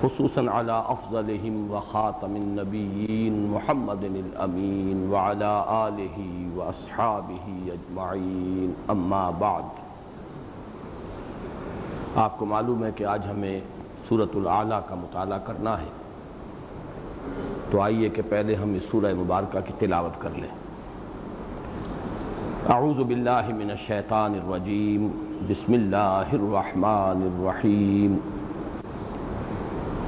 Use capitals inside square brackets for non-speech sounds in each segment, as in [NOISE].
خصوصاً على افضلهم وخاتم النبیین محمد الامین وعلى آلہ واصحابہ اجمعین اما بعد، آپ کو معلوم ہے کہ آج ہمیں سورة العلیٰ کا مطالعہ کرنا ہے۔ تو آئیے کہ پہلے ہم اس سورہ مبارکہ کی تلاوت کر لیں۔ اعوذ باللہ من الشیطان الرجیم۔ بسم اللہ الرحمن الرحیم۔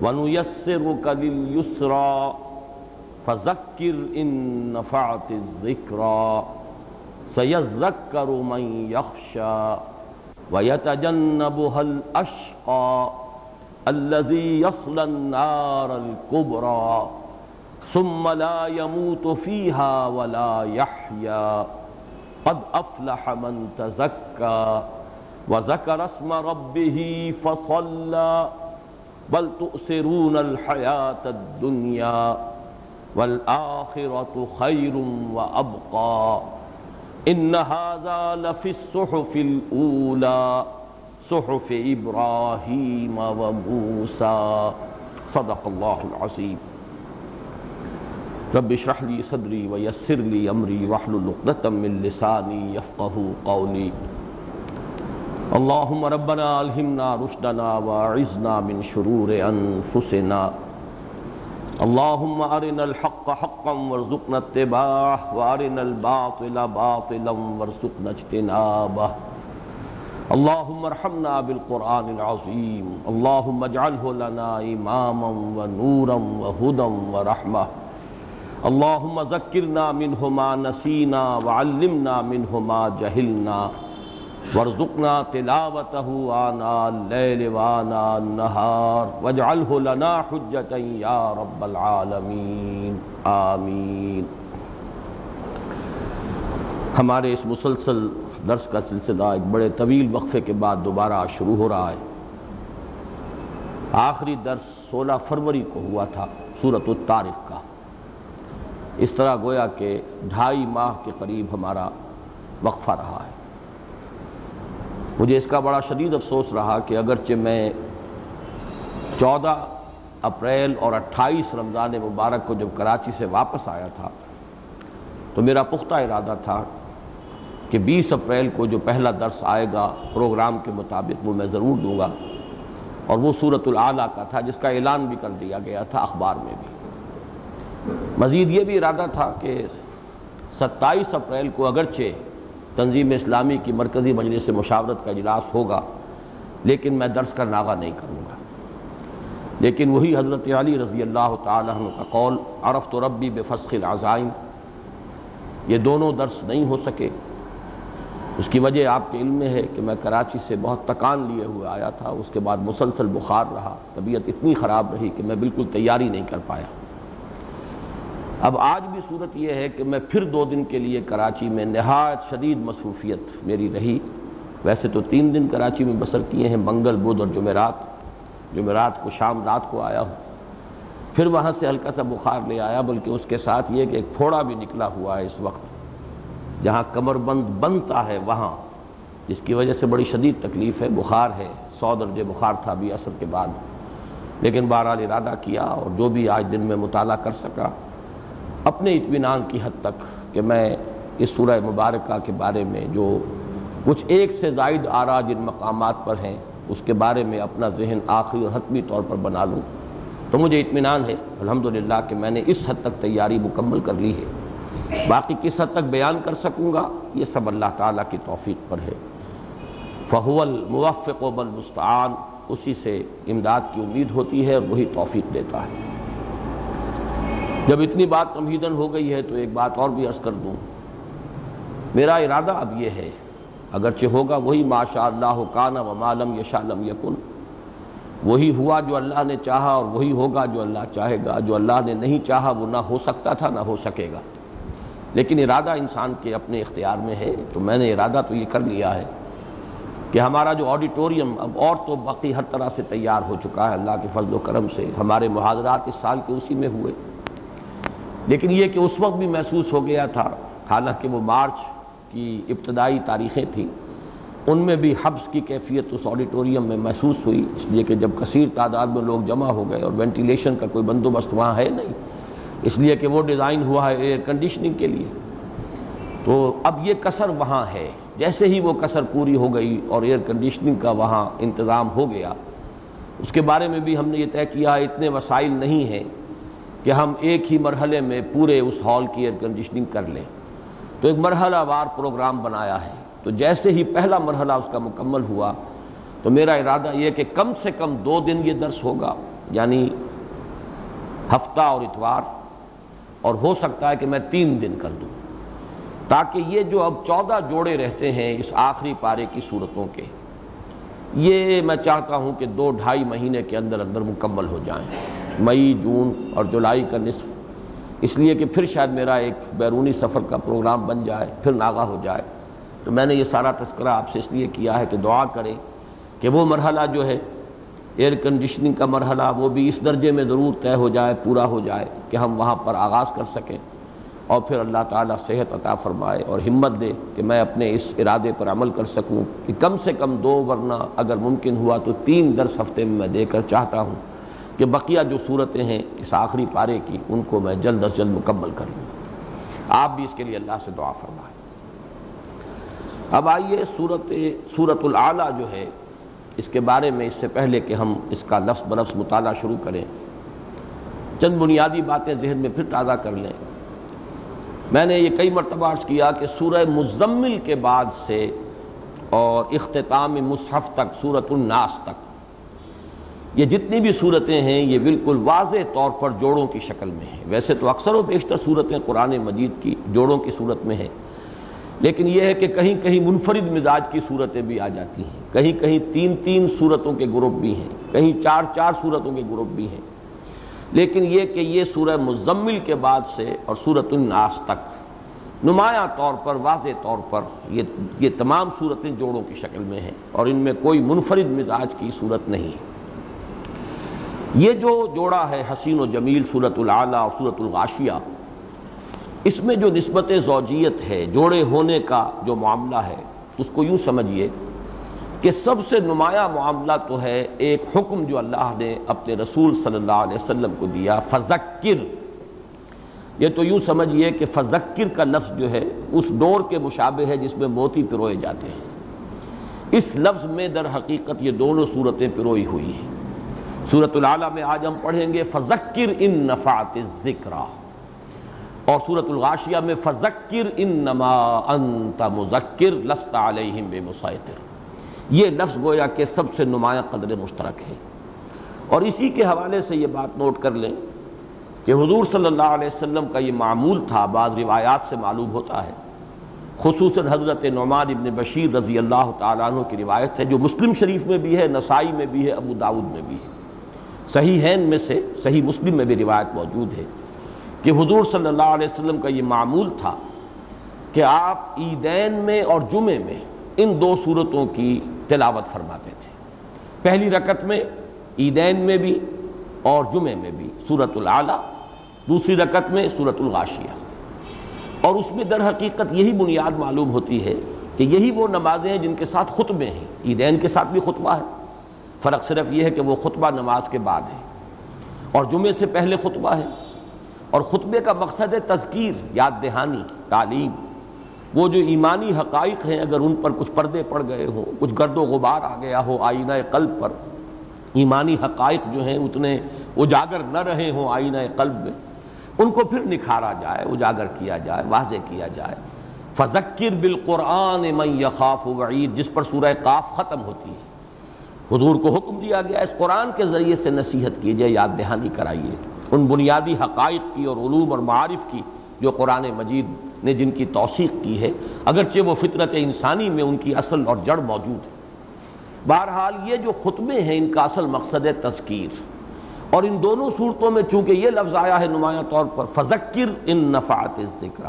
وَنُيَسِّرُكَ لِلْيُسْرَى فَذَكِّرْ إِن نَفَعَتِ الذِّكْرَى سَيَذَّكَّرُ مَن يَخْشَى وَيَتَجَنَّبُهَا الْأَشْقَى الَّذِي يَصْلَى النَّارَ الْكُبْرَى ثُمَّ لَا يَمُوتُ فِيهَا وَلَا يَحْيَى قَدْ أَفْلَحَ مَن تَزَكَّى وَذَكَرَ اسْمَ رَبِّهِ فَصَلَّى بل تؤثرون الحیات الدنیا والآخرة خیر وابقا ان هذا لفی الصحف الاولى صحف ابراہیم وموسیٰ صدق اللہ العظیم رب اشرح لي صدری ویسر لي امری واحلل عقدة من لسانی یفقہ قولی اللهم ربنا الهمنا رشدنا وعزنا من شرور انفسنا. اللهم ارنا الحق حقا وارزقنا اتباعه وارنا الباطل باطلا وارزقنا اجتنابه. اللهم ارحمنا بالقرآن العظيم اللهم اجعله لنا اماما ونورا وهدى ورحمه اللهم ذكرنا منه ما نسينا وعلمنا منه ما جهلنا ورزقنا تلاوته آناء الليل وآناء النهار واجعله لنا حجة يا رب العالمين آمین۔ ہمارے اس مسلسل درس کا سلسلہ ایک بڑے طویل وقفے کے بعد دوبارہ شروع ہو رہا ہے۔ آخری درس سولہ فروری کو ہوا تھا، سورة الطارق کا۔ اس طرح گویا کہ ڈھائی ماہ کے قریب ہمارا وقفہ رہا ہے۔ مجھے اس کا بڑا شدید افسوس رہا کہ اگرچہ میں چودہ اپریل اور اٹھائیس رمضان مبارک کو جب کراچی سے واپس آیا تھا، تو میرا پختہ ارادہ تھا کہ بیس اپریل کو جو پہلا درس آئے گا، پروگرام کے مطابق وہ میں ضرور دوں گا۔ اور وہ صورت العلیٰ کا تھا، جس کا اعلان بھی کر دیا گیا تھا اخبار میں بھی۔ مزید یہ بھی ارادہ تھا کہ ستائیس اپریل کو اگرچہ تنظیم اسلامی کی مرکزی مجلس مشاورت کا اجلاس ہوگا، لیکن میں درس کا ناغہ نہیں کروں گا۔ لیکن وہی حضرت علی رضی اللہ تعالیٰ عنہ کا قول عرف و ربی بفسخ العزائم، یہ دونوں درس نہیں ہو سکے۔ اس کی وجہ آپ کے علم میں ہے کہ میں کراچی سے بہت تکان لیے ہوئے آیا تھا، اس کے بعد مسلسل بخار رہا، طبیعت اتنی خراب رہی کہ میں بالکل تیاری نہیں کر پایا۔ اب آج بھی صورت یہ ہے کہ میں پھر دو دن کے لیے کراچی میں نہایت شدید مصروفیت میری رہی۔ ویسے تو تین دن کراچی میں بسر کیے ہیں منگل بدھ اور جمعرات۔ جمعرات کو شام رات کو آیا ہوں۔ پھر وہاں سے ہلکا سا بخار لے آیا، بلکہ اس کے ساتھ یہ کہ ایک پھوڑا بھی نکلا ہوا ہے اس وقت۔ جہاں کمر بند بنتا ہے، وہاں۔ جس کی وجہ سے بڑی شدید تکلیف ہے، بخار ہے۔ سو درجے بخار تھا بھی اثر کے بعد۔ لیکن بہرحال ارادہ کیا اور جو بھی آج دن میں مطالعہ کر سکا اپنے اطمینان کی حد تک کہ میں اس سورہ مبارکہ کے بارے میں جو کچھ ایک سے زائد آرا جن مقامات پر ہیں، اس کے بارے میں اپنا ذہن آخری اور حتمی طور پر بنا لوں۔ تو مجھے اطمینان ہے، الحمدللہ کہ میں نے اس حد تک تیاری مکمل کر لی ہے۔ باقی کس حد تک بیان کر سکوں گا، یہ سب اللہ تعالیٰ کی توفیق پر ہے۔ فہو الموفق و بالمستعان اسی سے امداد کی امید ہوتی ہے اور وہی توفیق دیتا ہے۔ جب اتنی بات تمہیدن ہو گئی ہے تو ایک بات اور بھی عرض کر دوں۔ میرا ارادہ اب یہ ہے، اگرچہ ہوگا وہی ماشاء اللہ کانا و معلم یشالم یکن، وہی ہوا جو اللہ نے چاہا اور وہی ہوگا جو اللہ چاہے گا۔ جو اللہ نے نہیں چاہا وہ نہ ہو سکتا تھا، نہ ہو سکے گا۔ لیکن ارادہ انسان کے اپنے اختیار میں ہے، تو میں نے ارادہ تو یہ کر لیا ہے کہ ہمارا جو آڈیٹوریم اب اور تو باقی ہر طرح سے تیار ہو چکا ہے، اللہ کے فضل و کرم سے۔ ہمارے محاذرات اس سال کے اسی میں ہوئے۔ لیکن یہ کہ اس وقت بھی محسوس ہو گیا تھا، حالانکہ وہ مارچ کی ابتدائی تاریخیں تھیں، ان میں بھی حبس کی کیفیت اس آڈیٹوریم میں محسوس ہوئی، اس لیے کہ جب کثیر تعداد میں لوگ جمع ہو گئے اور وینٹیلیشن کا کوئی بندوبست وہاں ہے نہیں، اس لیے کہ وہ ڈیزائن ہوا ہے ایئر کنڈیشننگ کے لیے۔ تو اب یہ کثر وہاں ہے، جیسے ہی وہ کثر پوری ہو گئی اور ایئر کنڈیشننگ کا وہاں انتظام ہو گیا، اس کے بارے میں بھی ہم نے یہ طے کیا، اتنے وسائل نہیں ہیں۔ کہ ہم ایک ہی مرحلے میں پورے اس ہال کی ایئر کنڈیشننگ کر لیں۔ تو ایک مرحلہ وار پروگرام بنایا ہے۔ تو جیسے ہی پہلا مرحلہ اس کا مکمل ہوا، تو میرا ارادہ یہ کہ کم سے کم دو دن یہ درس ہوگا یعنی ہفتہ اور اتوار۔ اور ہو سکتا ہے کہ میں تین دن کر دوں۔ تاکہ یہ جو اب چودہ جوڑے رہتے ہیں اس آخری پارے کی صورتوں کے، یہ میں چاہتا ہوں کہ دو ڈھائی مہینے کے اندر اندر مکمل ہو جائیں۔ مئی، جون اور جولائی کا نصف۔ اس لیے کہ پھر شاید میرا ایک بیرونی سفر کا پروگرام بن جائے، پھر ناغا ہو جائے۔ تو میں نے یہ سارا تذکرہ آپ سے اس لیے کیا ہے کہ دعا کریں کہ وہ مرحلہ جو ہے ایئر کنڈیشننگ کا مرحلہ، وہ بھی اس درجے میں ضرور طے ہو جائے، پورا ہو جائے کہ ہم وہاں پر آغاز کر سکیں۔ اور پھر اللہ تعالیٰ صحت عطا فرمائے اور ہمت دے کہ میں اپنے اس ارادے پر عمل کر سکوں کہ کم سے کم دو ورنہ اگر ممکن ہوا تو تین درس ہفتے میں میں دے کر چاہتا ہوں۔ کہ بقیہ جو صورتیں ہیں اس آخری پارے کی، ان کو میں جلد از جلد مکمل کر لوں۔ آپ بھی اس کے لیے اللہ سے دعا فرمائیں۔ اب آئیے صورت صورت العلیٰ جو ہے، اس کے بارے میں اس سے پہلے کہ ہم اس کا لفظ بلفظ مطالعہ شروع کریں۔ چند بنیادی باتیں ذہن میں پھر تازہ کر لیں۔ میں نے یہ کئی مرتبہ عرض کیا کہ سورہ مزمل کے بعد سے اور اختتام مصحف تک صورت الناس تک یہ جتنی بھی صورتیں ہیں، یہ بالکل واضح طور پر جوڑوں کی شکل میں ہیں۔ ویسے تو اکثر و بیشتر صورتیں قرآن مجید کی جوڑوں کی صورت میں ہیں۔ لیکن یہ ہے کہ کہیں کہیں منفرد مزاج کی صورتیں بھی آ جاتی ہیں۔ کہیں کہیں تین تین صورتوں کے گروپ بھی ہیں۔ کہیں چار چار صورتوں کے گروپ بھی ہیں۔ لیکن یہ کہ یہ سورہ مزمل کے بعد سے اور صورت الناس تک، نمایاں طور پر، واضح طور پر یہ یہ تمام صورتیں جوڑوں کی شکل میں ہیں۔ اور ان میں کوئی منفرد مزاج کی صورت نہیں۔ ہے یہ جو جوڑا ہے حسین و جمیل صورت العلیٰ اور صورت الغاشیہ، اس میں جو نسبت زوجیت ہے، جوڑے ہونے کا جو معاملہ ہے، اس کو یوں سمجھیے کہ سب سے نمایاں معاملہ تو ہے ایک حکم جو اللہ نے اپنے رسول صلی اللہ علیہ وسلم کو دیا، فذکر۔ یہ تو یوں سمجھیے کہ فذکر کا لفظ جو ہے، اس ڈور کے مشابہ ہے جس میں موتی پروئے جاتے ہیں۔ اس لفظ میں در حقیقت یہ دونوں صورتیں پروئی ہوئی ہیں۔ صورت العلیٰ میں آج ہم پڑھیں گے فذکر ان نفات ذکرہ اور صورت الغاشیہ میں فذکر انما انت مذکر لست علیہم بے مسائطر یہ لفظ گویا کہ سب سے نمایاں قدر مشترک ہے اور اسی کے حوالے سے یہ بات نوٹ کر لیں کہ حضور صلی اللہ علیہ وسلم کا یہ معمول تھا، بعض روایات سے معلوم ہوتا ہے، خصوصاً حضرت نعمان ابن بشیر رضی اللہ تعالیٰ عنہ کی روایت ہے، جو مسلم شریف میں بھی ہے، نسائی میں بھی ہے، ابو داود میں بھی ہے۔ صحیح ہین میں سے صحیح مسلم میں بھی روایت موجود ہے کہ حضور صلی اللہ علیہ وسلم کا یہ معمول تھا کہ آپ عیدین میں اور جمعے میں ان دو صورتوں کی تلاوت فرماتے تھے۔ پہلی رکت میں عیدین میں بھی اور جمعے میں بھی صورت العلیٰ دوسری رکت میں صورت الغاشیہ۔ اور اس میں در حقیقت یہی بنیاد معلوم ہوتی ہے کہ یہی وہ نمازیں ہیں جن کے ساتھ خطبے ہیں۔ عیدین کے ساتھ بھی خطبہ ہے۔ فرق صرف یہ ہے کہ وہ خطبہ نماز کے بعد ہے اور جمعے سے پہلے خطبہ ہے اور خطبے کا مقصد ہے تذکیر، یاد دہانی، تعلیم۔ وہ جو ایمانی حقائق ہیں اگر ان پر کچھ پردے پڑ گئے ہوں، کچھ گرد و غبار آ گیا ہو آئینہ قلب پر، ایمانی حقائق جو ہیں اتنے اجاگر نہ رہے ہوں آئینہ قلب میں، ان کو پھر نکھارا جائے، اجاگر کیا جائے، واضح کیا جائے۔ فذکر بالقرآن من یخاف وعید، جس پر سورہ قاف ختم ہوتی ہے۔ حضور کو حکم دیا گیا، اس قرآن کے ذریعے سے نصیحت کیجیے یاد دہانی کرائیے۔ ان بنیادی حقائق کی اور علوم اور معارف کی جو قرآن مجید نے جن کی توثیق کی ہے، اگرچہ وہ فطرت انسانی میں ان کی اصل اور جڑ موجود ہے۔ بہرحال یہ جو خطبے ہیں، ان کا اصل مقصد ہے تذکیر۔ اور ان دونوں صورتوں میں چونکہ یہ لفظ آیا ہے نمایاں طور پر، فذکر ان نفعت ذکر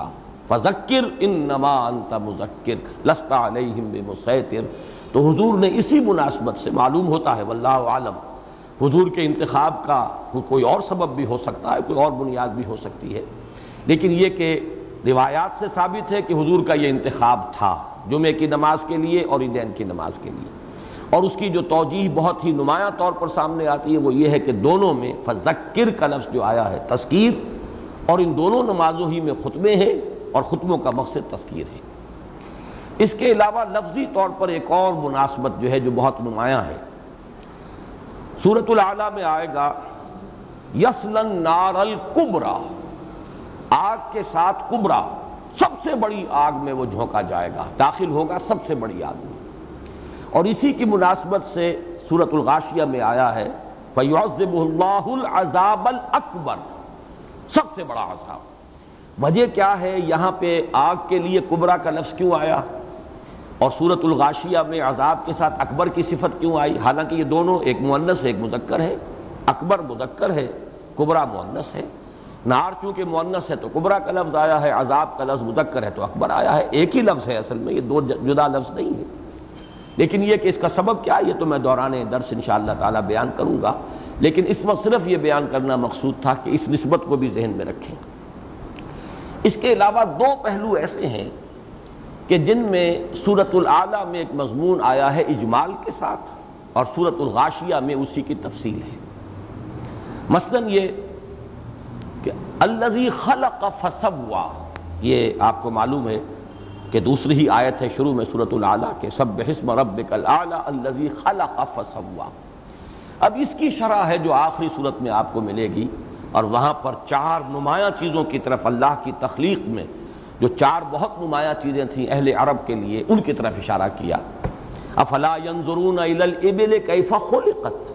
فذکر ان نما انت مذکر لستا علیہم بمسیطر۔ تو حضور نے اسی مناسبت سے معلوم ہوتا ہے، واللہ عالم حضور کے انتخاب کا کوئی اور سبب بھی ہو سکتا ہے، کوئی اور بنیاد بھی ہو سکتی ہے۔ لیکن یہ کہ روایات سے ثابت ہے کہ حضور کا یہ انتخاب تھا، جمعہ کی نماز کے لیے اور عیدین کی نماز کے لیے۔ اور اس کی جو توجیح بہت ہی نمایاں طور پر سامنے آتی ہے، وہ یہ ہے کہ دونوں میں فذکر کا لفظ جو آیا ہے، تذکیر، اور ان دونوں نمازوں ہی میں خطبے ہیں اور خطبوں کا مقصد تذکیر ہے۔ اس کے علاوہ لفظی طور پر ایک اور مناسبت جو ہے جو بہت نمایاں ہے۔ سورت العلیٰ میں آئے گا یسلن نار القبرا آگ کے ساتھ کبرا، سب سے بڑی آگ میں وہ جھونکا جائے گا، داخل ہوگا سب سے بڑی آگ میں۔ اور اسی کی مناسبت سے سورت الغاشیہ میں آیا ہے فَيُعَذِّبُ اللَّهُ الْعَذَابَ الْأَكْبَرِ۔ سب سے بڑا عذاب۔ وجہ کیا ہے؟ یہاں پہ آگ کے لیے کبرا کا لفظ کیوں آیا؟ اور سورت الغاشیہ میں عذاب کے ساتھ اکبر کی صفت کیوں آئی؟ حالانکہ یہ دونوں ایک مونس ہے، ایک مذکر ہے۔ اکبر مذکر ہے، کبرا مونس ہے۔ نار چونکہ مونس ہے تو کبرا کا لفظ آیا ہے، عذاب کا لفظ مذکر ہے تو اکبر آیا ہے۔ ایک ہی لفظ ہے اصل میں، یہ دو جدا لفظ نہیں ہے۔ لیکن یہ کہ اس کا سبب کیا، یہ تو میں دوران درس انشاءاللہ تعالی بیان کروں گا۔ لیکن اس وقت صرف یہ بیان کرنا مقصود تھا کہ اس نسبت کو بھی ذہن میں رکھیں۔ اس کے علاوہ دو پہلو ایسے ہیں کہ جن میں صورت العلیٰ میں ایک مضمون آیا ہے اجمال کے ساتھ اور صورت الغاشیہ میں اسی کی تفصیل ہے۔ مثلا یہ کہ الزی خلق فسوا، یہ آپ کو معلوم ہے کہ دوسری ہی آیت ہے شروع میں صورت العلیٰ کے سب حسم ربک العلیٰ الزی خلق فسوا۔ اب اس کی شرح ہے جو آخری صورت میں آپ کو ملے گی اور وہاں پر چار نمایاں چیزوں کی طرف اللہ کی تخلیق میں جو چار بہت نمایاں چیزیں تھیں اہل عرب کے لیے، ان کی طرف اشارہ کیا۔ افلا ينظرون الى الابل كيف خلقت؟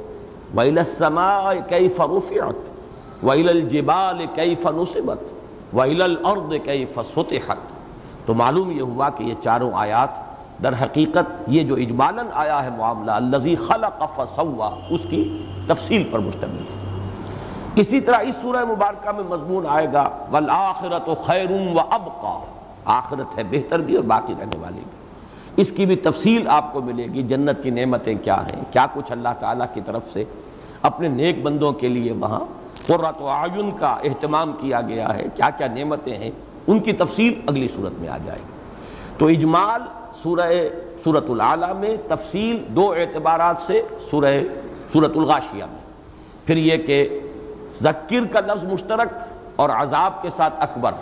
والى السماء كيف رفعت؟ والى الجبال كيف نصبت؟ والى الارض كيف سطحت؟ تو معلوم یہ ہوا کہ یہ چاروں آیات در حقیقت یہ جو اجمالاً آیا ہے معاملہ الذي خلق فسوا، اس کی تفصیل پر مشتمل ہے۔ اسی طرح اس سورہ مبارکہ میں مضمون آئے گا والآخرت خیر و ابقا آخرت ہے بہتر بھی اور باقی رہنے والی بھی۔ اس کی بھی تفصیل آپ کو ملے گی، جنت کی نعمتیں کیا ہیں، کیا کچھ اللہ تعالیٰ کی طرف سے اپنے نیک بندوں کے لیے وہاں قرۃ و کا اہتمام کیا گیا ہے، کیا کیا نعمتیں ہیں، ان کی تفصیل اگلی صورت میں آ جائے گی۔ تو اجمال سورہ صورت العلیٰ میں تفصیل دو اعتبارات سے سورہ صورت الغاشیہ میں۔ پھر یہ کہ ذکر کا لفظ مشترک اور عذاب کے ساتھ اکبر۔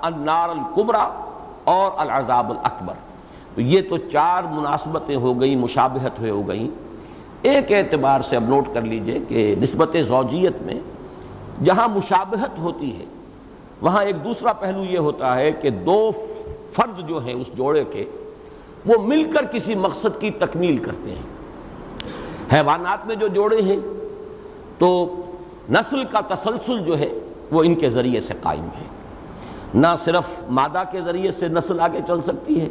النار القبرا اور العذاب الاکبر۔ تو یہ تو چار مناسبتیں ہو گئیں، مشابہت ہوئے ہو گئیں۔ ایک اعتبار سے اب نوٹ کر لیجیے کہ نسبت زوجیت میں جہاں مشابہت ہوتی ہے، وہاں ایک دوسرا پہلو یہ ہوتا ہے کہ دو فرد جو ہیں اس جوڑے کے، وہ مل کر کسی مقصد کی تکمیل کرتے ہیں۔ حیوانات میں جو جوڑے ہیں، تو نسل کا تسلسل جو ہے وہ ان کے ذریعے سے قائم ہے۔ نہ صرف مادہ کے ذریعے سے نسل آگے چل سکتی ہے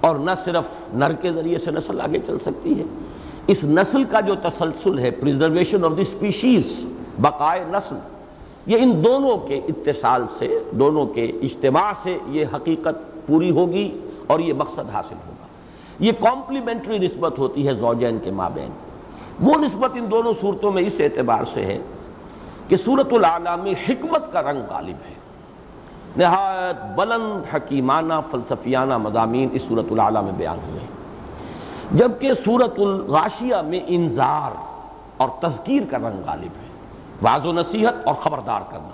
اور نہ صرف نر کے ذریعے سے نسل آگے چل سکتی ہے۔ اس نسل کا جو تسلسل ہے پریزرویشن آف دی اسپیشیز بقائے نسل، یہ ان دونوں کے اتصال سے، دونوں کے اجتماع سے یہ حقیقت پوری ہوگی اور یہ مقصد حاصل ہوگا۔ یہ کمپلیمنٹری نسبت ہوتی ہے زوجین کے مابین۔ وہ نسبت ان دونوں صورتوں میں اس اعتبار سے ہے کہ صورت العلیٰ میں حکمت کا رنگ غالب ہے۔ نہایت بلند، حکیمانہ، فلسفیانہ مضامین اس صورت العلیٰ میں بیان ہوئے ہیں۔ جبکہ صورت الغاشیہ میں انذار اور تذکیر کا رنگ غالب ہے۔ واض و نصیحت اور خبردار کرنا۔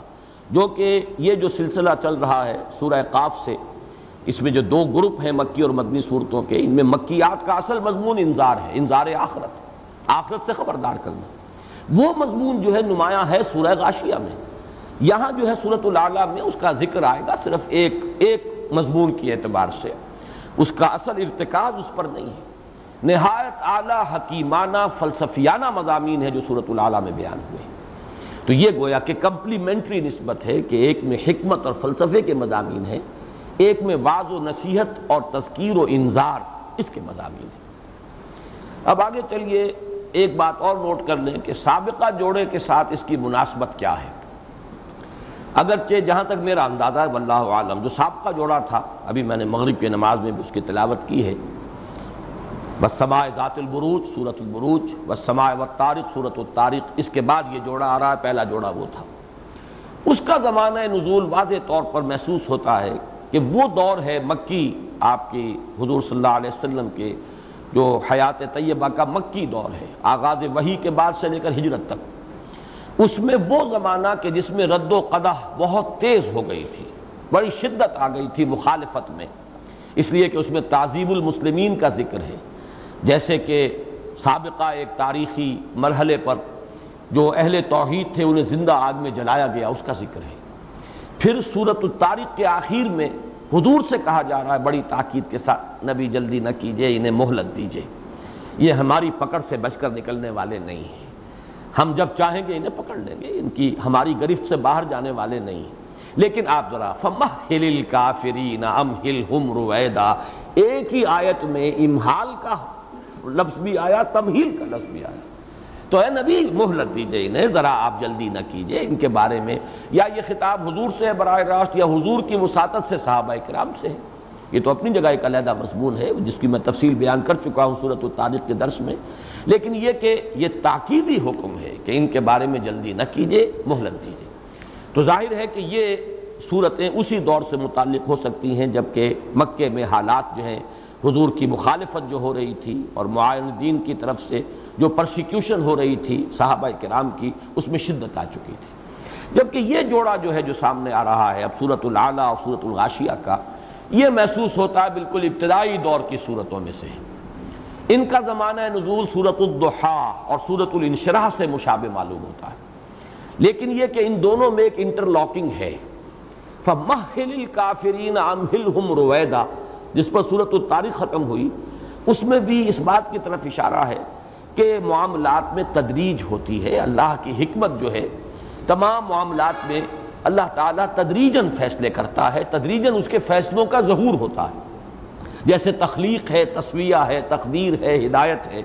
جو کہ یہ جو سلسلہ چل رہا ہے سورہ قاف سے، اس میں جو دو گروپ ہیں مکی اور مدنی صورتوں کے، ان میں مکیات کا اصل مضمون انذار ہے، انذار آخرت۔ آخرت سے خبردار کرنا۔ وہ مضمون جو ہے نمایاں ہے سورہ غاشیہ میں۔ یہاں جو ہے صورت العلیٰ میں اس کا ذکر آئے گا صرف ایک ایک مضمون کی اعتبار سے۔ اس کا اصل ارتکاز اس پر نہیں ہے۔ نہایت اعلیٰ حکیمانہ، فلسفیانہ مضامین ہے جو صورت العلیٰ میں بیان ہوئے تو یہ گویا کہ کمپلیمنٹری نسبت ہے کہ ایک میں حکمت اور فلسفے کے مضامین ہیں، ایک میں واض و نصیحت اور تذکیر و انذار اس کے مضامین ہیں۔ اب آگے چلیے۔ ایک بات اور نوٹ کر لیں کہ سابقہ جوڑے کے ساتھ اس کی مناسبت کیا ہے۔ اگرچہ جہاں تک میرا اندازہ ہے، واللہ عالم جو سابقہ جوڑا تھا، ابھی میں نے مغرب کی نماز میں بھی اس کی تلاوت کی ہے۔ بس ذات البروج صورت البروج بس سماع و تاریخ صورت الطارق۔ اس کے بعد یہ جوڑا آ رہا ہے، پہلا جوڑا وہ تھا۔ اس کا زمانہ نزول واضح طور پر محسوس ہوتا ہے کہ وہ دور ہے مکی آپ کی حضور صلی اللہ علیہ وسلم کے جو حیات طیبہ کا مکی دور ہے، آغاز وحی کے بعد سے لے کر ہجرت تک۔ اس میں وہ زمانہ کہ جس میں رد و قدح بہت تیز ہو گئی تھی، بڑی شدت آ گئی تھی مخالفت میں۔ اس لیے کہ اس میں تعظیب المسلمین کا ذکر ہے۔ جیسے کہ سابقہ ایک تاریخی مرحلے پر جو اہل توحید تھے، انہیں زندہ آگ میں جلایا گیا، اس کا ذکر ہے۔ پھر صورت الطارق کے آخر میں حضور سے کہا جا رہا ہے، بڑی تاکید کے ساتھ، نبی جلدی نہ کیجیے، انہیں مہلت دیجیے۔ یہ ہماری پکڑ سے بچ کر نکلنے والے نہیں ہیں۔ ہم جب چاہیں گے انہیں پکڑ لیں گے، ان کی ہماری گرفت سے باہر جانے والے نہیں ہیں۔ لیکن آپ ذرا، فمحل الکافرین امہلہم رویدہ ایک ہی آیت میں امحال کا لفظ بھی آیا تمہیل کا لفظ بھی آیا۔ تو اے نبی، مہلت دیجیے انہیں، ذرا آپ جلدی نہ کیجیے ان کے بارے میں۔ یا یہ خطاب حضور سے براہ راست، یا حضور کی وساطت سے صحابہ کرام سے ہے۔ یہ تو اپنی جگہ ایک علیحدہ مضمون ہے، جس کی میں تفصیل بیان کر چکا ہوں صورت و تاریخ کے درس میں۔ لیکن یہ کہ یہ تاکیدی حکم ہے کہ ان کے بارے میں جلدی نہ کیجیے، مہلت دیجیے۔ تو ظاہر ہے کہ یہ صورتیں اسی دور سے متعلق ہو سکتی ہیں، جبکہ مکے میں حالات جو ہیں، حضور کی مخالفت جو ہو رہی تھی اور معاون دین کی طرف سے جو پرسیکیوشن ہو رہی تھی صحابہ کرام کی، اس میں شدت آ چکی تھی۔ جبکہ یہ جوڑا جو ہے جو سامنے آ رہا ہے، اب صورت العلیٰ اور صورت الغاشیہ کا، یہ محسوس ہوتا ہے بالکل ابتدائی دور کی صورتوں میں سے۔ ان کا زمانہ نزول صورت الدحا اور صورت الانشراح سے مشابہ معلوم ہوتا ہے۔ لیکن یہ کہ ان دونوں میں ایک انٹر لاکنگ ہے۔ فَمَحِلِ الْكَافِرِينَ عَمْهِلْهُمْ رُوَيْدَ جس پر صورت التاریخ ختم ہوئی، اس میں بھی اس بات کی طرف اشارہ ہے کہ معاملات میں تدریج ہوتی ہے، اللہ کی حکمت جو ہے، تمام معاملات میں اللہ تعالیٰ تدریجن فیصلے کرتا ہے تدریجن اس کے فیصلوں کا ظہور ہوتا ہے۔ جیسے تخلیق ہے تصویہ ہے، تقدیر ہے، ہدایت ہے،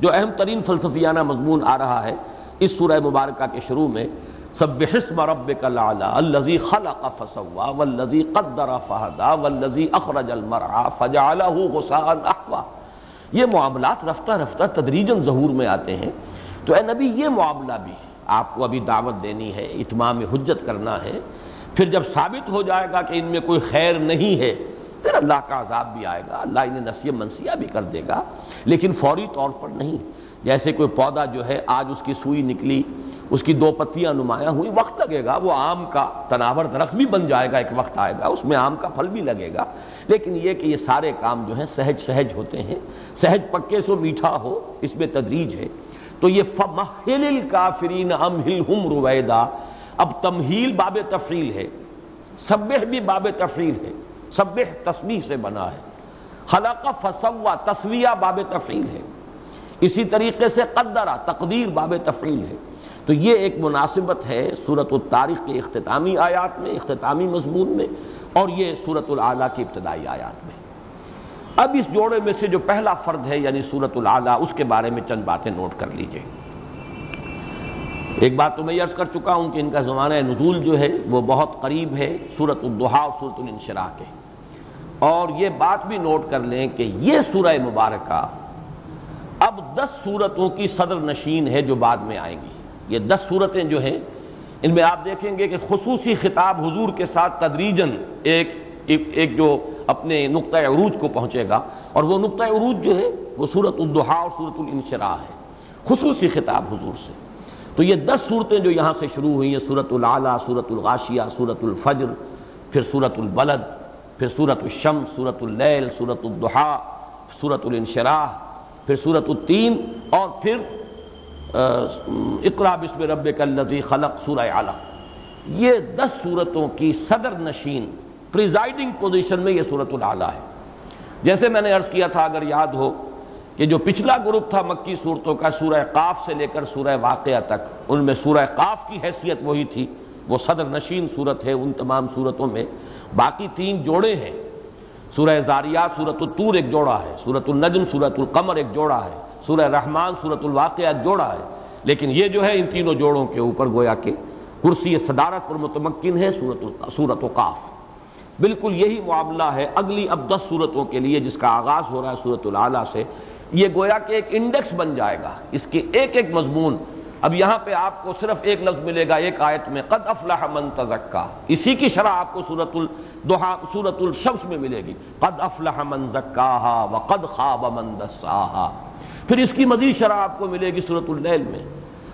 جو اہم ترین فلسفیانہ مضمون آ رہا ہے اس سورہ مبارکہ کے شروع میں سب حسم رب العلا الذي خلق فسوا والذي قدر فهدى والذي اخرج المرعى فجعله غثاء احوا۔ یہ معاملات رفتہ رفتہ تدریجن ظہور میں آتے ہیں۔ تو اے نبی، یہ معاملہ بھی آپ کو ابھی دعوت دینی ہے، اتمام حجت کرنا ہے۔ پھر جب ثابت ہو جائے گا کہ ان میں کوئی خیر نہیں ہے، پھر اللہ کا عذاب بھی آئے گا، اللہ انہیں نصیب منسیہ بھی کر دے گا۔ لیکن فوری طور پر نہیں، جیسے کوئی پودا جو ہے آج اس کی سوئی نکلی، اس کی دو پتیاں نمایاں ہوئی وقت لگے گا، وہ آم کا تناور درخت بھی بن جائے گا، ایک وقت آئے گا، اس میں آم کا پھل بھی لگے گا۔ لیکن یہ کہ یہ سارے کام جو ہیں سہج سہج ہوتے ہیں، سہج پکے سو میٹھا ہو، اس میں تدریج ہے۔ تو یہ فَمَحِلِ الْكَافِرِينَ أَمْهِلْهُمْ رُوَيْدَا۔ اب تمہیل باب تفریل ہے۔ سبح بھی باب تفریل ہے۔ سبح تسبیح سے بنا ہے۔ خلق فسوا تصویہ باب تفریل ہے۔ اسی طریقے سے قدرہ تقدیر باب تفریل ہے۔ تو یہ ایک مناسبت ہے صورت التاریخ کے اختتامی آیات میں، اختتامی مضمون میں۔ اور یہ صورت العلیٰ کی ابتدائی آیات میں۔ اب اس جوڑے میں سے جو پہلا فرد ہے یعنی صورت العلیٰ اس کے بارے میں چند باتیں نوٹ کر لیجیے۔ ایک بات تو میں عرض کر چکا ہوں کہ ان کا زمانہ نزول جو ہے، وہ بہت قریب ہے صورت الدحا اور صورت الانشراح کے۔ اور یہ بات بھی نوٹ کر لیں کہ یہ سورہ مبارکہ اب دس صورتوں کی صدر نشین ہے جو بعد میں آئیں گی۔ یہ دس صورتیں جو ہیں ان میں آپ دیکھیں گے کہ خصوصی خطاب حضور کے ساتھ تدریجن ایک ایک جو اپنے نقطۂ عروج کو پہنچے گا اور وہ نقطۂ عروج جو ہے وہ صورت الدحا اور صورت الانشراح ہے، خصوصی خطاب حضور سے۔ تو یہ دس صورتیں جو یہاں سے شروع ہوئی ہیں صورت العلیٰ صورت الغاشیہ صورت الفجر، پھر صورت البلد، پھر صورت الشم صورت اللیل صورت الدحا صورت الانشراح پھر صورت التین اور پھر اقرا بسم رب الذی خلق سورہ اعلیٰ. یہ دس صورتوں کی صدر نشین پریزائڈنگ پوزیشن میں یہ صورت العلیٰ ہے. جیسے میں نے عرض کیا تھا، اگر یاد ہو کہ جو پچھلا گروپ تھا مکی صورتوں کا، سورہ قاف سے لے کر سورہ واقعہ تک، ان میں سورہ قاف کی حیثیت وہی تھی، وہ صدر نشین صورت ہے ان تمام صورتوں میں. باقی تین جوڑے ہیں. سورہ زاریات صورت الطور ایک جوڑا ہے، سورت النجم، سورت القمر ایک جوڑا ہے. سورہ رحمان سورت الواقعہ جوڑا ہے۔ لیکن یہ جو ہے، ان تینوں جوڑوں کے اوپر گویا کہ کرسی صدارت پر متمکن ہے سورت و قاف۔ بالکل یہی معاملہ ہے اگلی اب دس صورتوں کے لیے جس کا آغاز ہو رہا ہے صورت العلیٰ سے۔ یہ گویا کہ ایک انڈیکس بن جائے گا۔ اس کے ایک ایک مضمون۔ اب یہاں پہ آپ کو صرف ایک لفظ ملے گا، ایک آیت میں قد افلح من تزکا۔ اسی کی شرح آپ کو سورت الدحا سورت الشمس میں ملے گی۔ قد افلح من زکاہا وقد خواب من دساہا۔ پھر اس کی مزید شرح آپ کو ملے گی سورت اللیل میں.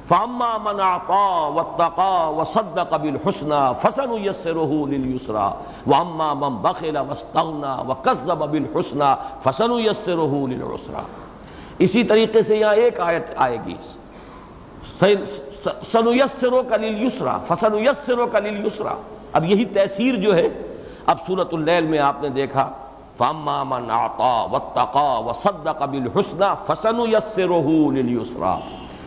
فاما من اعطى واتقى وصدق بالحسنى فسنيسره لليسرى. واما من بخل واستغنى وكذب بالحسنى فسنيسره للعسرى. اسی طریقے سے یہاں ایک آیت آئے گی. سنیسروک لليسرى. فسنيسروک لليسرى. اب یہی تاثیر جو ہے، اب سورۃ اللیل میں آپ نے دیکھا فاما من اعطى واتقى وصدق بالحسنى فسنيسره لليسرى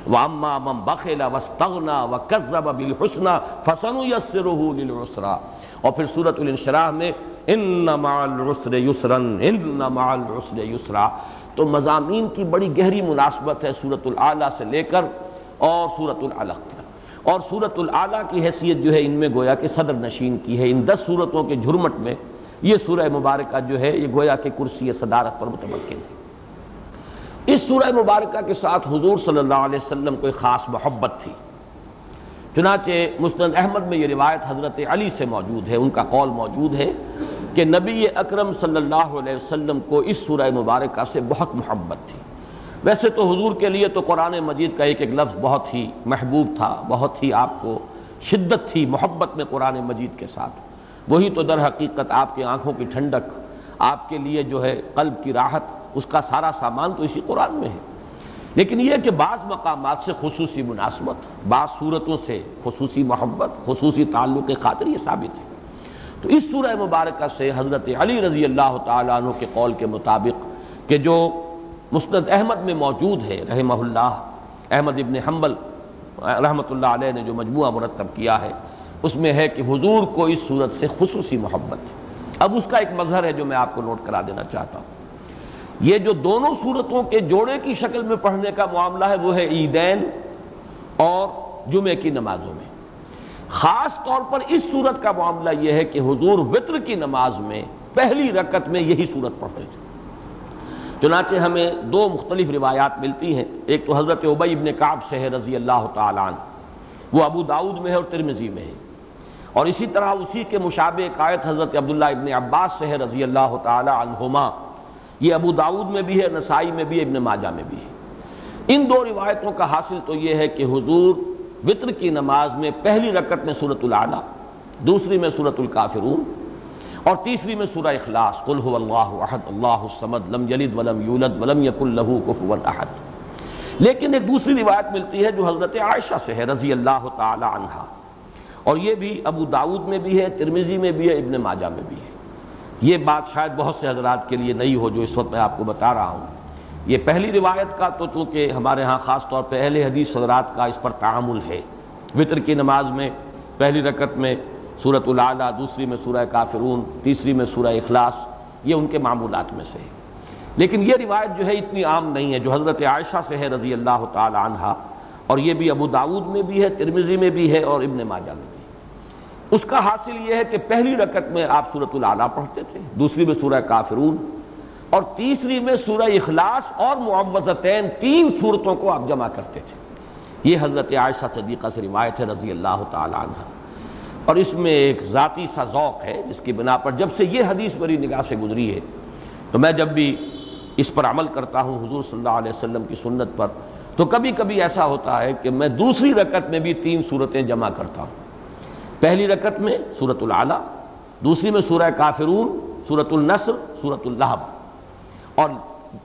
وَأَمَّا مَنْ بَخِلَ وَاسْتَغْنَا وَكَذَّبَ بِالْحُسْنَا فَسَنُيَسِّرُهُ لِلْعُسْرَا اور پھر سورة الانشراح میں اِنَّ مَعَ الْعُسْرِ يُسْرًا اِنَّ مَعَ الْعُسْرِ يُسْرًا تو مضامین کی بڑی گہری مناسبت ہے سورة العلیٰ سے لے کر اور سورة العلق اور سورة العلیٰ کی حیثیت جو ہے ان میں گویا کہ صدر نشین کی ہے۔ ان دس صورتوں کے جھرمٹ میں یہ سورہ مبارکہ جو ہے، یہ گویا کہ کرسی صدارت پر متمکن ہے۔ اس سورہ مبارکہ کے ساتھ حضور صلی اللہ علیہ وسلم کو ایک خاص محبت تھی۔ چنانچہ مسند احمد میں یہ روایت حضرت علی سے موجود ہے، ان کا قول موجود ہے کہ نبی اکرم صلی اللہ علیہ وسلم کو اس سورہ مبارکہ سے بہت محبت تھی۔ ویسے تو حضور کے لیے تو قرآن مجید کا ایک ایک لفظ بہت ہی محبوب تھا، بہت ہی آپ کو شدت تھی، محبت میں قرآن مجید کے ساتھ۔ وہی تو در حقیقت آپ کی آنکھوں کی ٹھنڈک، آپ کے لیے جو ہے قلب کی راحت، اس کا سارا سامان تو اسی قرآن میں ہے۔ لیکن یہ کہ بعض مقامات سے خصوصی مناسبت، بعض صورتوں سے خصوصی محبت، خصوصی تعلق خاطر یہ ثابت ہے۔ تو اس سورہ مبارکہ سے حضرت علی رضی اللہ تعالیٰ عنہ کے قول کے مطابق کہ جو مسند احمد میں موجود ہے، رحمہ اللہ، احمد ابن حنبل رحمۃ اللہ علیہ نے جو مجموعہ مرتب کیا ہے اس میں ہے کہ حضور کو اس صورت سے خصوصی محبت اب اس کا ایک مظہر ہے جو میں آپ کو نوٹ کرا دینا چاہتا ہوں۔ یہ جو دونوں صورتوں کے جوڑے کی شکل میں پڑھنے کا معاملہ ہے، وہ ہے عیدین اور جمعے کی نمازوں میں۔ خاص طور پر اس صورت کا معاملہ یہ ہے کہ حضور وطر کی نماز میں پہلی رکت میں یہی صورت پڑھتے تھے۔ چنانچہ ہمیں دو مختلف روایات ملتی ہیں۔ ایک تو حضرت عبی ابن کعب سے ہے، رضی اللہ تعالیٰ عنہ۔ وہ ابو داود میں ہے اور ترمزی میں ہے۔ اور اسی طرح اسی کے مشابہ قائد حضرت عبداللہ ابن عباس سے ہے رضی اللہ تعالیٰ عنہما۔ یہ ابو داود میں بھی ہے، نسائی میں بھی ہے، ابن ماجہ میں بھی ہے۔ ان دو روایتوں کا حاصل تو یہ ہے کہ حضور وطر کی نماز میں پہلی رکعت میں سورت العلیٰ دوسری میں سورت الکافرون اور تیسری میں سورہ اخلاص، قل هو اللہ احد، اللہ الصمد، لم یلد ولم یولد ولم یکن له کفوا احد۔ لیکن ایک دوسری روایت ملتی ہے جو حضرت عائشہ سے ہے رضی اللہ تعالی عنہ اور یہ بھی ابو داود میں بھی ہے ترمیزی میں بھی ہے، ابن ماجہ میں بھی ہے۔ یہ بات شاید بہت سے حضرات کے لیے نئی ہو، جو اس وقت میں آپ کو بتا رہا ہوں۔ یہ پہلی روایت کا تو چونکہ ہمارے ہاں خاص طور پہ اہل حدیث حضرات کا اس پر تعامل ہے۔ وطر کی نماز میں، پہلی رکعت میں صورت العلیٰ دوسری میں سورہ کافرون، تیسری میں سورہ اخلاص، یہ ان کے معمولات میں سے ہے۔ لیکن یہ روایت جو ہے اتنی عام نہیں ہے، جو حضرت عائشہ سے ہے رضی اللہ تعالی عنہ، اور یہ بھی ابو داود میں بھی ہے ترمزی میں بھی ہے اور ابن ماجہ میں بھی اس کا حاصل یہ ہے کہ پہلی رکعت میں آپ سورت العلیٰ پڑھتے تھے، دوسری میں سورہ کافرون، اور تیسری میں سورہ اخلاص اور معوضتین تین صورتوں کو آپ جمع کرتے تھے۔ یہ حضرت عائشہ صدیقہ سے روایت ہے، رضی اللہ تعالی عنہ۔ اور اس میں ایک ذاتی سا ذوق ہے، جس کی بنا پر جب سے یہ حدیث میری نگاہ سے گزری ہے، تو میں جب بھی اس پر عمل کرتا ہوں حضور صلی اللہ علیہ وسلم کی سنت پر، تو کبھی کبھی ایسا ہوتا ہے کہ میں دوسری رکعت میں بھی تین صورتیں جمع کرتا ہوں۔ پہلی رکت میں سورت العلیٰ دوسری میں سورہ کافرون سورت النصر سورت الحب اور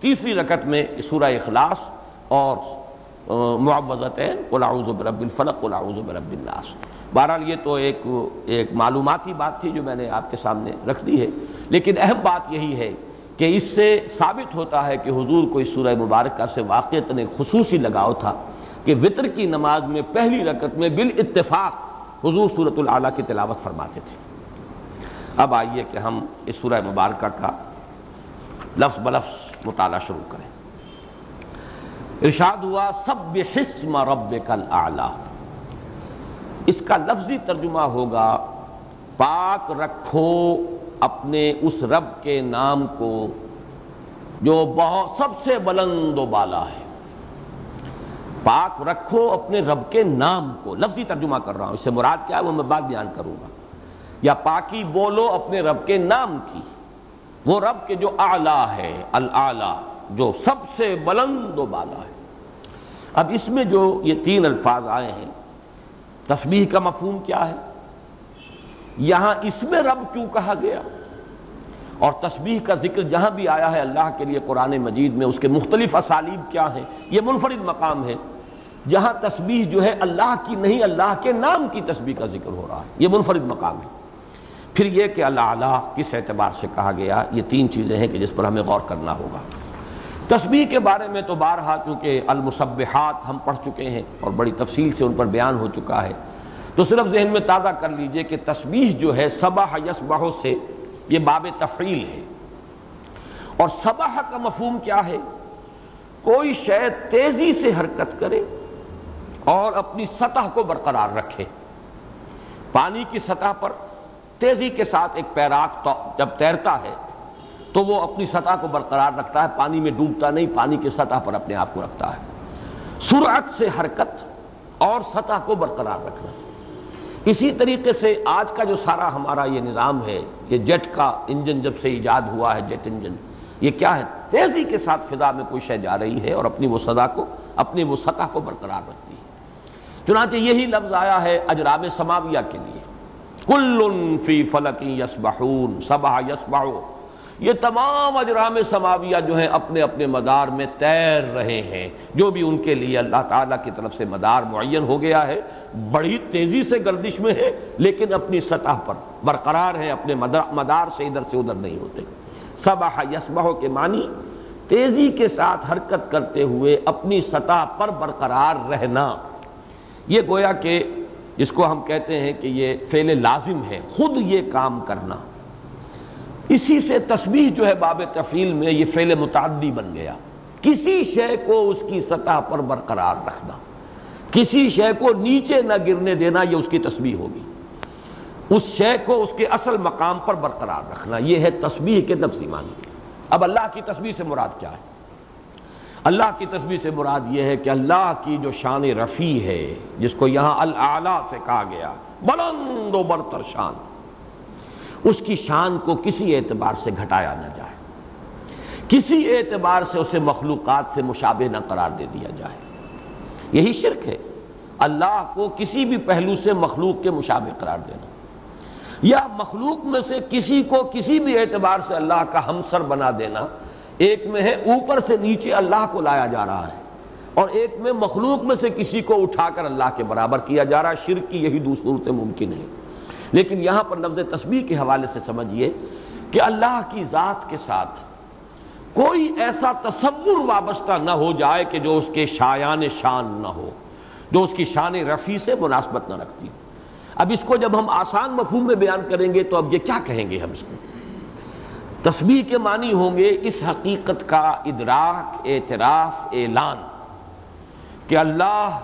تیسری رکت میں سورہ اخلاص اور معوضتین قل اعوذ برب الفلق، قل اعوذ برب الناس۔ بہرحال یہ تو ایک ایک معلوماتی بات تھی جو میں نے آپ کے سامنے رکھ دی ہے۔ لیکن اہم بات یہی ہے کہ اس سے ثابت ہوتا ہے کہ حضور کو اس سورہ مبارکہ سے واقع خصوصی لگاؤ تھا کہ وطر کی نماز میں پہلی رکت میں بالاتفاق حضور صورت العلیٰ کی تلاوت فرماتے تھے۔ اب آئیے کہ ہم اس سورہ مبارکہ کا لفظ بلفظ مطالعہ شروع کریں۔ ارشاد ہوا سب حسم رب کل اس کا لفظی ترجمہ ہوگا، پاک رکھو اپنے اس رب کے نام کو جو بہت سب سے بلند و بالا ہے۔ پاک رکھو اپنے رب کے نام کو۔ لفظی ترجمہ کر رہا ہوں۔ اس سے مراد کیا ہے؟ وہ میں بات بیان کروں گا۔ یا پاکی بولو اپنے رب کے نام کی۔ وہ رب کے جو اعلیٰ ہے العلیٰ جو سب سے بلند و بالا ہے۔ اب اس میں جو یہ تین الفاظ آئے ہیں، تسبیح کا مفہوم کیا ہے؟ یہاں اس میں رب کیوں کہا گیا؟ اور تسبیح کا ذکر جہاں بھی آیا ہے اللہ کے لیے قرآن مجید میں، اس کے مختلف اسالیب کیا ہیں؟ یہ منفرد مقام ہے۔ جہاں تسبیح جو ہے اللہ کی نہیں، اللہ کے نام کی تسبیح کا ذکر ہو رہا ہے۔ یہ منفرد مقام ہے۔ پھر یہ کہ اللہ اعلیٰ کس اعتبار سے کہا گیا، یہ تین چیزیں ہیں کہ جس پر ہمیں غور کرنا ہوگا۔ تسبیح کے بارے میں تو بارہا چونکہ المصبحات ہم پڑھ چکے ہیں اور بڑی تفصیل سے ان پر بیان ہو چکا ہے۔ تو صرف ذہن میں تازہ کر لیجیے کہ تسبیح جو ہے صبح یسبح سے یہ باب تفعیل ہے۔ اور صبح کا مفہوم کیا ہے؟ کوئی شے تیزی سے حرکت کرے اور اپنی سطح کو برقرار رکھے۔ پانی کی سطح پر تیزی کے ساتھ ایک پیراک جب تیرتا ہے تو وہ اپنی سطح کو برقرار رکھتا ہے، پانی میں ڈوبتا نہیں، پانی کی سطح پر اپنے آپ کو رکھتا ہے۔ سرعت سے حرکت اور سطح کو برقرار رکھنا۔ اسی طریقے سے آج کا جو سارا ہمارا یہ نظام ہے، یہ جیٹ کا انجن جب سے ایجاد ہوا ہے، جیٹ انجن، یہ کیا ہے؟ تیزی کے ساتھ فضا میں کوئی شے جا رہی ہے اور اپنی وہ سدا کو، اپنی وہ سطح کو برقرار رکھتی ہے۔ چنانچہ یہی لفظ آیا ہے اجرام سماویہ کے لیے۔ کل فی فلکی یسبحون صبح یسبحو۔ یہ تمام اجرام سماویہ جو ہیں اپنے اپنے مدار میں تیر رہے ہیں۔ جو بھی ان کے لیے اللہ تعالیٰ کی طرف سے مدار معین ہو گیا ہے، بڑی تیزی سے گردش میں ہے، لیکن اپنی سطح پر برقرار ہے اپنے مدار سے ادھر سے ادھر نہیں ہوتے۔ صبح یسبہ کے معنی، تیزی کے ساتھ حرکت کرتے ہوئے اپنی سطح پر برقرار رہنا۔ یہ گویا کہ جس کو ہم کہتے ہیں کہ یہ فعل لازم ہے، خود یہ کام کرنا۔ اسی سے تسبیح جو ہے باب تفیل میں یہ فعل متعدی بن گیا۔ کسی شے کو اس کی سطح پر برقرار رکھنا، کسی شے کو نیچے نہ گرنے دینا، یہ اس کی تسبیح ہوگی۔ اس شے کو اس کے اصل مقام پر برقرار رکھنا، یہ ہے تسبیح کے نفسی معنی اب اللہ کی تسبیح سے مراد کیا ہے؟ اللہ کی تسبیح سے مراد یہ ہے کہ اللہ کی جو شان رفیع ہے، جس کو یہاں العلیٰ سے کہا گیا، بلند و برتر شان، اس کی شان کو کسی اعتبار سے گھٹایا نہ جائے۔ کسی اعتبار سے اسے مخلوقات سے مشابہ نہ قرار دے دیا جائے۔ یہی شرک ہے۔ اللہ کو کسی بھی پہلو سے مخلوق کے مشابہ قرار دینا۔ یا مخلوق میں سے کسی کو کسی بھی اعتبار سے اللہ کا ہمسر بنا دینا ایک میں ہے اوپر سے نیچے اللہ کو لایا جا رہا ہے اور ایک میں مخلوق میں سے کسی کو اٹھا کر اللہ کے برابر کیا جا رہا ہے۔ شرک کی یہی دوسرے ممکن ہے لیکن یہاں پر لفظ تسبیح کے حوالے سے سمجھیے کہ اللہ کی ذات کے ساتھ کوئی ایسا تصور وابستہ نہ ہو جائے کہ جو اس کے شایان شان نہ ہو، جو اس کی شان رفیع سے مناسبت نہ رکھتی۔ اب اس کو جب ہم آسان مفہوم میں بیان کریں گے تو اب یہ کیا کہیں گے ہم اس کو؟ تسبیح کے معنی ہوں گے اس حقیقت کا ادراک، اعتراف، اعلان کہ اللہ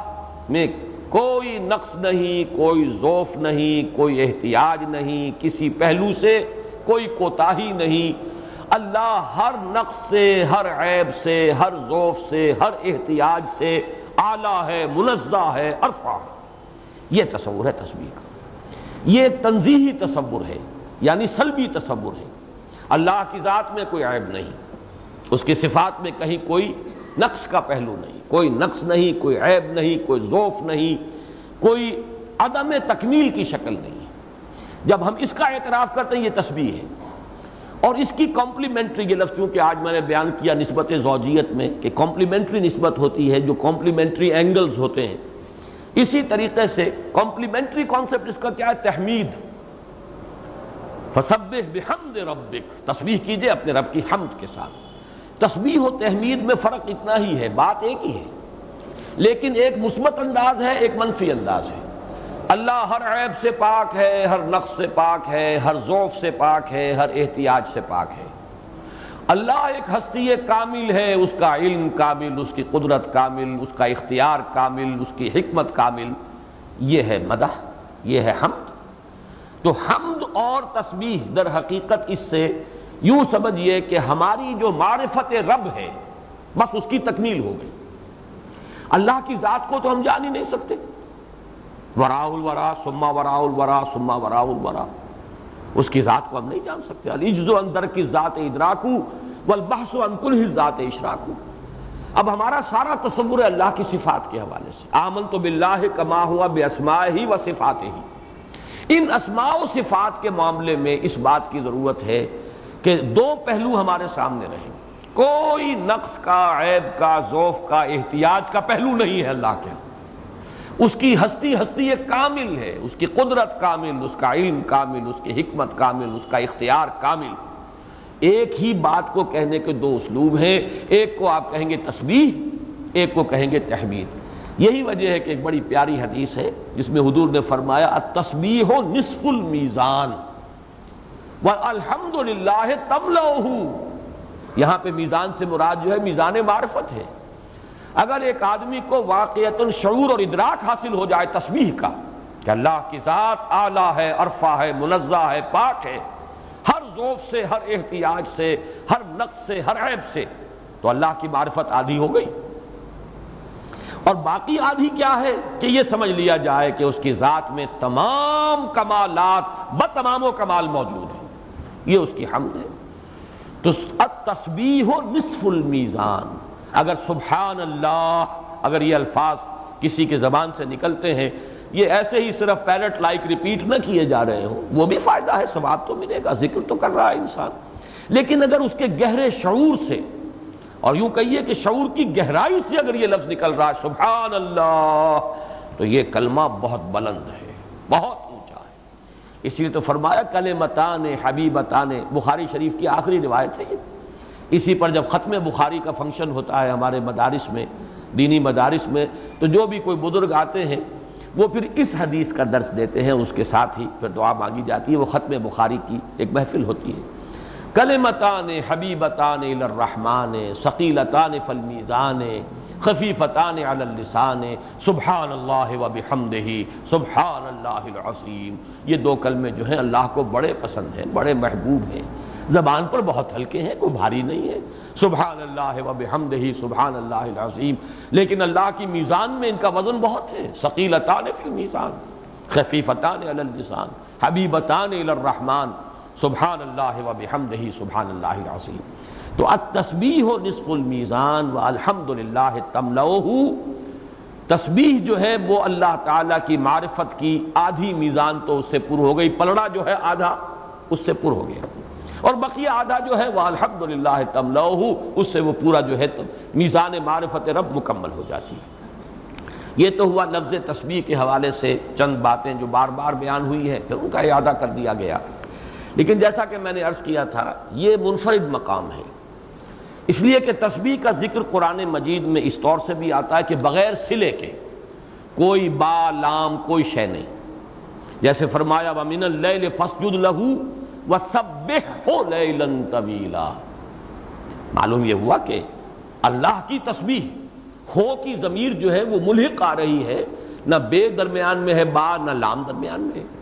میں کوئی نقص نہیں، کوئی ذوف نہیں، کوئی احتیاج نہیں، کسی پہلو سے کوئی کوتاہی نہیں۔ اللہ ہر نقص سے، ہر عیب سے، ہر ذوف سے، ہر احتیاج سے اعلیٰ ہے، منزہ ہے، عرفہ ہے۔ یہ تصور ہے تصویر کا۔ یہ تنظیحی تصور ہے یعنی سلبی تصور ہے۔ اللہ کی ذات میں کوئی عیب نہیں، اس کی صفات میں کہیں کوئی نقص کا پہلو نہیں، کوئی نقص نہیں، کوئی عیب نہیں، کوئی ذوف نہیں، کوئی عدم تکمیل کی شکل نہیں۔ جب ہم اس کا اعتراف کرتے ہیں، یہ تسبیح ہے۔ اور اس کی کمپلیمنٹری، یہ لفظ چونکہ آج میں نے بیان کیا نسبت زوجیت میں کہ کمپلیمنٹری نسبت ہوتی ہے، جو کمپلیمنٹری اینگلز ہوتے ہیں۔ اسی طریقے سے کمپلیمنٹری کانسیپٹ اس کا کیا ہے؟ تحمید۔ فسبح بحمد ربک، تسبیح کیجیے اپنے رب کی حمد کے ساتھ۔ تسبیح و تحمید میں فرق اتنا ہی ہے، بات ایک ہی ہے۔ لیکن ایک مثبت انداز ہے، ایک منفی انداز ہے۔ اللہ ہر عیب سے پاک ہے، ہر نقص سے پاک ہے، ہر ذوف سے پاک ہے، ہر احتیاج سے پاک ہے۔ اللہ ایک ہستی کامل ہے، اس کا علم کامل، اس کی قدرت کامل، اس کا اختیار کامل، اس کی حکمت کامل۔ یہ ہے مدح، یہ ہے حمد۔ تو حمد اور تسبیح در حقیقت اس سے یوں سمجھئے کہ ہماری جو معرفت رب ہے، بس اس کی تکمیل ہو گئی۔ اللہ کی ذات کو تو ہم جان ہی نہیں سکتے۔ ورا الورا سما ورا الورا سما ورا الورا۔ اس کی ذات کو ہم نہیں جان سکتے۔ الجز و اندر کی ذات ادراکو، والبحث و انکل ہی ذات اشراکو۔ اب ہمارا سارا تصور ہے اللہ کی صفات کے حوالے سے۔ آمن تو باللہ کما ہوا بے اسماء ہی و صفات ہی ان اسماء و صفات کے معاملے میں اس بات کی ضرورت ہے کہ دو پہلو ہمارے سامنے رہیں۔ کوئی نقص کا، عیب کا، ذوف کا احتیاج کا پہلو نہیں ہے اللہ کے۔ اس کی ہستی ہستی ایک کامل ہے۔ اس کی قدرت کامل، اس کا علم کامل، اس کی حکمت کامل، اس کا اختیار کامل۔ ایک ہی بات کو کہنے کے دو اسلوب ہیں۔ ایک کو آپ کہیں گے تسبیح، ایک کو کہیں گے تحمید۔ یہی وجہ ہے کہ ایک بڑی پیاری حدیث ہے، جس میں حضور نے فرمایا تسبیح ہو نصف المیزان۔ الحمد للہ تم یہاں پہ میزان سے مراد جو ہے، میزان معرفت ہے۔ اگر ایک آدمی کو واقعیت شعور اور ادراک حاصل ہو جائے تسبیح کا، کہ اللہ کی ذات اعلیٰ ہے، عرفہ ہے، منزہ ہے، پاک ہے، ہر ذوف سے، ہر احتیاج سے، ہر نقص سے، ہر عیب سے، تو اللہ کی معرفت آدھی ہو گئی۔ اور باقی آدھی کیا ہے کہ یہ سمجھ لیا جائے کہ اس کی ذات میں تمام کمالات بتمام و کمال موجود ہیں۔ یہ اس کی حمد ہے۔ تو تصبیح و نصف المیزان۔ اگر سبحان اللہ اگر یہ الفاظ کسی کے زبان سے نکلتے ہیں، یہ ایسے ہی صرف پیرٹ لائک ریپیٹ نہ کیے جا رہے ہوں۔ وہ بھی فائدہ ہے، ثواب تو ملے گا، ذکر تو کر رہا ہے انسان۔ لیکن اگر اس کے گہرے شعور سے اور یوں کہیے کہ شعور کی گہرائی سے اگر یہ لفظ نکل رہا ہے، سبحان اللہ، تو یہ کلمہ بہت بلند ہے، بہت اونچا ہے۔ اسی لیے تو فرمایا کل متان حبیبتان، بخاری شریف کی آخری روایت ہے یہ۔ اسی پر جب ختم بخاری کا فنکشن ہوتا ہے ہمارے مدارس میں، دینی مدارس میں، تو جو بھی کوئی بزرگ آتے ہیں، وہ پھر اس حدیث کا درس دیتے ہیں، اس کے ساتھ ہی پھر دعا مانگی جاتی ہے، وہ ختم بخاری کی ایک محفل ہوتی ہے۔ کلمتان حبیبتان الرحمن، ثقیلتان فالمیزان خفیفتان علی اللسان سبحان اللہ و بحمدہ سبحان اللہ العظیم۔ یہ دو کلمے جو ہیں اللہ کو بڑے پسند ہیں، بڑے محبوب ہیں۔ زبان پر بہت ہلکے ہیں، کوئی بھاری نہیں ہے۔ سبحان اللہ و بحمدہ سبحان اللہ العظیم۔ لیکن اللہ کی میزان میں ان کا وزن بہت ہے۔ ثقیلتان فی المیزان، خفیفتان علی اللسان، حبیبتان الرحمن۔ سبحان اللہ و بحمدہ سبحان اللہ العظیم۔ تو التسبیح نصف المیزان و الحمد للہ تملؤہ۔ تسبیح جو ہے وہ اللہ تعالیٰ کی معرفت کی آدھی میزان تو اس سے پر ہو گئی، پلڑا جو ہے آدھا اس سے پر ہو گیا۔ اور بقیہ آدھا جو ہے وہ الحمد للہ تملؤہ، اس سے وہ پورا جو ہے میزان معرفت رب مکمل ہو جاتی ہے۔ یہ تو ہوا لفظ تسبیح کے حوالے سے چند باتیں جو بار بار بیان ہوئی ہیں، پھر ان کا اعادہ کر دیا گیا۔ لیکن جیسا کہ میں نے عرض کیا تھا، یہ منفرد مقام ہے۔ اس لیے کہ تسبیح کا ذکر قرآن مجید میں اس طور سے بھی آتا ہے کہ بغیر سلے کے کوئی با، لام، کوئی شے نہیں۔ جیسے فرمایا، وَمِنَ اللَّيْلِ فَسْجُدْ لَهُ وَسَبِّحْهُ لَيْلًا طَوِيلًا۔ معلوم یہ ہوا کہ اللہ کی تسبیح ہو کی ضمیر جو ہے وہ ملحق آ رہی ہے، نہ بے درمیان میں ہے با، نہ لام درمیان میں۔ ہے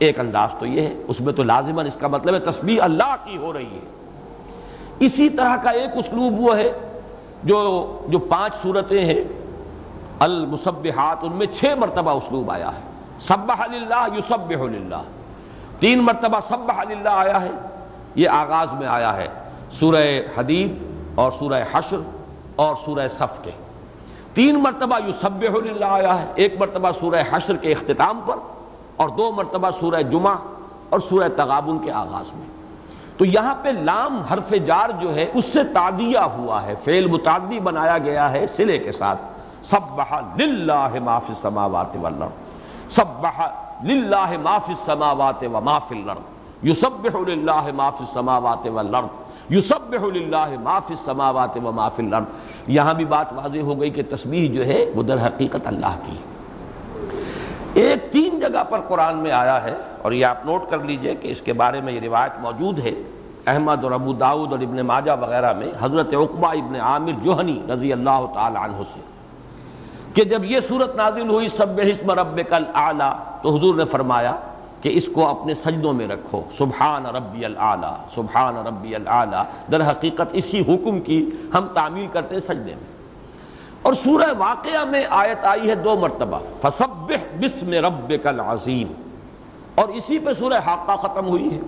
ایک انداز تو یہ ہے، اس میں تو لازماً اس کا مطلب ہے تسبیح اللہ کی ہو رہی ہے۔ اسی طرح کا ایک اسلوب وہ ہے جو جو پانچ صورتیں ہیں۔ المصبحات ان میں چھ مرتبہ اسلوب آیا ہے۔ سبح للہ، یسبح للہ۔ تین مرتبہ سبح للہ آیا ہے۔ یہ آغاز میں آیا ہے۔ سورہ حدید اور سورہ حشر اور سورہ صف کے۔ تین مرتبہ یسبح للہ آیا ہے۔ ایک مرتبہ سورہ حشر کے اختتام پر۔ اور دو مرتبہ سورہ جمعہ اور سورہ تغابن کے آغاز میں۔ تو یہاں پہ لام حرف جار جو ہے، اس سے تعدیہ ہوا ہے۔ فعل متعدی بنایا گیا ہے سلے کے ساتھ۔ سبح للہ ما فی السماوات والارض۔ سبح للہ ما فی السماوات و ما فی الارض۔ یسبح للہ ما فی السماوات والارض۔ یسبح للہ ما فی السماوات و ما فی الارض۔ یہاں بھی بات واضح ہو گئی کہ تسبیح جو ہے، وہ در حقیقت اللہ کی ہے۔ ایک تین جگہ پر قرآن میں آیا ہے اور یہ آپ نوٹ کر لیجیے کہ اس کے بارے میں یہ روایت موجود ہے احمد اور ابو داود اور ابن ماجہ وغیرہ میں حضرت عقبہ ابن عامر جوہنی رضی اللہ تعالی عنہ سے کہ جب یہ صورت نازل ہوئی سب حسم رب کل تو حضور نے فرمایا کہ اس کو اپنے سجدوں میں رکھو۔ سبحان ربی العلیٰ سبحان ربی العلیٰ در حقیقت اسی حکم کی ہم تعمیل کرتے سجدے میں۔ اور سورہ واقعہ میں آیت آئی ہے دو مرتبہ۔ فسبح بسم ربک العظیم اور اسی پہ سورہ حاقہ ختم ہوئی ہے۔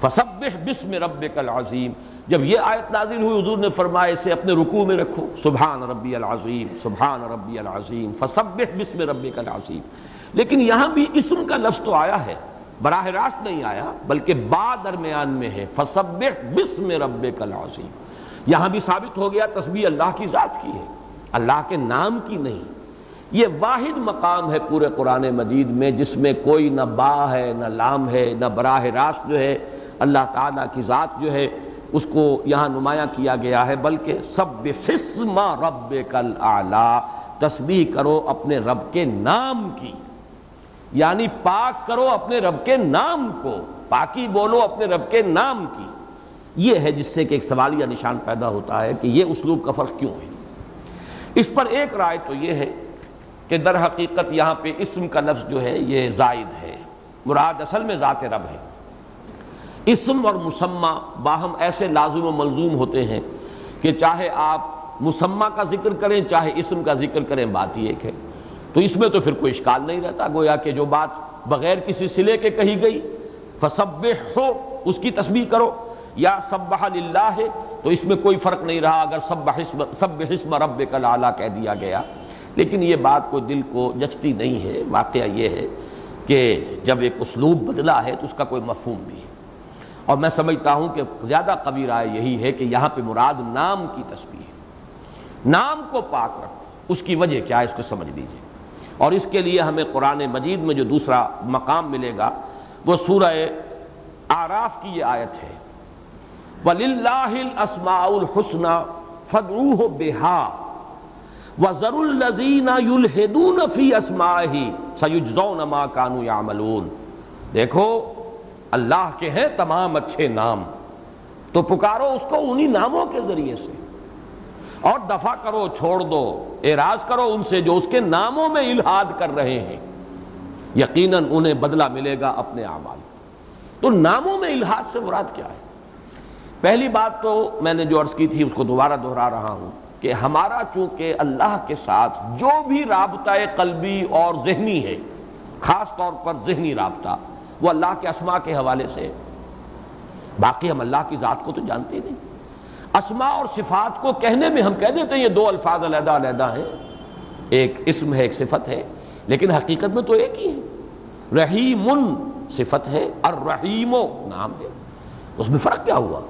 فسبح بسم ربک العظیم جب یہ آیت نازل ہوئی، حضور نے فرمایا، اسے اپنے رکوع میں رکھو۔ سبحان ربی العظیم، سبحان ربی العظیم۔ فسبح بسم ربک العظیم لیکن یہاں بھی اسم کا لفظ تو آیا ہے۔ براہ راست نہیں آیا، بلکہ با درمیان میں ہے۔ فسبح بسم ربک العظیم یہاں بھی ثابت ہو گیا، تسبیح اللہ کی ذات کی ہے۔ اللہ کے نام کی نہیں۔ یہ واحد مقام ہے پورے قرآن مجید میں، جس میں کوئی نہ با ہے، نہ لام ہے، نہ براہ راست جو ہے اللہ تعالیٰ کی ذات جو ہے اس کو یہاں نمایاں کیا گیا ہے، بلکہ سب حسم رب کل اعلیٰ تسبیح کرو اپنے رب کے نام کی۔ یعنی پاک کرو اپنے رب کے نام کو، پاکی بولو اپنے رب کے نام کی۔ یہ ہے جس سے کہ ایک سوالیہ نشان پیدا ہوتا ہے کہ یہ اسلوب کا فرق کیوں ہے؟ اس پر ایک رائے تو یہ ہے کہ در حقیقت یہاں پہ اسم کا لفظ جو ہے یہ زائد ہے، مراد اصل میں ذات رب ہے۔ اسم اور مسمہ باہم ایسے لازم و ملزوم ہوتے ہیں کہ چاہے آپ مسمہ کا ذکر کریں، چاہے اسم کا ذکر کریں، بات ہی ایک ہے۔ تو اس میں تو پھر کوئی اشکال نہیں رہتا، گویا کہ جو بات بغیر کسی سلے کے کہی گئی فسب ہو اس کی تسبیح کرو۔ یا سبح للہ ہے تو اس میں کوئی فرق نہیں رہا اگر سب سب حسم رب کل اعلیٰ کہہ دیا گیا۔ لیکن یہ بات کو دل کو جچتی نہیں ہے۔ واقعہ یہ ہے کہ جب ایک اسلوب بدلا ہے تو اس کا کوئی مفہوم بھی ہے۔ اور میں سمجھتا ہوں کہ زیادہ قوی رائے یہی ہے کہ یہاں پہ مراد نام کی تسبیح ہے۔ نام کو پاک رکھو۔ اس کی وجہ کیا ہے؟ اس کو سمجھ لیجیے اور اس کے لیے ہمیں قرآن مجید میں جو دوسرا مقام ملے گا وہ سورہ آراف کی یہ آیت ہے۔ وَلِلَّهِ الْأَسْمَاءُ الْحُسْنَى فَدْعُوهُ بِهَا وَذَرُ الَّذِينَ يُلْحِدُونَ فِي أَسْمَائِهِ سَيُجْزَوْنَ مَا كَانُوا يَعْمَلُونَ۔ دیکھو، اللہ کے ہیں تمام اچھے نام۔ تو پکارو اس کو انہی ناموں کے ذریعے سے۔ اور دفع کرو، چھوڑ دو۔ اعراض کرو ان سے جو اس کے ناموں میں الہاد کر رہے ہیں۔ یقیناً انہیں بدلہ ملے گا اپنے اعمال۔ تو ناموں میں الہاد سے مراد کیا ہے؟ پہلی بات تو میں نے جو عرض کی تھی اس کو دوبارہ دہرا رہا ہوں کہ ہمارا چونکہ اللہ کے ساتھ جو بھی رابطہ قلبی اور ذہنی ہے، خاص طور پر ذہنی رابطہ، وہ اللہ کے اسماء کے حوالے سے باقی ہم اللہ کی ذات کو تو جانتے نہیں۔ اسما اور صفات کو کہنے میں ہم کہہ دیتے ہیں، یہ دو الفاظ علیحدہ علیحدہ ہیں۔ ایک اسم ہے، ایک صفت ہے، لیکن حقیقت میں تو ایک ہی ہے۔ رحیم صفت ہے الرحیم نام ہے۔ اس میں فرق کیا ہوا؟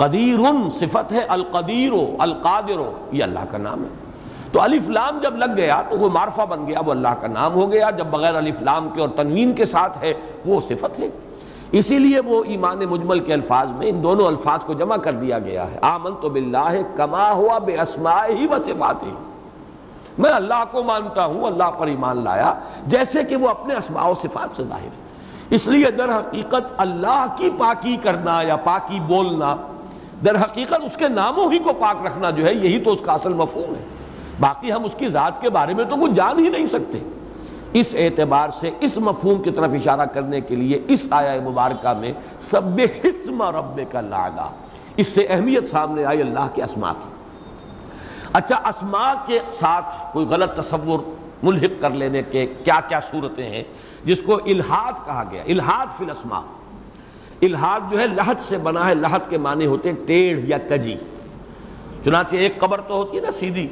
قدیر صفت ہے القدیر القادر یہ اللہ کا نام ہے۔ تو الف لام جب لگ گیا تو وہ معرفہ بن گیا، وہ اللہ کا نام ہو گیا۔ جب بغیر الف لام کے اور تنوین کے ساتھ ہے، وہ صفت ہے۔ اسی لیے وہ ایمان مجمل کے الفاظ میں ان دونوں الفاظ کو جمع کر دیا گیا ہے۔ آمن تو بلّہ کما ہوا بے اسماء ہی و صفات ہی میں اللہ کو مانتا ہوں، اللہ پر ایمان لایا، جیسے کہ وہ اپنے اسماء و صفات سے ظاہر ہے۔ اس لیے در حقیقت اللہ کی پاکی کرنا یا پاکی بولنا در حقیقت اس کے ناموں ہی کو پاک رکھنا جو ہے، یہی تو اس کا اصل مفہوم ہے۔ باقی ہم اس کی ذات کے بارے میں تو کچھ جان ہی نہیں سکتے۔ اس اعتبار سے، اس مفہوم کی طرف اشارہ کرنے کے لیے اس آیا مبارکہ میں سب حسم رب کا لاگا اس سے اہمیت سامنے آئی اللہ کے اسما کی۔ اچھا اسما کے ساتھ کوئی غلط تصور ملحق کر لینے کے کیا کیا صورتیں ہیں، جس کو الہاد کہا گیا۔ الہاد فی الاسما الہاد جو ہے لہت سے بنا ہے لہت کے معنی ہوتے ہیں ٹیڑھ یا کجی۔ چنانچہ ایک قبر تو ہوتی ہے نا سیدھی،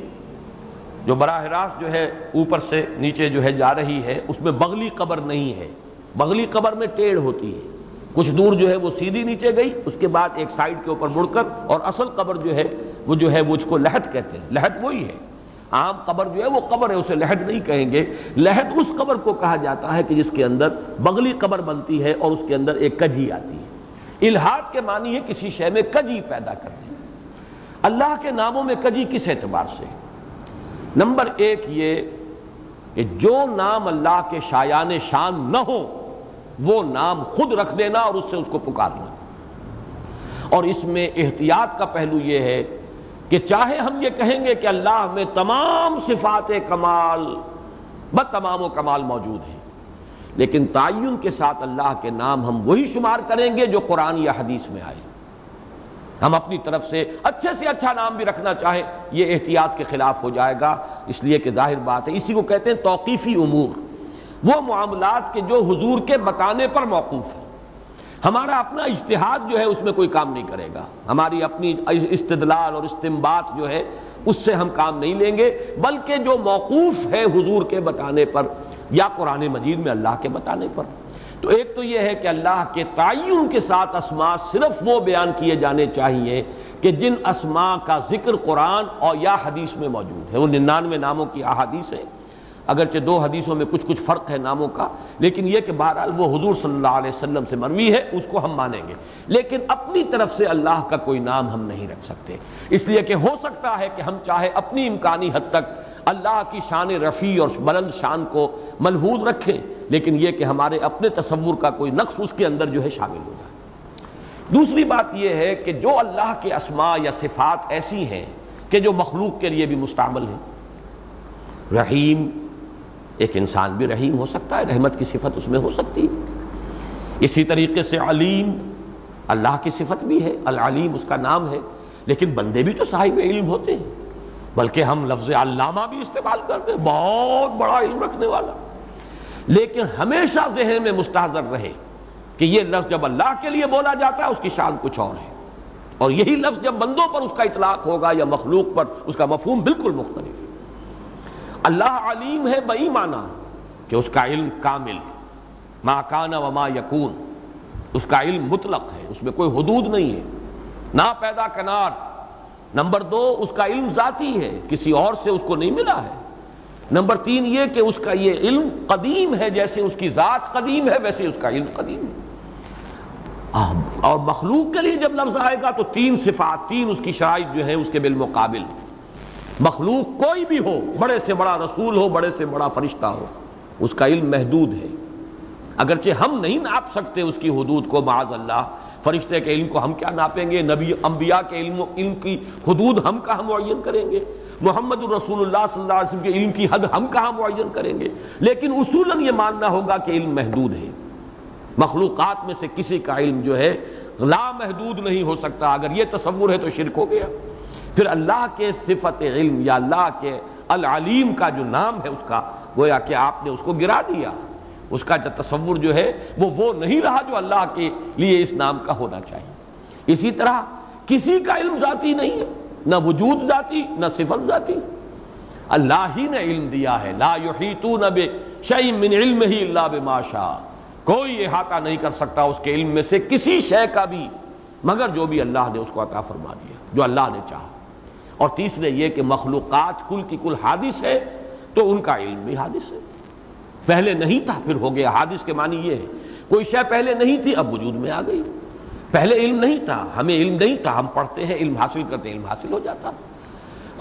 جو براہ راست جو ہے اوپر سے نیچے جو ہے جا رہی ہے، اس میں بغلی قبر نہیں ہے۔ بغلی قبر میں ٹیڑھ ہوتی ہے۔ کچھ دور جو ہے وہ سیدھی نیچے گئی، اس کے بعد ایک سائڈ کے اوپر مڑ کر اور اصل قبر جو ہے، وہ جو ہے وہ اس کو لہٹ کہتے ہیں۔ لہٹ وہی ہے۔ عام قبر جو ہے وہ قبر ہے، اسے لہٹ نہیں کہیں گے۔ لہٹ اس قبر کو کہا جاتا ہے کہ جس کے اندر بغلی قبر بنتی ہے اور اس کے اندر ایک کجی آتی ہے۔ الہاد کے معنی ہے کسی شے میں کجی پیدا کرتی اللہ کے ناموں میں کجی کس اعتبار سے؟ نمبر ایک یہ کہ جو نام اللہ کے شایان شان نہ ہو، وہ نام خود رکھ دینا اور اس سے اس کو پکارنا۔ اور اس میں احتیاط کا پہلو یہ ہے کہ چاہے ہم یہ کہیں گے کہ اللہ میں تمام صفات کمال، بد تمام و کمال موجود ہیں۔ لیکن تعین کے ساتھ اللہ کے نام ہم وہی شمار کریں گے جو قرآن یا حدیث میں آئے۔ ہم اپنی طرف سے اچھے سے اچھا نام بھی رکھنا چاہیں، یہ احتیاط کے خلاف ہو جائے گا۔ اس لیے کہ ظاہر بات ہے، اسی کو کہتے ہیں توقیفی امور۔ وہ معاملات کے جو حضور کے بتانے پر موقوف ہیں۔ ہمارا اپنا اجتہاد جو ہے اس میں کوئی کام نہیں کرے گا۔ ہماری اپنی استدلال اور استمبات جو ہے، اس سے ہم کام نہیں لیں گے، بلکہ جو موقوف ہے حضور کے بتانے پر یا قرآن مجید میں اللہ کے بتانے پر۔ تو ایک تو یہ ہے کہ اللہ کے تعین کے ساتھ اسما صرف وہ بیان کیے جانے چاہیے کہ جن اسما کا ذکر قرآن اور یا حدیث میں موجود ہے۔ وہ ننانوے ناموں کی احادیث ہے اگرچہ دو حدیثوں میں کچھ کچھ فرق ہے ناموں کا، لیکن یہ کہ بہرحال وہ حضور صلی اللہ علیہ وسلم سے مروی ہے، اس کو ہم مانیں گے۔ لیکن اپنی طرف سے اللہ کا کوئی نام ہم نہیں رکھ سکتے۔ اس لیے کہ ہو سکتا ہے کہ ہم چاہے اپنی امکانی حد تک اللہ کی شان رفیع اور بلند شان کو ملحوظ رکھیں، لیکن یہ کہ ہمارے اپنے تصور کا کوئی نقص اس کے اندر جو ہے شامل ہو جائے۔ دوسری بات یہ ہے کہ جو اللہ کے اسماء یا صفات ایسی ہیں کہ جو مخلوق کے لیے بھی مستعمل ہیں۔ رحیم ایک انسان بھی رحیم ہو سکتا ہے، رحمت کی صفت اس میں ہو سکتی۔ ہے اسی طریقے سے علیم، اللہ کی صفت بھی ہے، العلیم اس کا نام ہے۔ لیکن بندے بھی تو صاحب علم ہوتے ہیں، بلکہ ہم لفظ علامہ بھی استعمال کرتے ہیں، بہت بڑا علم رکھنے والا۔ لیکن ہمیشہ ذہن میں مستحضر رہے کہ یہ لفظ جب اللہ کے لیے بولا جاتا ہے، اس کی شان کچھ اور ہے۔ اور یہی لفظ جب بندوں پر اس کا اطلاق ہوگا یا مخلوق پر، اس کا مفہوم بالکل مختلف۔ ہے اللہ علیم ہے بئی مانا کہ اس کا علم کامل ما کان و ما یکون، اس کا علم مطلق ہے، اس میں کوئی حدود نہیں ہے۔ نہ پیدا کنار، نمبر دو، اس کا علم ذاتی ہے، کسی اور سے اس کو نہیں ملا ہے۔ نمبر تین یہ کہ اس کا یہ علم قدیم ہے، جیسے اس کی ذات قدیم ہے، ویسے اس کا علم قدیم ہے۔ اور مخلوق کے لیے جب لفظ آئے گا تو تین صفات، تین اس کی شرائط جو ہے اس کے بالمقابل۔ مخلوق کوئی بھی ہو، بڑے سے بڑا رسول ہو، بڑے سے بڑا فرشتہ ہو، اس کا علم محدود ہے۔ اگرچہ ہم نہیں ناپ سکتے اس کی حدود کو، معاذ اللہ، فرشتے کے علم کو ہم کیا ناپیں گے؟ نبی، انبیاء کے علم علم کی حدود ہم کہاں معین کریں گے؟ محمد الرسول اللہ صلی اللہ علیہ وسلم کے علم کی حد ہم کہاں معین کریں گے؟ لیکن اصولاً یہ ماننا ہوگا کہ علم محدود ہے۔ مخلوقات میں سے کسی کا علم جو ہے، لا محدود نہیں ہو سکتا۔ اگر یہ تصور ہے تو شرک ہو گیا۔ پھر اللہ کے صفت علم یا اللہ کے العلیم کا جو نام ہے اس کا، گویا کہ آپ نے اس کو گرا دیا۔ اس کا جو تصور جو ہے، وہ وہ نہیں رہا جو اللہ کے لیے اس نام کا ہونا چاہیے۔ اسی طرح کسی کا علم ذاتی نہیں ہے، نہ وجود ذاتی، نہ صفت ذاتی۔ اللہ ہی نے علم دیا ہے۔ لا یحیطون بشیء من علم ہی اللہ بما شاء۔ کوئی احاطہ نہیں کر سکتا اس کے علم میں سے کسی شے کا بھی، مگر جو بھی اللہ نے اس کو عطا فرما دیا، جو اللہ نے چاہا۔ اور تیسرے یہ کہ مخلوقات کل کی کل حادث ہے، تو ان کا علم بھی حادث ہے۔ پہلے نہیں تھا، پھر ہو گیا۔ حادث کے معنی یہ ہے، کوئی شے پہلے نہیں تھی، اب وجود میں آ گئی۔ پہلے علم نہیں تھا، ہمیں علم نہیں تھا، ہم پڑھتے ہیں، علم حاصل کرتے ہیں، علم حاصل ہو جاتا۔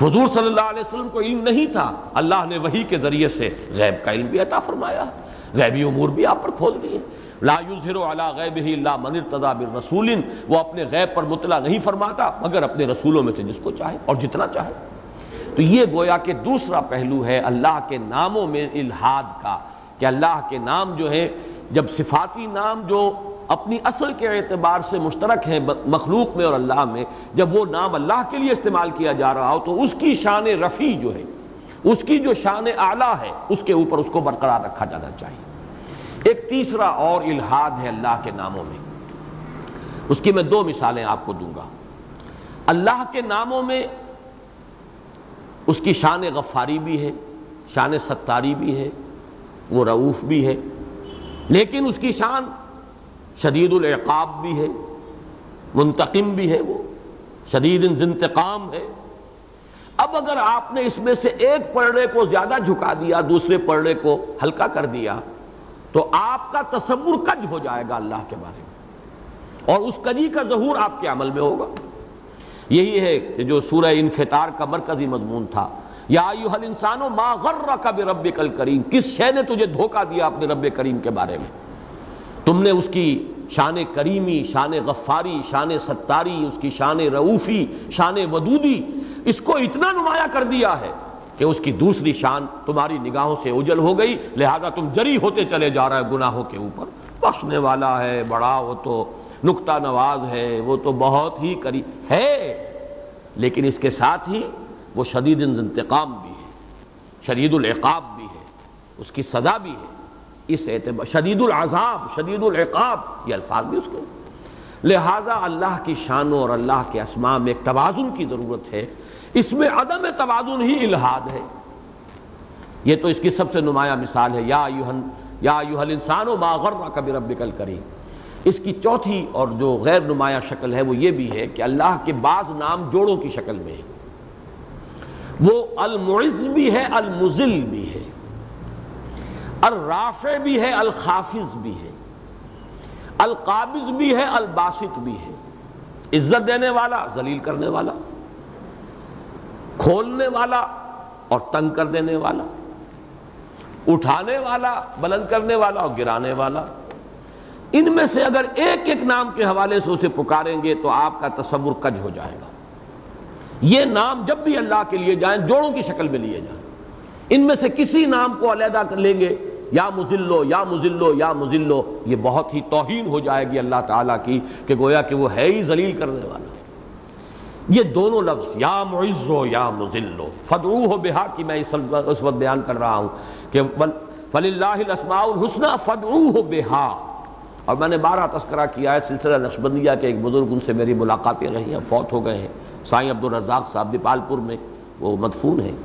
حضور صلی اللہ علیہ وسلم کو علم نہیں تھا، اللہ نے وہی کے ذریعے سے غیب کا علم بھی عطا فرمایا۔ غیبی امور بھی آپ پر کھول دیے۔ لا یظہر علی غیبہ الا من ارتضى بالرسول وہ اپنے غیب پر مطلع نہیں فرماتا، مگر اپنے رسولوں میں سے جس کو چاہے اور جتنا چاہے۔ تو یہ گویا کہ دوسرا پہلو ہے اللہ کے ناموں میں الہاد کا، کہ اللہ کے نام جو ہے جب صفاتی نام جو اپنی اصل کے اعتبار سے مشترک ہیں مخلوق میں اور اللہ میں، جب وہ نام اللہ کے لیے استعمال کیا جا رہا ہو، تو اس کی شان رفیع جو ہے، اس کی جو شان اعلیٰ ہے، اس کے اوپر اس کو برقرار رکھا جانا چاہیے۔ ایک تیسرا اور الہاد ہے اللہ کے ناموں میں۔ اس کی میں دو مثالیں آپ کو دوں گا۔ اللہ کے ناموں میں اس کی شان غفاری بھی ہے، شان ستاری بھی ہے، وہ رعوف بھی ہے۔ لیکن اس کی شان شدید العقاب بھی ہے، منتقم بھی ہے وہ، شدید انتقام ہے۔ اب اگر آپ نے اس میں سے ایک پڑھنے کو زیادہ جھکا دیا، دوسرے پڑھنے کو ہلکا کر دیا تو آپ کا تصور کج ہو جائے گا اللہ کے بارے میں۔ اور اس کجی کا ظہور آپ کے عمل میں ہوگا۔ یہی ہے کہ جو سورہ انفطار کا مرکزی مضمون تھا۔ یا ایوہ الانسانو ما غرک بربک الکریم، کس شے نے تجھے دھوکہ دیا اپنے رب کریم کے بارے میں؟ تم نے اس کی شان کریمی، شان غفاری، شان ستاری، اس کی شان رعوفی، شان ودودی، اس کو اتنا نمایاں کر دیا ہے کہ اس کی دوسری شان تمہاری نگاہوں سے اجل ہو گئی، لہذا تم جری ہوتے چلے جا رہے گناہوں کے اوپر۔ بخشنے والا ہے، بڑا وہ تو نقطہ نواز ہے، وہ تو بہت ہی کری ہے۔ لیکن اس کے ساتھ ہی وہ شدید انتقام بھی ہے، شدید العقاب بھی ہے، اس کی سزا بھی ہے۔ اس اعتبار، شدید العذاب، شدید العقاب، یہ الفاظ بھی اس کے۔ لہذا اللہ کی شانوں اور اللہ کے اسماء میں ایک توازن کی ضرورت ہے۔ اس میں عدم توازن ہی الہاد ہے۔ یہ تو اس کی سب سے نمایاں مثال ہے۔ یا یوہن یا یوہل انسان و غرک بربک الکریم۔ اس کی چوتھی اور جو غیر نمایاں شکل ہے وہ یہ بھی ہے کہ اللہ کے بعض نام جوڑوں کی شکل میں ہے وہ المعز بھی ہے المزل بھی ہے۔ الرافع بھی ہے الخافظ بھی ہے۔ القابض بھی ہے، الباسط بھی ہے۔ عزت دینے والا، ذلیل کرنے والا۔ کھولنے والا اور تنگ کر دینے والا، اٹھانے والا، بلند کرنے والا اور گرانے والا۔ ان میں سے اگر ایک ایک نام کے حوالے سے اسے پکاریں گے تو آپ کا تصور کج ہو جائے گا۔ یہ نام جب بھی اللہ کے لیے جائیں، جوڑوں کی شکل میں لیے جائیں۔ ان میں سے کسی نام کو علیحدہ کر لیں گے، یا مزلو یا مزلو یا مزلو یہ بہت ہی توہین ہو جائے گی اللہ تعالیٰ کی کہ گویا کہ وہ ہے ہی ذلیل کرنے والا۔ یہ دونوں لفظ یا معزو یا مزلو فدعو ہو۔ بہا کی میں اس وقت بیان کر رہا ہوں کہ فلی اللہ الاسماء الحسن فدعو ہو بہا۔ اور میں نے بارہ تذکرہ کیا ہے، سلسلہ نقشبندیہ کے ایک بزرگ ان سے میری ملاقاتیں رہی ہیں، فوت ہو گئے ہیں۔ سائیں عبد الرزاق صاحب دیپال پور میں، وہ مدفون ہیں۔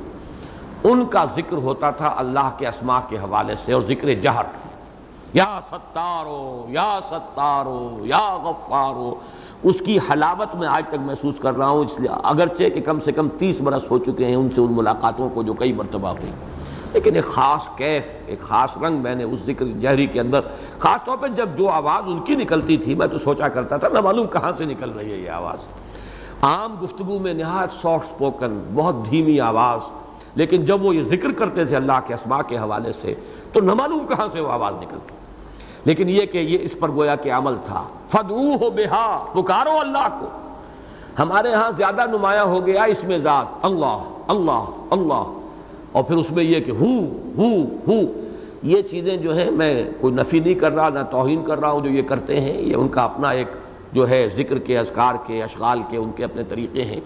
ان کا ذکر ہوتا تھا اللہ کے اسماء کے حوالے سے، اور ذکر جہر۔ یا ستارو یا ستارو، یا غفارو۔ اس کی حلاوت میں آج تک محسوس کر رہا ہوں، اس لیے اگرچہ کہ کم سے کم تیس برس ہو چکے ہیں ان سے ان ملاقاتوں کو جو کئی مرتبہ ہوئی۔ لیکن ایک خاص کیف، ایک خاص رنگ میں نے اس ذکر جہری کے اندر، خاص طور پہ جب جو آواز ان کی نکلتی تھی، میں تو سوچا کرتا تھا، میں معلوم کہاں سے نکل رہی ہے یہ آواز۔ عام گفتگو میں نہایت سافٹ سپوکن، بہت دھیمی آواز، لیکن جب وہ یہ ذکر کرتے تھے اللہ کے اسماء کے حوالے سے، تو نہ معلوم کہاں سے وہ آواز نکلتی۔ لیکن یہ کہ یہ اس پر گویا کہ عمل تھا۔ فدعو ہو بہا پکارو اللہ کو۔ ہمارے ہاں زیادہ نمایاں ہو گیا اس میں ذات۔ اللہ اللہ اللہ۔ اور پھر اس میں یہ کہ ہو ہو ہو۔ یہ چیزیں جو ہیں میں کوئی نفی نہیں کر رہا، نہ توہین کر رہا ہوں جو یہ کرتے ہیں۔ یہ ان کا اپنا ایک جو ہے ذکر کے، اذکار کے، اشغال کے ان کے اپنے طریقے ہیں۔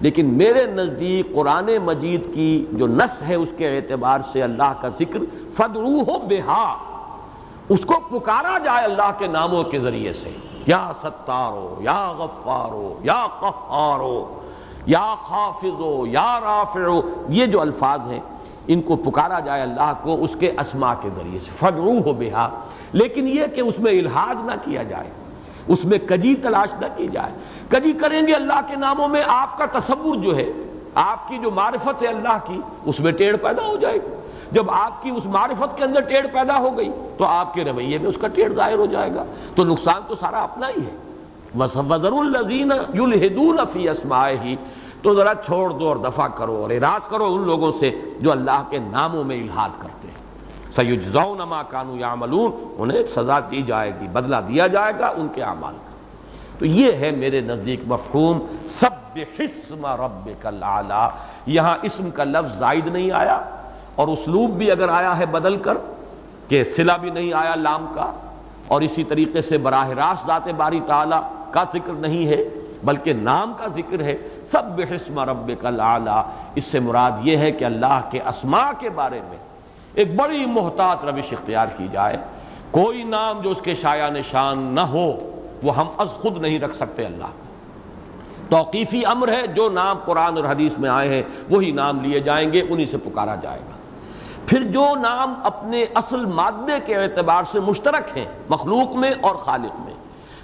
لیکن میرے نزدیک قرآن مجید کی جو نس ہے، اس کے اعتبار سے اللہ کا ذکر فدعو ہو بہا اس کو پکارا جائے اللہ کے ناموں کے ذریعے سے۔ یا ستارو، یا غفارو، یا قہارو، یا خافظو یا رافعو، یہ جو الفاظ ہیں، ان کو پکارا جائے اللہ کو اس کے اسما کے ذریعے سے۔ فدعو ہو بہا لیکن یہ کہ اس میں الحاد نہ کیا جائے، اس میں کجی تلاش نہ کی جائے۔ کجی کریں گے اللہ کے ناموں میں، آپ کا تصور جو ہے، آپ کی جو معرفت ہے اللہ کی، اس میں ٹیڑھ پیدا ہو جائے۔ گی جب آپ کی اس معرفت کے اندر ٹیڑھ پیدا ہو گئی تو آپ کے رویے میں اس کا ٹیڑھ ظاہر ہو جائے گا۔ تو نقصان تو سارا اپنا ہی ہے۔ وَصَفَذَرُ الَّذِينَ تو ذرا چھوڑ دو اور دفع کرو اور اراز کرو ان لوگوں سے جو اللہ کے ناموں میں الہاد کرتے ہیں۔ سیجزون ما کانو یعملون انہیں سزا دی جائے گی، بدلہ دیا جائے گا ان کے اعمال کا۔ تو یہ ہے میرے نزدیک مفہوم سب حسم ربک العلا یہاں اسم کا لفظ زائد نہیں آیا۔ اور اسلوب بھی اگر آیا ہے بدل کر کہ صلہ بھی نہیں آیا لام کا اور اسی طریقے سے براہ راست ذات باری تعالیٰ کا ذکر نہیں ہے بلکہ نام کا ذکر ہے سب حسم ربک العلا۔ اس سے مراد یہ ہے کہ اللہ کے اسماء کے بارے میں ایک بڑی محتاط روش اختیار کی جائے۔ کوئی نام جو اس کے شایع نشان نہ ہو، وہ ہم از خود نہیں رکھ سکتے اللہ۔ توقیفی امر ہے، جو نام قرآن اور حدیث میں آئے ہیں، وہی نام لیے جائیں گے، انہی سے پکارا جائے گا۔ پھر جو نام اپنے اصل مادے کے اعتبار سے مشترک ہیں، مخلوق میں اور خالق میں،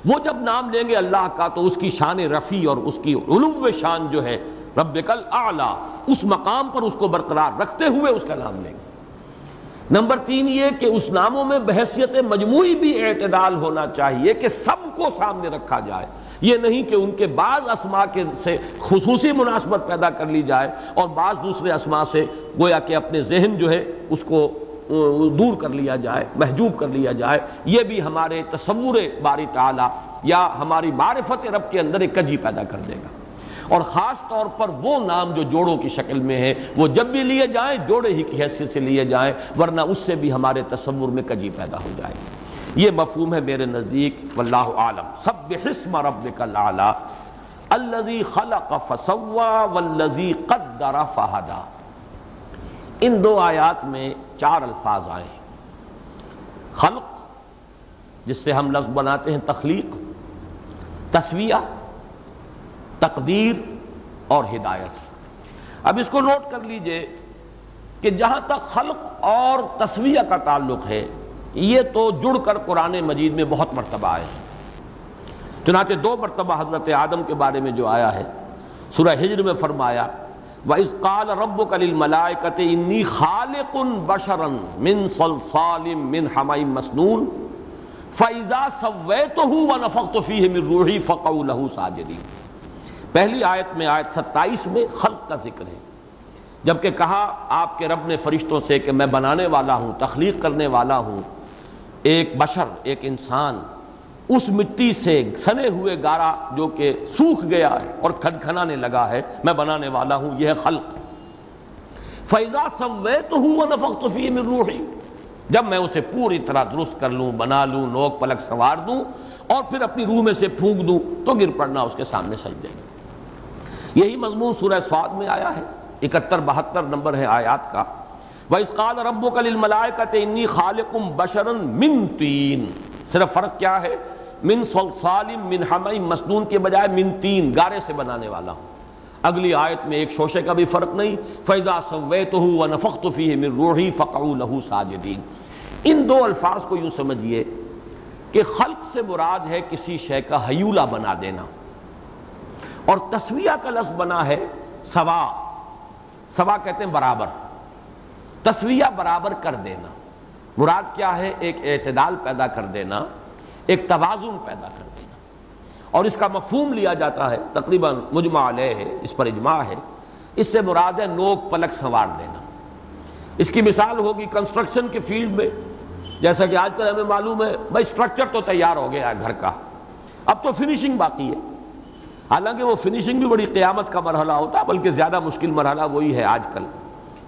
وہ جب نام لیں گے اللہ کا تو اس کی شان رفیع اور اس کی علو شان جو ہے رب کل اعلیٰ اس مقام پر اس کو برقرار رکھتے ہوئے اس کا نام لیں گے۔ نمبر تین یہ کہ اس ناموں میں بحثیت مجموعی بھی اعتدال ہونا چاہیے کہ سب کو سامنے رکھا جائے۔ یہ نہیں کہ ان کے بعض اسما کے سے خصوصی مناسبت پیدا کر لی جائے اور بعض دوسرے اسما سے گویا کہ اپنے ذہن جو ہے اس کو دور کر لیا جائے، محجوب کر لیا جائے۔ یہ بھی ہمارے تصور باری تعالیٰ یا ہماری معرفت رب کے اندر ایک کجی پیدا کر دے گا۔ اور خاص طور پر وہ نام جو جوڑوں کی شکل میں ہے، وہ جب بھی لیے جائیں، جوڑے ہی کی حیثیت سے لیے جائیں، ورنہ اس سے بھی ہمارے تصور میں کجی پیدا ہو جائے یہ مفہوم ہے میرے نزدیک، واللہ عالم سب حسم ربک العلا۔ الذي خلق فسوا والذي قدر فہدا۔ ان دو آیات میں چار الفاظ آئے ہیں۔ خلق، جس سے ہم لفظ بناتے ہیں تخلیق تصویہ تقدیر اور ہدایت۔ اب اس کو نوٹ کر لیجیے کہ جہاں تک خلق اور تصویہ کا تعلق ہے یہ تو جڑ کر قرآن مجید میں بہت مرتبہ آئے ہیں۔ چنانچہ دو مرتبہ حضرت آدم کے بارے میں جو آیا ہے، سورہ ہجر میں فرمایا، وَإِذْ قَالَ رَبُّكَ لِلْمَلَائِكَةِ إِنِّي خَالِقٌ بَشَرًا مِّن صَلْصَالٍ مِّن حَمَئٍ مَسْنُونَ فَإِذَا سَوَّيْتُهُ وَنَفَخْتُ فِيهِ مِن رُوحِي فَقَعُوا لَهُ سَاجِدِينَ۔ پہلی آیت میں، آیت ستائیس میں خلق کا ذکر ہے۔ جبکہ کہا، آپ کے رب نے فرشتوں سے کہ میں بنانے والا ہوں، تخلیق کرنے والا ہوں ایک بشر، ایک انسان اس مٹی سے سنے ہوئے گارا جو کہ سوکھ گیا ہے اور کھن کھنانے لگا ہے، میں بنانے والا ہوں، یہ ہے خلق۔ فیضا سویت ہوں نفقت من روحی جب میں اسے پوری طرح درست کر لوں، بنا لوں، نوک پلک سوار دوں اور پھر اپنی روح میں سے پھونک دوں، تو گر پڑنا اس کے سامنے سجدے۔ میں یہی مضمون سورہ سواد میں آیا ہے۔ اکہتر، بہتر نمبر ہے آیات کا۔ وَإِذْ قَالَ رَبُّكَ لِلْمَلَائِكَةِ إِنِّي خَالِقٌ بَشَرًا مِن تین صرف فرق کیا ہے؟ من صلصالم من حمئی مسنون کے بجائے من تین گارے سے بنانے والا ہوں۔ اگلی آیت میں ایک شوشے کا بھی فرق نہیں۔ فیضا سویتہ ونفخت فیہ من روحی فقعو لہو ساجدین ان دو الفاظ کو یوں سمجھئے کہ خلق سے مراد ہے کسی شے کا حیولہ بنا دینا۔ اور تصویہ کا لفظ بنا ہے سوا۔ سوا کہتے ہیں برابر۔ تصویہ برابر کر دینا۔ مراد کیا ہے؟ ایک اعتدال پیدا کر دینا، ایک توازن پیدا کر دینا۔ اور اس کا مفہوم لیا جاتا ہے، تقریباً مجمع علیہ ہے، اس پر اجماع ہے۔ اس سے مراد ہے نوک پلک سنوار دینا۔ اس کی مثال ہوگی کنسٹرکشن کے فیلڈ میں۔ جیسا کہ آج کل ہمیں معلوم ہے، بھائی سٹرکچر تو تیار ہو گیا ہے گھر کا۔ اب تو فنیشنگ باقی ہے۔ حالانکہ وہ فنیشنگ بھی بڑی قیامت کا مرحلہ ہوتا ہے بلکہ زیادہ مشکل مرحلہ وہی ہے آج کل۔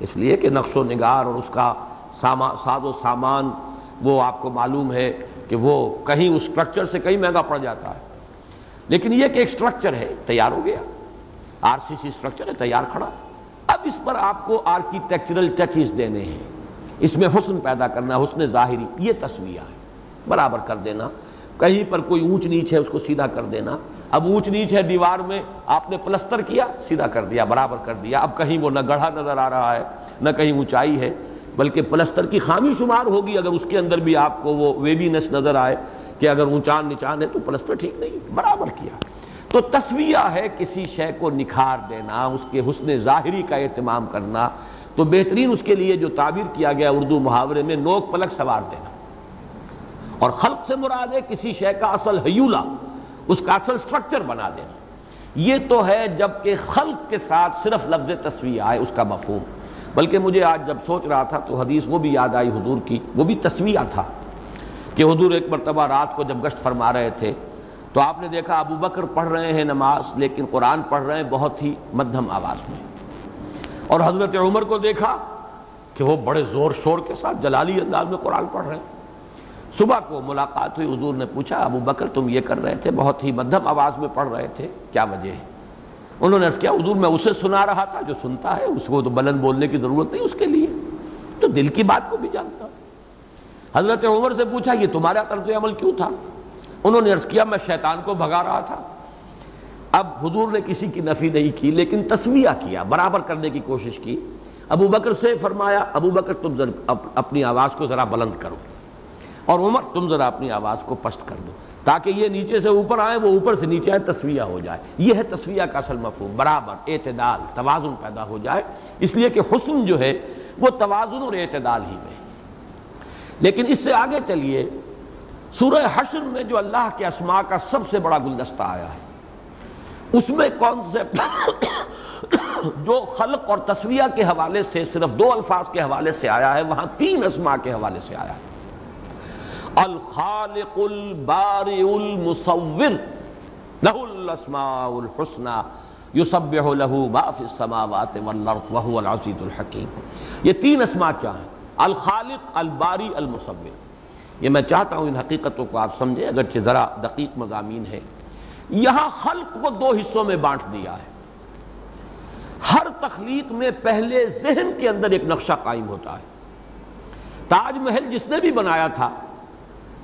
اس لیے کہ نقش و نگار اور اس کا ساز و سامان وہ آپ کو معلوم ہے کہ وہ کہیں اس سٹرکچر سے کہیں مہنگا پڑ جاتا ہے۔ لیکن یہ کہ ایک سٹرکچر ہے، تیار ہو گیا۔ آر سی سی سٹرکچر ہے، تیار کھڑا۔ اب اس پر آپ کو آرکیٹیکچرل ٹچز دینے ہیں۔ اس میں حسن پیدا کرنا، حسن ظاہری، یہ تصویہ ہے۔ برابر کر دینا۔ کہیں پر کوئی اونچ نیچ ہے، اس کو سیدھا کر دینا۔ اب اونچ نیچ ہے دیوار میں، آپ نے پلستر کیا، سیدھا کر دیا، برابر کر دیا۔ اب کہیں وہ نہ گڑھا نظر آ رہا ہے، نہ کہیں اونچائی ہے، بلکہ پلستر کی خامی شمار ہوگی۔ اگر اس کے اندر بھی آپ کو وہ ویبینس نظر آئے کہ اگر اونچان نچان ہے تو پلستر ٹھیک نہیں، برابر کیا۔ تو تصویہ ہے کسی شے کو نکھار دینا، اس کے حسن ظاہری کا اہتمام کرنا۔ تو بہترین اس کے لیے جو تعبیر کیا گیا اردو محاورے میں، نوک پلک سوار دینا۔ اور خلق سے مراد ہے کسی شے کا اصل حیولہ۔ اس کا اصل سٹرکچر بنا دینا۔ یہ تو ہے جبکہ خلق کے ساتھ صرف لفظ تصویہ آئے، اس کا مفہوم۔ بلکہ مجھے آج جب سوچ رہا تھا تو حدیث وہ بھی یاد آئی حضور کی، وہ بھی تصویہ تھا کہ حضور ایک مرتبہ رات کو جب گشت فرما رہے تھے، تو آپ نے دیکھا ابو بکر پڑھ رہے ہیں نماز، لیکن قرآن پڑھ رہے ہیں بہت ہی مدھم آواز میں۔ اور حضرت عمر کو دیکھا کہ وہ بڑے زور شور کے ساتھ جلالی انداز میں قرآن پڑھ رہے ہیں۔ صبح کو ملاقات ہوئی، حضور نے پوچھا، ابو بکر، تم یہ کر رہے تھے؟ بہت ہی مدھم آواز میں پڑھ رہے تھے، کیا وجہ ہے؟ انہوں نے عرض کیا، حضور، میں اسے سنا رہا تھا، جو سنتا ہے، اس کو تو بلند بولنے کی ضرورت نہیں، اس کے لیے۔ تو دل کی بات کو بھی جانتا۔ حضرت عمر سے پوچھا، یہ تمہارا طرز عمل کیوں تھا؟ انہوں نے عرض کیا، میں شیطان کو بھگا رہا تھا۔ اب حضور نے کسی کی نفی نہیں کی، لیکن تصویہ کیا، برابر کرنے کی کوشش کی۔ ابو بکر سے فرمایا، ابو بکر، تم اپنی آواز کو ذرا بلند کرو۔ اور عمر، تم ذرا اپنی آواز کو پشت کر دو، تاکہ یہ نیچے سے اوپر آئے، وہ اوپر سے نیچے آئے، تصویہ ہو جائے۔ یہ ہے تصویہ کا اصل مفہوم، برابر، اعتدال، توازن پیدا ہو جائے۔ اس لیے کہ حسن جو ہے، وہ توازن اور اعتدال ہی میں لیکن اس سے آگے چلیے، سورہ حشر میں جو اللہ کے اسماء کا سب سے بڑا گلدستہ آیا ہے، اس میں کانسیپٹ [COUGHS] جو خلق اور تصویہ کے حوالے سے، صرف دو الفاظ کے حوالے سے آیا ہے، وہاں تین اسماء کے حوالے سے آیا ہے۔ الخالق البارئ المصور، له الاسماء الحسنى، يسبح له ما في السماوات والارض وهو العزيز الحكيم. یہ تین اسماء کیا ہیں؟ الخالق الباری المصور. یہ میں چاہتا ہوں ان حقیقتوں کو آپ سمجھیں، اگرچہ ذرا دقیق مضامین ہے یہاں خلق کو دو حصوں میں بانٹ دیا ہے۔ ہر تخلیق میں پہلے ذہن کے اندر ایک نقشہ قائم ہوتا ہے۔ تاج محل جس نے بھی بنایا تھا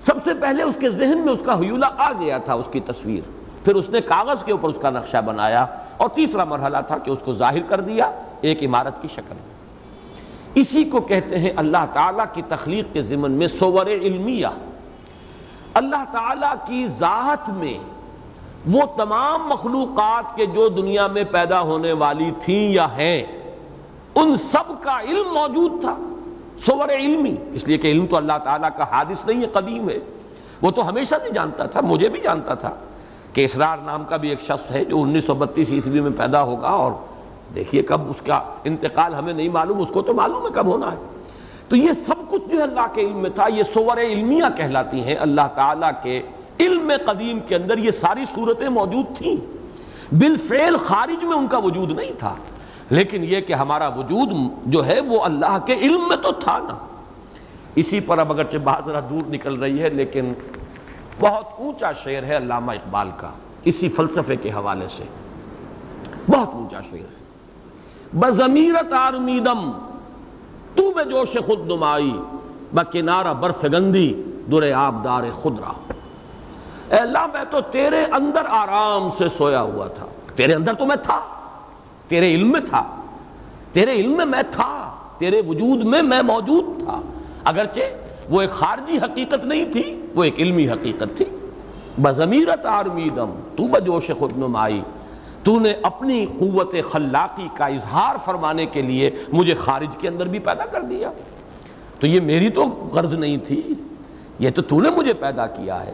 سب سے پہلے اس کے ذہن میں اس کا حیولہ آ گیا تھا، اس کی تصویر۔ پھر اس نے کاغذ کے اوپر اس کا نقشہ بنایا اور تیسرا مرحلہ تھا کہ اس کو ظاہر کر دیا ایک عمارت کی شکل۔ میں اسی کو کہتے ہیں اللہ تعالیٰ کی تخلیق کے ضمن میں سور علمیہ۔ اللہ تعالیٰ کی ذات میں وہ تمام مخلوقات کے جو دنیا میں پیدا ہونے والی تھیں یا ہیں، ان سب کا علم موجود تھا۔ سور علمی۔ اس لیے کہ علم تو اللہ تعالیٰ کا حادث نہیں ہے، قدیم ہے۔ وہ تو ہمیشہ سے جانتا تھا، مجھے بھی جانتا تھا کہ اسرار نام کا بھی ایک شخص ہے جو انیس سو بتیس عیسوی میں پیدا ہوگا اور دیکھیے کب اس کا انتقال ہمیں نہیں معلوم، اس کو تو معلوم ہے کب ہونا ہے۔ تو یہ سب کچھ جو اللہ کے علم میں تھا، یہ سور علمیہ کہلاتی ہیں۔ اللہ تعالیٰ کے علم قدیم کے اندر یہ ساری صورتیں موجود تھیں۔ بالفعل خارج میں ان کا وجود نہیں تھا۔ لیکن یہ کہ ہمارا وجود جو ہے وہ اللہ کے علم میں تو تھا نا۔ اسی پر اب اگرچہ بہت ذرا دور نکل رہی ہے، لیکن بہت اونچا شعر ہے علامہ اقبال کا، اسی فلسفے کے حوالے سے۔ بہت اونچا شعر ہے۔ بضمیرت آرمیدم تو بے جوش خود نمائی بکنارہ برف گندی در آبدار خود رہا اے اللہ، میں تو تیرے اندر آرام سے سویا ہوا تھا۔ تیرے اندر تو میں تھا۔ تیرے علم میں تھا، تیرے علم میں میں تھا، تیرے وجود میں میں موجود تھا۔ اگرچہ وہ ایک خارجی حقیقت نہیں تھی، وہ ایک علمی حقیقت تھی۔ بضمیرت آرمیدم تو بجوش خود نمائی۔ تو نے اپنی قوت خلاقی کا اظہار فرمانے کے لیے مجھے خارج کے اندر بھی پیدا کر دیا۔ تو یہ میری تو غرض نہیں تھی، یہ تو تو نے مجھے پیدا کیا ہے۔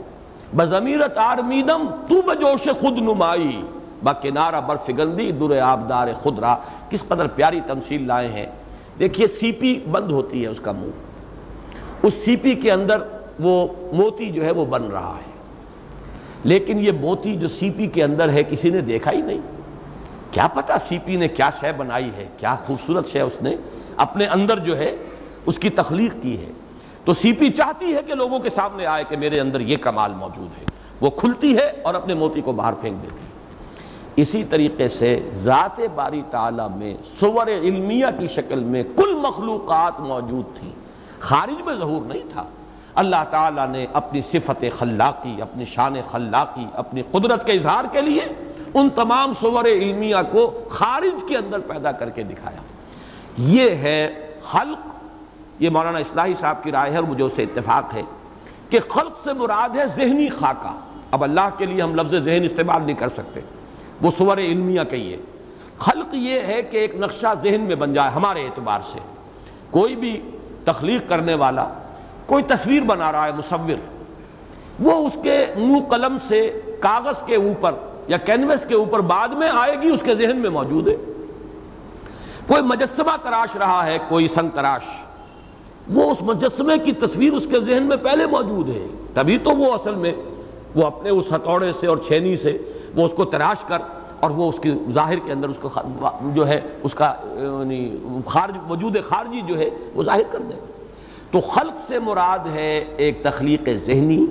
بضمیرت آرمیدم تو بجوش خود نمائی۔ با کنارہ برف گندی در آبدار خود را کس قدر پیاری تمثیل لائے ہیں۔ دیکھیے، سی پی بند ہوتی ہے اس کا منہ۔ اس سی پی کے اندر وہ موتی جو ہے وہ بن رہا ہے۔ لیکن یہ موتی جو سی پی کے اندر ہے، کسی نے دیکھا ہی نہیں۔ کیا پتا سی پی نے کیا شے بنائی ہے، کیا خوبصورت شے اس نے اپنے اندر جو ہے اس کی تخلیق کی ہے۔ تو سی پی چاہتی ہے کہ لوگوں کے سامنے آئے کہ میرے اندر یہ کمال موجود ہے۔ وہ کھلتی ہے اور اپنے موتی کو باہر پھینک دیتی ہے۔ اسی طریقے سے ذات باری تعالیٰ میں سور علمیہ کی شکل میں کل مخلوقات موجود تھیں۔ خارج میں ظہور نہیں تھا۔ اللہ تعالیٰ نے اپنی صفت خلاقی، اپنی شان خلاقی، اپنی قدرت کے اظہار کے لیے ان تمام صور علمیہ کو خارج کے اندر پیدا کر کے دکھایا۔ یہ ہے خلق۔ یہ مولانا اصلاحی صاحب کی رائے ہے اور مجھے اس سے اتفاق ہے کہ خلق سے مراد ہے ذہنی خاکہ۔ اب اللہ کے لیے ہم لفظ ذہن استعمال نہیں کر سکتے۔ وہ صور علمیہ کہیے خلق یہ ہے کہ ایک نقشہ ذہن میں بن جائے ہمارے اعتبار سے۔ کوئی بھی تخلیق کرنے والا، کوئی تصویر بنا رہا ہے مصور، وہ اس کے منہ قلم سے کاغذ کے اوپر یا کینوس کے اوپر بعد میں آئے گی، اس کے ذہن میں موجود ہے۔ کوئی مجسمہ تراش رہا ہے، کوئی سنگ تراش۔ وہ اس مجسمے کی تصویر اس کے ذہن میں پہلے موجود ہے۔ تبھی تو وہ اصل میں وہ اپنے اس ہتھوڑے سے اور چھینی سے وہ اس کو تراش کر اور وہ اس کی ظاہر کے اندر اس کو جو ہے، اس کا یعنی خارج، وجود خارجی جو ہے، وہ ظاہر کر دے۔ تو خلق سے مراد ہے ایک تخلیق ذہنی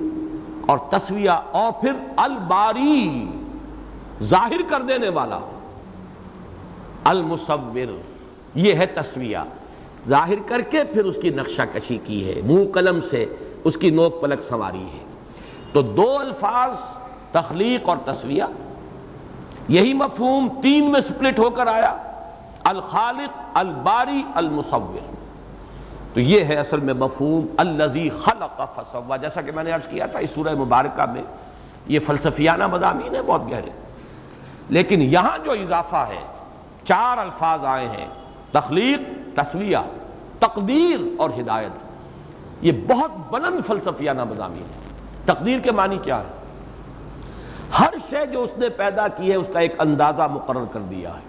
اور تصویہ اور پھر الباری، ظاہر کر دینے والا۔ المصور، یہ ہے تصویہ۔ ظاہر کر کے پھر اس کی نقشہ کشی کی ہے۔ منہ قلم سے اس کی نوک پلک سواری ہے۔ تو دو الفاظ تخلیق اور تصویہ یہی مفہوم تین میں سپلٹ ہو کر آیا، الخالق، الباری، المصور۔ تو یہ ہے اصل میں مفہوم الزی خلق فسوا جیسا کہ میں نے عرض کیا تھا، اس سورہ مبارکہ میں یہ فلسفیانہ مضامین ہے بہت گہرے۔ لیکن یہاں جو اضافہ ہے، چار الفاظ آئے ہیں، تخلیق تصویہ تقدیر اور ہدایت۔ یہ بہت بلند فلسفیانہ مضامین ہے تقدیر کے معنی کیا ہے؟ ہر شے جو اس نے پیدا کی ہے، اس کا ایک اندازہ مقرر کر دیا ہے۔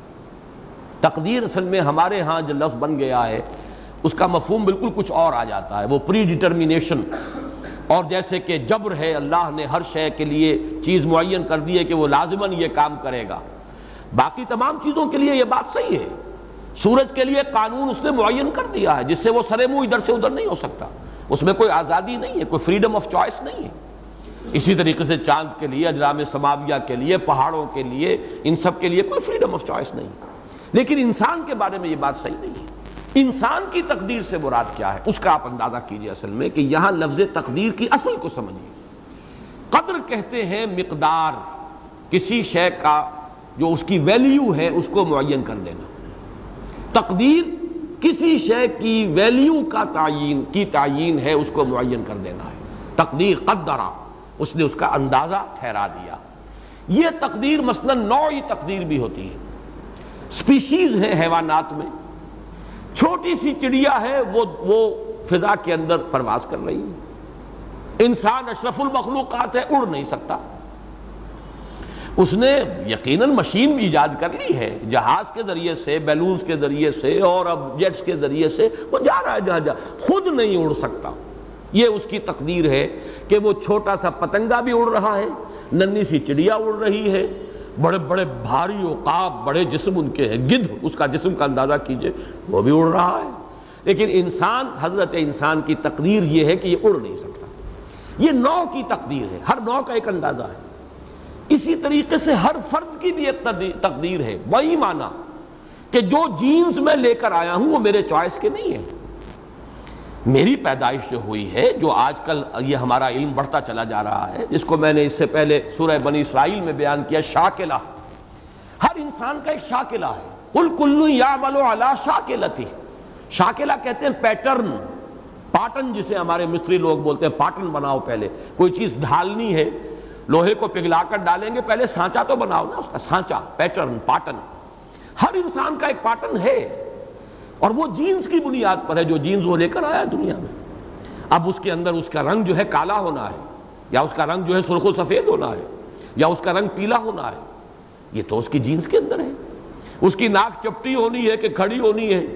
تقدیر اصل میں ہمارے ہاں جو لفظ بن گیا ہے، اس کا مفہوم بالکل کچھ اور آ جاتا ہے۔ وہ پری ڈٹرمینیشن اور جیسے کہ جبر ہے، اللہ نے ہر شے کے لیے چیز معین کر دی ہے کہ وہ لازماً یہ کام کرے گا۔ باقی تمام چیزوں کے لیے یہ بات صحیح ہے۔ سورج کے لیے قانون اس نے معین کر دیا ہے، جس سے وہ سرے منہ ادھر سے ادھر نہیں ہو سکتا۔ اس میں کوئی آزادی نہیں ہے، کوئی فریڈم آف چوائس نہیں ہے۔ اسی طریقے سے چاند کے لیے، اجرام سماویہ کے لیے، پہاڑوں کے لیے، ان سب کے لیے کوئی فریڈم آف چوائس نہیں۔ لیکن انسان کے بارے میں یہ بات صحیح نہیں ہے۔ انسان کی تقدیر سے مراد کیا ہے؟ اس کا آپ اندازہ کیجیے اصل میں کہ یہاں لفظ تقدیر کی اصل کو سمجھیے قدر کہتے ہیں مقدار، کسی شے کا جو اس کی ویلیو ہے، اس کو معین کر دینا۔ تقدیر کسی شے کی ویلیو کا تعین، کی تعین ہے، اس کو معین کر دینا ہے۔ تقدیر قدرہ اس نے اس کا اندازہ ٹھہرا دیا۔ یہ تقدیر مثلا نوعی تقدیر بھی ہوتی ہے۔ سپیشیز ہیں حیوانات میں۔ چھوٹی سی چڑیا ہے، وہ وہ فضا کے اندر پرواز کر رہی ہے۔ انسان اشرف المخلوقات ہے، اڑ نہیں سکتا۔ اس نے یقیناً مشین بھی ایجاد کر لی ہے۔ جہاز کے ذریعے سے، بیلونز کے ذریعے سے اور اب جیٹس کے ذریعے سے وہ جا رہا ہے، جہاں جہاں۔ خود نہیں اڑ سکتا۔ یہ اس کی تقدیر ہے۔ کہ وہ چھوٹا سا پتنگا بھی اڑ رہا ہے ننی سی چڑیا اڑ رہی ہے۔ بڑے بڑے بھاری اوقاب، بڑے جسم ان کے ہیں۔ گدھ، اس کا جسم کا اندازہ کیجیے، وہ بھی اڑ رہا ہے۔ لیکن انسان، حضرت انسان کی تقدیر یہ ہے کہ یہ اڑ نہیں سکتا۔ یہ نو کی تقدیر ہے، ہر نو کا ایک اندازہ ہے۔ اسی طریقے سے ہر فرد کی بھی ایک تقدیر ہے۔ وہی مانا کہ جو جینز میں لے کر آیا ہوں، وہ میرے چوائس کے نہیں ہیں۔ میری پیدائش جو ہوئی ہے، جو آج کل یہ ہمارا علم بڑھتا چلا جا رہا ہے، جس کو میں نے اس سے پہلے سورہ بنی اسرائیل میں بیان کیا، شاکلہ۔ ہر انسان کا ایک شاکلہ ہے۔ کل کلو یا بلو اللہ شاکلتی۔ شاکلہ کہتے ہیں پیٹرن، پاٹن جسے ہمارے مصری لوگ بولتے ہیں، پاٹن بناؤ پہلے۔ کوئی چیز ڈھالنی ہے، لوہے کو پگھلا کر ڈالیں گے، پہلے سانچا تو بناؤ نا اس کا، سانچا، پیٹرن، پاٹن۔ ہر انسان کا ایک پاٹن ہے۔ اور وہ جینز کی بنیاد پر ہے جو جینز وہ لے کر آیا دنیا میں۔ اب اس کے اندر اس کا رنگ جو ہے کالا ہونا ہے، یا اس کا رنگ جو ہے سرخ و سفید ہونا ہے، یا اس کا رنگ پیلا ہونا ہے، یہ تو اس کی جینز کے اندر ہے۔ اس کی ناک چپٹی ہونی ہے کہ کھڑی ہونی ہے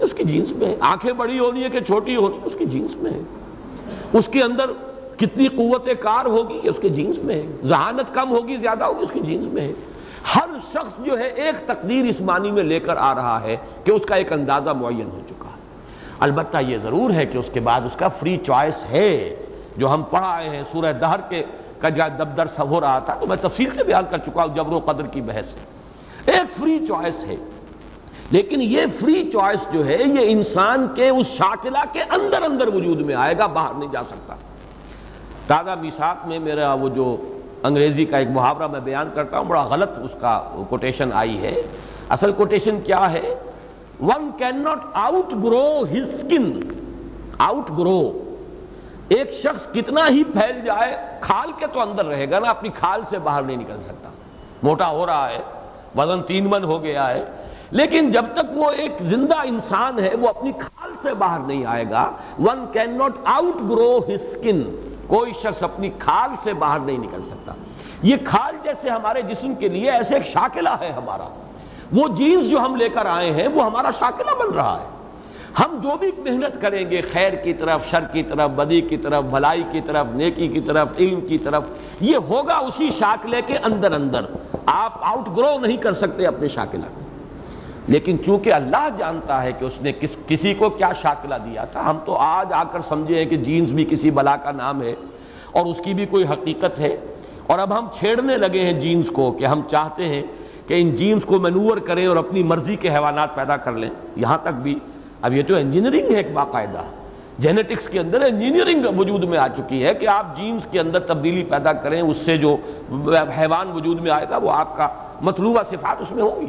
اس کی جینس میں ہے۔ آنکھیں بڑی ہونی ہے کہ چھوٹی ہونی اس کی جینس میں ہے۔ اس کے اندر کتنی قوت کار ہوگی اس کے جینس میں ہے۔ ذہانت کم ہوگی، زیادہ ہوگی، اس کی جینس میں ہے۔ ہر شخص جو ہے ایک تقدیر اس معنی میں لے کر آ رہا ہے کہ اس کا ایک اندازہ معین ہو چکا ہے۔ البتہ یہ ضرور ہے کہ اس کے بعد اس کا فری چوائس ہے۔ جو ہم پڑھ آئے ہیں سورہ دہر کے کا جب درس ہو رہا تھا تو میں تفصیل سے بیان کر چکا ہوں جبر و قدر کی بحث۔ ایک فری چوائس ہے۔ لیکن یہ فری چوائس جو ہے یہ انسان کے اس شاکلہ کے اندر اندر وجود میں آئے گا، باہر نہیں جا سکتا۔ تازہ میساک میں میرا وہ جو انگریزی کا ایک محاورہ میں بیان کرتا ہوں، بڑا غلط اس کا کوٹیشن آئی ہے۔ اصل کوٹیشن کیا ہے؟ One can not outgrow his skin outgrow ایک شخص کتنا ہی پھیل جائے، کھال کے تو اندر رہے گا نا، اپنی کھال سے باہر نہیں نکل سکتا۔ موٹا ہو رہا ہے، وزن تین من ہو گیا ہے۔ لیکن جب تک وہ ایک زندہ انسان ہے، وہ اپنی کھال سے باہر نہیں آئے گا۔ One can not outgrow his skin کوئی شخص اپنی کھال سے باہر نہیں نکل سکتا۔ یہ کھال جیسے ہمارے جسم کے لیے ایسے ایک شاکلہ ہے ہمارا۔ وہ جینز جو ہم لے کر آئے ہیں، وہ ہمارا شاکلہ بن رہا ہے۔ ہم جو بھی محنت کریں گے، خیر کی طرف، شر کی طرف، بدی کی طرف، بھلائی کی طرف، نیکی کی طرف، علم کی طرف، یہ ہوگا اسی شاکلے کے اندر اندر۔ آپ آؤٹ گرو نہیں کر سکتے اپنے شاکلہ کو۔ لیکن چونکہ اللہ جانتا ہے کہ اس نے کس کسی کو کیا شاکلہ دیا تھا، ہم تو آج آ کر سمجھے ہیں کہ جینز بھی کسی بلا کا نام ہے اور اس کی بھی کوئی حقیقت ہے۔ اور اب ہم چھیڑنے لگے ہیں جینز کو کہ ہم چاہتے ہیں کہ ان جینز کو مینور کریں اور اپنی مرضی کے حیوانات پیدا کر لیں۔ یہاں تک بھی، اب یہ تو انجینئرنگ ہے ایک باقاعدہ۔ جینیٹکس کے اندر انجینئرنگ وجود میں آ چکی ہے کہ آپ جینز کے اندر تبدیلی پیدا کریں، اس سے جو حیوان وجود میں آئے گا، وہ آپ کا مطلوبہ صفات اس میں ہوگی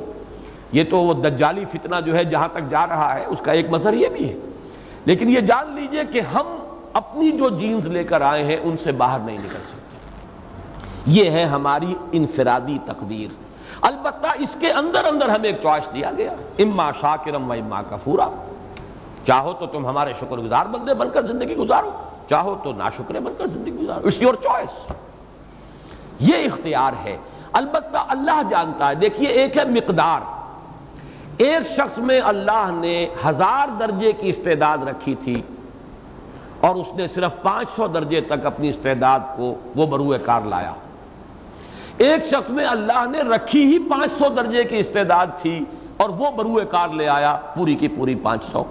یہ تو وہ دجالی فتنہ جو ہے جہاں تک جا رہا ہے، اس کا ایک مظہر یہ بھی ہے۔ لیکن یہ جان لیجیے کہ ہم اپنی جو جینز لے کر آئے ہیں، ان سے باہر نہیں نکل سکتے۔ یہ ہے ہماری انفرادی تقدیر۔ البتہ اس کے اندر اندر ہمیں ایک چوائس دیا گیا۔ اما شاکرم و اما کفورا۔ چاہو تو تم ہمارے شکر گزار بندے بن کر زندگی گزارو۔ چاہو تو ناشکرے بن کر زندگی گزارو۔ اٹس یور چوائس یہ اختیار ہے۔ البتہ اللہ جانتا ہے۔ دیکھیے، ایک ہے مقدار۔ ایک شخص میں اللہ نے ہزار درجے کی استعداد رکھی تھی اور اس نے صرف پانچ سو درجے تک اپنی استعداد کو وہ بروئے کار لایا۔ ایک شخص میں اللہ نے رکھی ہی پانچ سو درجے کی استعداد تھی اور وہ بروئے کار لے آیا پوری کی پوری پانچ سو۔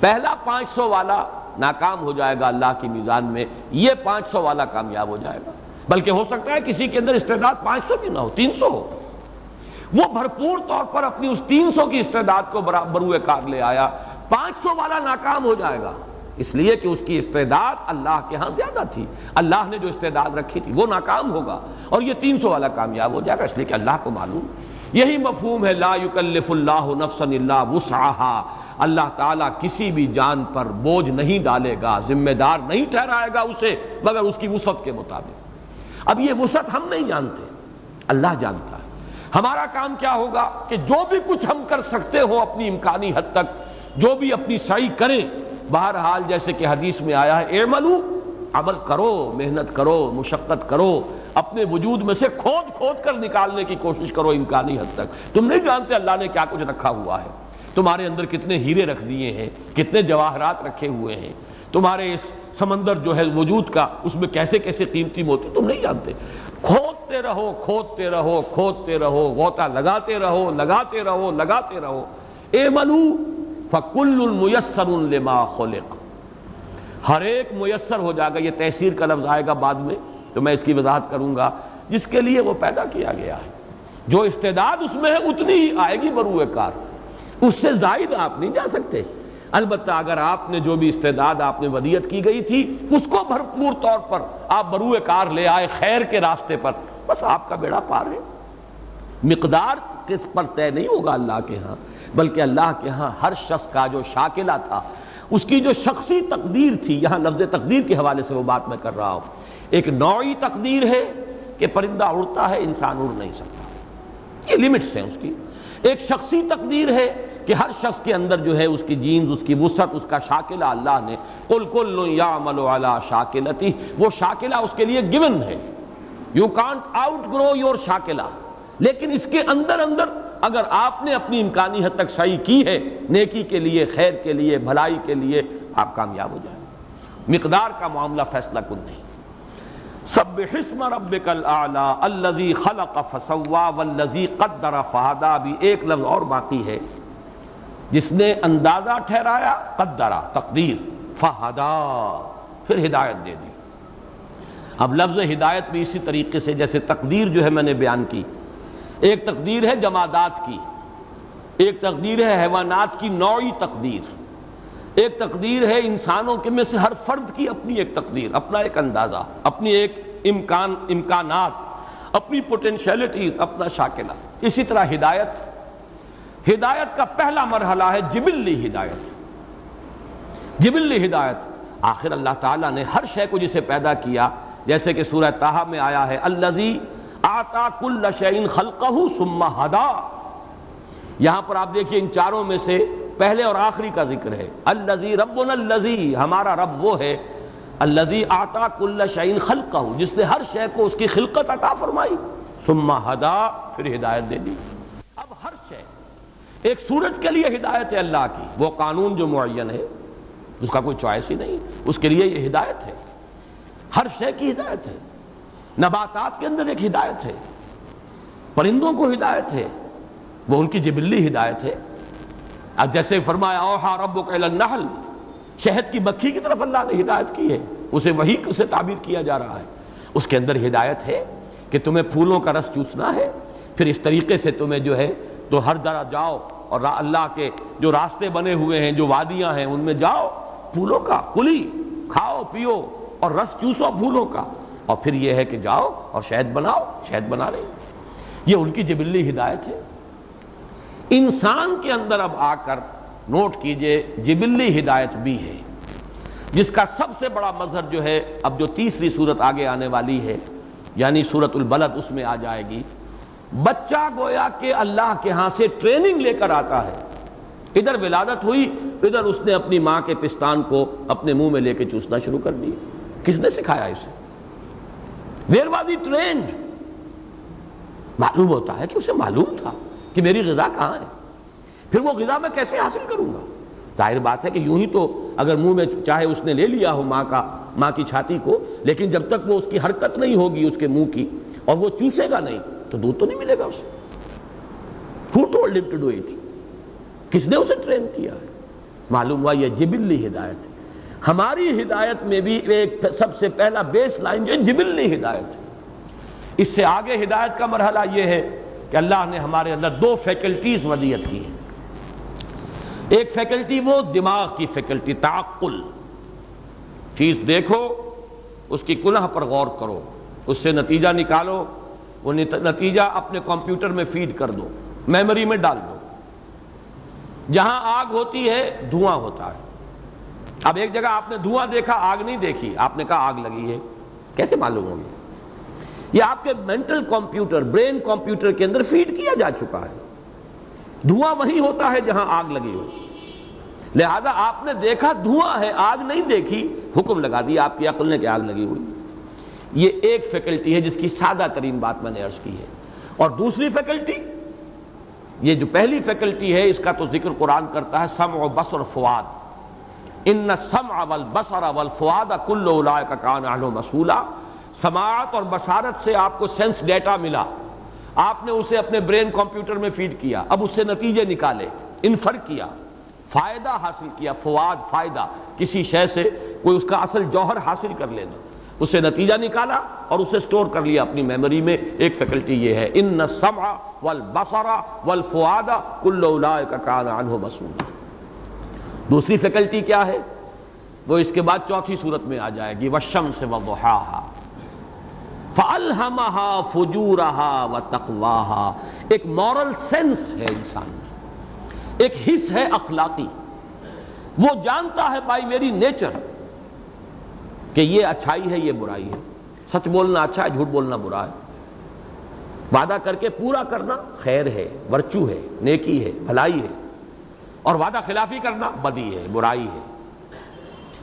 پہلا پانچ سو والا ناکام ہو جائے گا اللہ کی میزان میں، یہ پانچ سو والا کامیاب ہو جائے گا۔ بلکہ ہو سکتا ہے کسی کے اندر استعداد پانچ سو بھی نہ ہو، تین سو ہو۔ وہ بھرپور طور پر اپنی اس تین سو کی استعداد کو بروئے کار لے آیا۔ پانچ سو والا ناکام ہو جائے گا۔ اس لیے کہ اس کی استعداد اللہ کے ہاں زیادہ تھی۔ اللہ نے جو استعداد رکھی تھی وہ ناکام ہوگا اور یہ تین سو والا کامیاب ہو جائے گا۔ اس لیے کہ اللہ کو معلوم۔ یہی مفہوم ہے، لا یکلف اللہ نفسا اللہ وسعها اللہ تعالیٰ کسی بھی جان پر بوجھ نہیں ڈالے گا، ذمہ دار نہیں ٹھہرائے گا اسے، مگر اس کی وسعت کے مطابق۔ اب یہ وسعت ہم نہیں جانتے، اللہ جانتا۔ ہے ہمارا کام کیا ہوگا کہ جو بھی کچھ ہم کر سکتے ہو اپنی امکانی حد تک، جو بھی اپنی صحیح کریں۔ بہرحال جیسے کہ حدیث میں آیا ہے اعملو عمل کرو، محنت کرو، مشقت کرو، اپنے وجود میں سے کھود کھود کر نکالنے کی کوشش کرو امکانی حد تک۔ تم نہیں جانتے اللہ نے کیا کچھ رکھا ہوا ہے۔ تمہارے اندر کتنے ہیرے رکھ دیے ہیں، کتنے جواہرات رکھے ہوئے ہیں۔ تمہارے اس سمندر جو ہے وجود کا، اس میں کیسے کیسے قیمتی موتی تم نہیں جانتے۔ کھودتے رہو کھودتے رہو کھودتے رہو، غوطہ لگاتے رہو لگاتے رہو لگاتے رہو۔ اے منو، فکل المیسر لما خلق۔ ہر ایک میسر ہو جائے گا، یہ تحصیر کا لفظ آئے گا بعد میں، تو میں اس کی وضاحت کروں گا۔ جس کے لیے وہ پیدا کیا گیا ہے۔ جو استعداد اس میں ہے، اتنی ہی آئے گی بروئے کار۔ اس سے زائد آپ نہیں جا سکتے۔ البتہ اگر آپ نے جو بھی استعداد آپ نے ودیت کی گئی تھی، اس کو بھرپور طور پر آپ بروئے کار لے آئے خیر کے راستے پر۔ بس آپ کا بیڑا پار ہے۔ مقدار کس پر طے نہیں ہوگا اللہ کے ہاں بلکہ اللہ کے ہاں ہر شخص کا جو شاکلہ تھا، اس کی جو شخصی تقدیر تھی، یہاں لفظ تقدیر کے حوالے سے وہ بات میں کر رہا ہوں۔ ایک نوعی تقدیر ہے کہ پرندہ اڑتا ہے، انسان اڑ نہیں سکتا۔ یہ لیمٹس ہیں اس کی۔ ایک شخصی تقدیر ہے کہ ہر شخص کے اندر جو ہے اس کی جینز، اس کی وسعت، اس کا شاکلہ اللہ نے کل کل یا عمل والا شاکلتی، وہ شاکلہ اس کے لیے گون ہے۔ You can't outgrow your شاکلہ۔ لیکن اس کے اندر اندر اگر آپ نے اپنی امکانی حد تک صحیح کی ہے، نیکی کے لیے، خیر کے لیے، بھلائی کے لیے، آپ کامیاب ہو جائیں۔ مقدار کا معاملہ فیصلہ کن نہیں سب حسم ربک الاعلی الذی خلق فسوا والذی قدر فہدا، بھی ایک لفظ اور باقی ہے۔ جس نے اندازہ ٹھہرایا، قدرا، تقدیر، فہدا، پھر ہدایت دے دی۔ اب لفظ ہدایت بھی اسی طریقے سے، جیسے تقدیر جو ہے میں نے بیان کی۔ ایک تقدیر ہے جمادات کی، ایک تقدیر ہے حیوانات کی نوعی تقدیر۔ ایک تقدیر ہے انسانوں کے میں سے ہر فرد کی اپنی ایک تقدیر، اپنا ایک اندازہ، اپنی ایک امکان، امکانات، اپنی پوٹینشیلٹیز اپنا شاکلہ۔ اسی طرح ہدایت ہدایت کا پہلا مرحلہ ہے جبلی ہدایت۔ جبلی ہدایت۔ آخر اللہ تعالیٰ نے ہر شے کو جسے پیدا کیا، جیسے کہ سورہ تاہا میں آیا ہے الزی آتا کل شعین خلقہ ثم ہدا۔ یہاں پر آپ دیکھیے ان چاروں میں سے پہلے اور آخری کا ذکر ہے۔ الزی رب الزی ہمارا رب وہ ہے۔ الزی آتا کل شعین خلقہ جس نے ہر شے کو اس کی خلقت عطا فرمائی۔ ثم ہدا، پھر ہدایت دے دی۔ اب ایک سورج کے لیے ہدایت ہے اللہ کی، وہ قانون جو معین ہے، اس کا کوئی چوائس ہی نہیں، اس کے لیے یہ ہدایت ہے۔ ہر شے کی ہدایت ہے۔ نباتات کے اندر ایک ہدایت ہے۔ پرندوں کو ہدایت ہے۔ وہ ان کی جبلی ہدایت ہے۔ اب جیسے فرمایا، اوہا ربک النحل، شہد کی مکھی کی طرف اللہ نے ہدایت کی ہے۔ اسے وہی اسے تعبیر کیا جا رہا ہے۔ اس کے اندر ہدایت ہے کہ تمہیں پھولوں کا رس چوسنا ہے۔ پھر اس طریقے سے تمہیں جو ہے تو ہر طرح جاؤ اور اللہ کے جو راستے بنے ہوئے ہیں، جو وادیاں ہیں، ان میں جاؤ، پھولوں کا کلی کھاؤ، پیو اور رس چوسو پھولوں کا۔ اور پھر یہ ہے کہ جاؤ اور شہد بناؤ، شہد بنا رہے یہ ان کی جبلی ہدایت ہے۔ انسان کے اندر اب آ کر نوٹ کیجیے، جبلی ہدایت بھی ہے۔ جس کا سب سے بڑا مظہر جو ہے، اب جو تیسری صورت آگے آنے والی ہے یعنی صورت البلد، اس میں آ جائے گی۔ بچہ گویا کہ اللہ کے ہاں سے ٹریننگ لے کر آتا ہے۔ ادھر ولادت ہوئی، ادھر اس نے اپنی ماں کے پستان کو اپنے منہ میں لے کے چوسنا شروع کر دیا کس نے سکھایا اسے؟ ویئر واز ٹرینڈ معلوم ہوتا ہے کہ اسے معلوم تھا کہ میری غذا کہاں ہے۔ پھر وہ غذا میں کیسے حاصل کروں گا؟ ظاہر بات ہے کہ یوں ہی تو اگر منہ میں چاہے اس نے لے لیا ہو ماں کا، ماں کی چھاتی کو، لیکن جب تک وہ اس کی حرکت نہیں ہوگی اس کے منہ کی اور وہ چوسے گا نہیں تو دودھ تو نہیں ملے گا اسے۔ کس نے اسے ٹرین کیا ہے؟ معلوم ہوا یہ جبلی ہدایت ہے۔ ہماری ہدایت میں بھی ایک سب سے پہلا بیس لائن جو جبلی ہدایت ہے۔ اس سے آگے ہدایت کا مرحلہ یہ ہے کہ اللہ نے ہمارے اندر دو فیکلٹیز ودیت کی ہیں۔ ایک فیکلٹی وہ، دماغ کی فیکلٹی تعقل۔ چیز دیکھو، اس کی کنہ پر غور کرو۔ اس سے نتیجہ نکالو۔ وہ نتیجہ اپنے کمپیوٹر میں فیڈ کر دو، میموری میں ڈال دو۔ جہاں آگ ہوتی ہے، دھواں ہوتا ہے۔ اب ایک جگہ آپ نے دھواں دیکھا، آگ نہیں دیکھی، آپ نے کہا آگ لگی ہے۔ کیسے معلوم ہوگی یہ آپ کے مینٹل کمپیوٹر برین کمپیوٹر کے اندر فیڈ کیا جا چکا ہے۔ دھواں وہی ہوتا ہے جہاں آگ لگی ہو۔ لہذا آپ نے دیکھا دھواں ہے، آگ نہیں دیکھی، حکم لگا دیا، آپ کی عقل نے کہ آگ لگی ہوئی۔ یہ ایک فیکلٹی ہے جس کی سادہ ترین بات میں نے عرض کی ہے۔ اور دوسری فیکلٹی یہ جو پہلی فیکلٹی ہے، اس کا تو ذکر قرآن کرتا ہے سم و بسر فواد ان سم اول بسر اول فواد کل کا کان مسولہ سماعت اور بصارت سے آپ کو سینس ڈیٹا ملا۔ آپ نے اسے اپنے برین کمپیوٹر میں فیڈ کیا، اب اس سے نتیجے نکالے، انفر کیا، فائدہ حاصل کیا فواد فائدہ۔ کسی شے سے کوئی اس کا اصل جوہر حاصل کر لینا۔ اس سے نتیجہ نکالا اور اسے سٹور کر لیا اپنی میموری میں۔ ایک فیکلٹی یہ ہے، ان سمع والبصر والفواد کل اولئک کان عنہ مسئولا۔ دوسری فیکلٹی کیا ہے؟ وہ اس کے بعد چوتھی صورت میں آ جائے گی وشمس وضحاها فَأَلْهَمَهَا فُجُورَهَا وَتَقْوَاهَا ایک مورل سینس ہے انسان میں، ایک حص ہے اخلاقی۔ وہ جانتا ہے بائی میری نیچر کہ یہ اچھائی ہے، یہ برائی ہے۔ سچ بولنا اچھا ہے، جھوٹ بولنا برا ہے۔ وعدہ کر کے پورا کرنا خیر ہے، ورچو ہے، نیکی ہے، بھلائی ہے۔ اور وعدہ خلافی کرنا بدی ہے، برائی ہے۔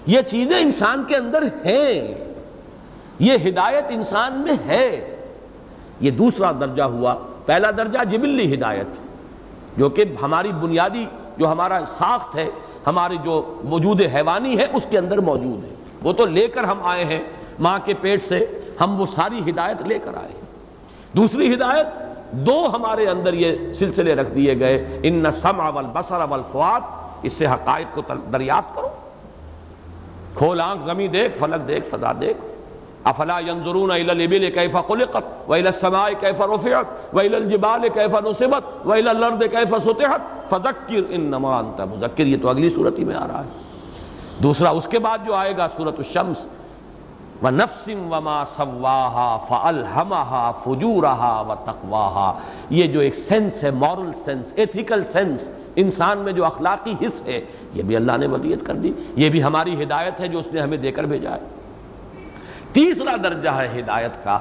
یہ چیزیں انسان کے اندر ہیں۔ یہ ہدایت انسان میں ہے۔ یہ دوسرا درجہ ہوا۔ پہلا درجہ جبلی ہدایت، جو کہ ہماری بنیادی، جو ہمارا ساخت ہے، ہماری جو وجود حیوانی ہے، اس کے اندر موجود ہے۔ وہ تو لے کر ہم آئے ہیں ماں کے پیٹ سے، ہم وہ ساری ہدایت لے کر آئے ہیں۔ دوسری ہدایت، دو ہمارے اندر یہ سلسلے رکھ دیے گئے۔ ان سمع والبصر والفواد اس سے حقائق کو دریافت کرو۔ کھول آنکھ، زمین دیکھ، فلک دیکھ، فضا دیکھ۔ افلا ينظرون الى الابل كيف خلقت؟ والى السماء كيف رفعت؟ والى الجبال كيف نصبت؟ والى الارض كيف سطحت؟ فذكر انما انت مذكر یہ تو اگلی صورت ہی میں آ رہا ہے۔ دوسرا اس کے بعد جو آئے گا سورۃ الشمس، ونفس وما سواها فالهمها فجورها وتقواها۔ یہ جو ایک سینس ہے مورل سینس ایتھیکل سینس انسان میں جو اخلاقی حص ہے، یہ بھی اللہ نے ودیت کر دی۔ یہ بھی ہماری ہدایت ہے جو اس نے ہمیں دے کر بھیجا ہے۔ تیسرا درجہ ہے ہدایت کا،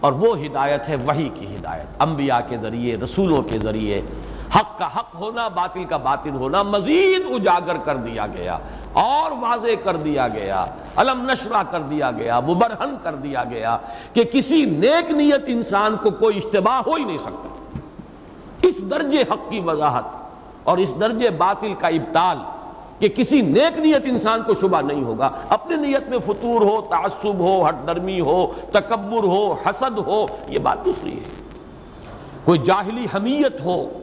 اور وہ ہدایت ہے وہی کی ہدایت، انبیاء کے ذریعے، رسولوں کے ذریعے۔ حق کا حق ہونا، باطل کا باطل ہونا، مزید اجاگر کر دیا گیا، اور واضح کر دیا گیا، علم نشرہ کر دیا گیا، مبرہن کر دیا گیا کہ کسی نیک نیت انسان کو کوئی اشتباہ ہو ہی نہیں سکتا۔ اس درجے حق کی وضاحت اور اس درجے باطل کا ابتال کہ کسی نیک نیت انسان کو شبہ نہیں ہوگا۔ اپنی نیت میں فطور ہو، تعصب ہو، ہٹ درمی ہو، تکبر ہو، حسد ہو، یہ بات دوسری ہے۔ کوئی جاہلی حمیت ہو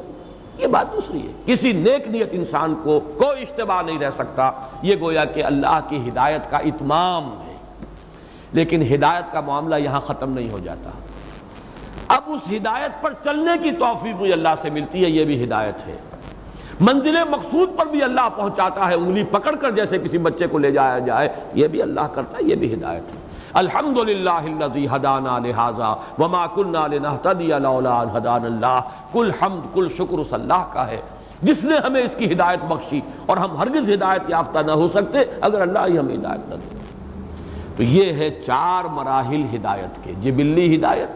یہ بات دوسری ہے۔ کسی نیک نیت انسان کو کوئی اشتباہ نہیں رہ سکتا۔ یہ گویا کہ اللہ کی ہدایت کا اتمام ہے۔ لیکن ہدایت کا معاملہ یہاں ختم نہیں ہو جاتا۔ اب اس ہدایت پر چلنے کی توفیق بھی اللہ سے ملتی ہے، یہ بھی ہدایت ہے۔ منزل مقصود پر بھی اللہ پہنچاتا ہے، انگلی پکڑ کر جیسے کسی بچے کو لے جایا جائے، یہ بھی اللہ کرتا ہے، یہ بھی ہدایت ہے۔ الحمدللہ اللذی حدانا لہذا وما کننا لنہتدی لولا حدان اللہ۔ کل حمد، کل شکر اس اللہ کا ہے۔ جس نے ہمیں اس کی ہدایت بخشی اور ہم ہرگز ہدایت یافتہ نہ ہو سکتے اگر اللہ ہی ہمیں ہدایت نہ دے۔ تو یہ ہے چار مراحل ہدایت کے۔ جبلی ہدایت،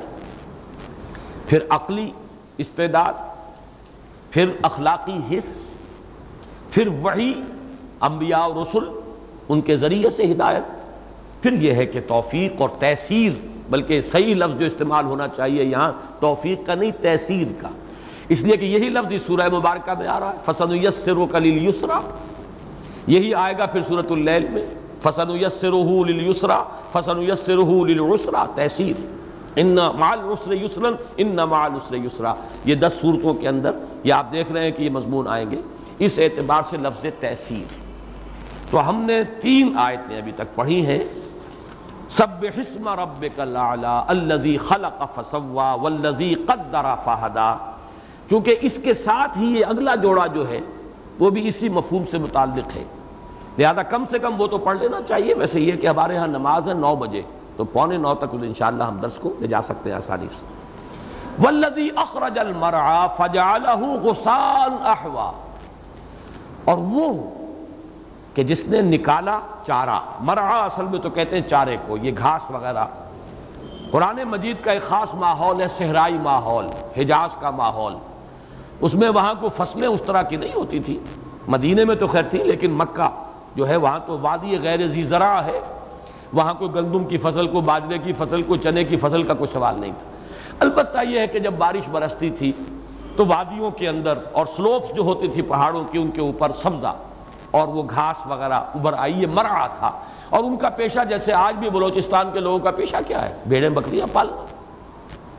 پھر عقلی استعداد، پھر اخلاقی حص، پھر وہی انبیاء اور رسول ان کے ذریعے سے ہدایت۔ پھر یہ ہے کہ توفیق اور تیسیر، بلکہ صحیح لفظ جو استعمال ہونا چاہیے یہاں، توفیق کا نہیں، تیسیر کا۔ اس لیے کہ یہی لفظ اس سورہ مبارکہ میں آ رہا ہے فسن یسر کلیل یسرا یہی آئے گا پھر صورت اللیل میں فسن یسر یسرا فسن یسر للعسرا تحصیل ان مال عسر یسرن ان مال عسر یسرا یہ دس صورتوں کے اندر، یہ آپ دیکھ رہے ہیں کہ یہ مضمون آئیں گے۔ اس اعتبار سے لفظ تحصیل تو ہم نے تین آیتیں ابھی تک پڑھی ہیں۔ سب حسم رب الزی خلق فسوا والذی قدر فہدا۔ چونکہ اس کے ساتھ ہی یہ اگلا جوڑا جو ہے، وہ بھی اسی مفہوم سے متعلق ہے۔ لہذا کم سے کم وہ تو پڑھ لینا چاہیے۔ ویسے یہ کہ ہمارے ہاں نماز ہے نو بجے، تو پونے نو تک انشاءاللہ ہم درس کو لے جا سکتے ہیں آسانی سے۔ والذی اخرج المرعا فجعلہ غسان احوا۔ اور وہ کہ جس نے نکالا چارہ، مرعا اصل میں تو کہتے ہیں چارے کو، یہ گھاس وغیرہ۔ قرآن مجید کا ایک خاص ماحول ہے، صحرائی ماحول، حجاز کا ماحول۔ اس میں وہاں کو فصلیں اس طرح کی نہیں ہوتی تھی۔ مدینے میں تو خیر تھی، لیکن مکہ جو ہے، وہاں تو وادی غیر زی زرع ہے۔ وہاں کوئی گندم کی فصل کو باجرے کی فصل کو چنے کی فصل کا کوئی سوال نہیں تھا۔ البتہ یہ ہے کہ جب بارش برستی تھی تو وادیوں کے اندر اور سلوپس جو ہوتی تھی پہاڑوں کی، ان کے اوپر سبزہ۔ اور وہ گھاس وغیرہ ابھر آئی، یہ مرعا تھا۔ اور ان کا پیشہ جیسے آج بھی بلوچستان کے لوگوں کا پیشہ کیا ہے؟ بھیڑیں، بکریاں پالنا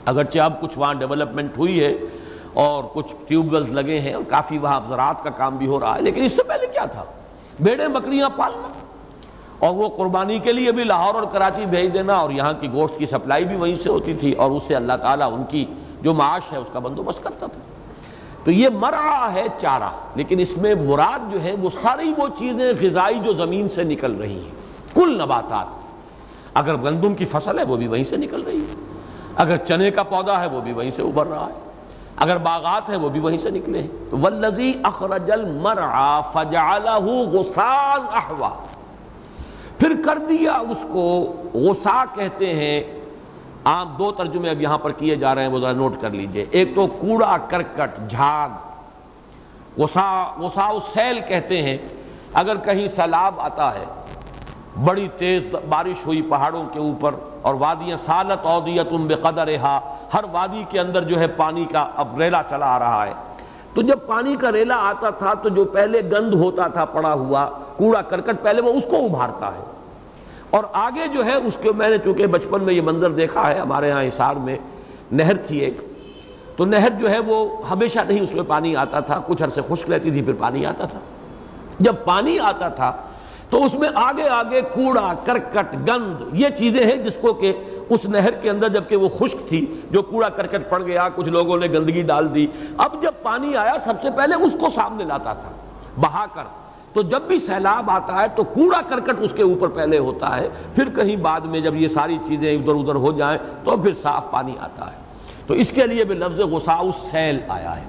اگرچہ اب کچھ وہاں ڈیولپمنٹ ہوئی ہے اور کچھ ٹیوب ویلز لگے ہیں اور کافی وہاں زراعت کا کام بھی ہو رہا ہے، لیکن اس سے پہلے کیا تھا؟ بھیڑیں، بکریاں پالنا اور وہ قربانی کے لیے بھی لاہور اور کراچی بھیج دینا اور یہاں کی گوشت کی سپلائی بھی وہیں سے ہوتی تھی اور اس سے اللہ تعالیٰ ان کی جو معاش ہے، اس کا بندوبست کرتا تھا۔ تو یہ مرعا ہے چارہ، لیکن اس میں مراد جو ہے وہ ساری وہ چیزیں، غذائی جو زمین سے نکل رہی ہیں۔ کل نباتات۔ اگر گندم کی فصل ہے، وہ بھی وہیں سے نکل رہی ہے۔ اگر چنے کا پودا ہے، وہ بھی وہیں سے ابھر رہا ہے۔ اگر باغات ہیں، وہ بھی وہیں سے نکلے ہیں۔ والذی اخرج المرعا فجعلہ غسان احوا۔ پھر کر دیا اس کو غسا کہتے ہیں عام دو ترجمے اب یہاں پر کیے جا رہے ہیں، وہ ذرا نوٹ کر لیجیے۔ ایک تو کوڑا کرکٹ جھاگ۔ غسا سیل کہتے ہیں۔ اگر کہیں سیلاب آتا ہے، بڑی تیز بارش ہوئی پہاڑوں کے اوپر اور وادیاں سالت اودیت بے قدر ہر وادی کے اندر جو ہے پانی کا اب ریلا چلا آ رہا ہے۔ تو جب پانی کا ریلا آتا تھا تو جو پہلے گند ہوتا تھا، پڑا ہوا کوڑا کرکٹ، پہلے وہ اس کو ابھارتا ہے۔ اور آگے جو ہے، اس کے میں نے چونکہ بچپن میں یہ منظر دیکھا ہے ہمارے ہاں حصار میں، نہر تھی ایک۔ تو نہر جو ہے، وہ ہمیشہ نہیں اس میں پانی آتا تھا، کچھ عرصے خشک رہتی تھی، پھر پانی آتا تھا۔ جب پانی آتا تھا، تو اس میں آگے آگے کوڑا، کرکٹ، گند، یہ چیزیں ہیں جس کو کہ اس نہر کے اندر جبکہ وہ خشک تھی، جو کوڑا، کرکٹ پڑ گیا، کچھ لوگوں نے گندگی ڈال دی۔ اب جب پانی آیا، سب سے پہلے اس کو سامنے لاتا تھا، بہا کر۔ تو جب بھی سیلاب آتا ہے تو کوڑا کرکٹ اس کے اوپر پہلے ہوتا ہے، پھر کہیں بعد میں جب یہ ساری چیزیں ادھر ادھر ہو جائیں تو پھر صاف پانی آتا ہے۔ تو اس کے لیے بھی لفظ غساؤ سیل آیا ہے۔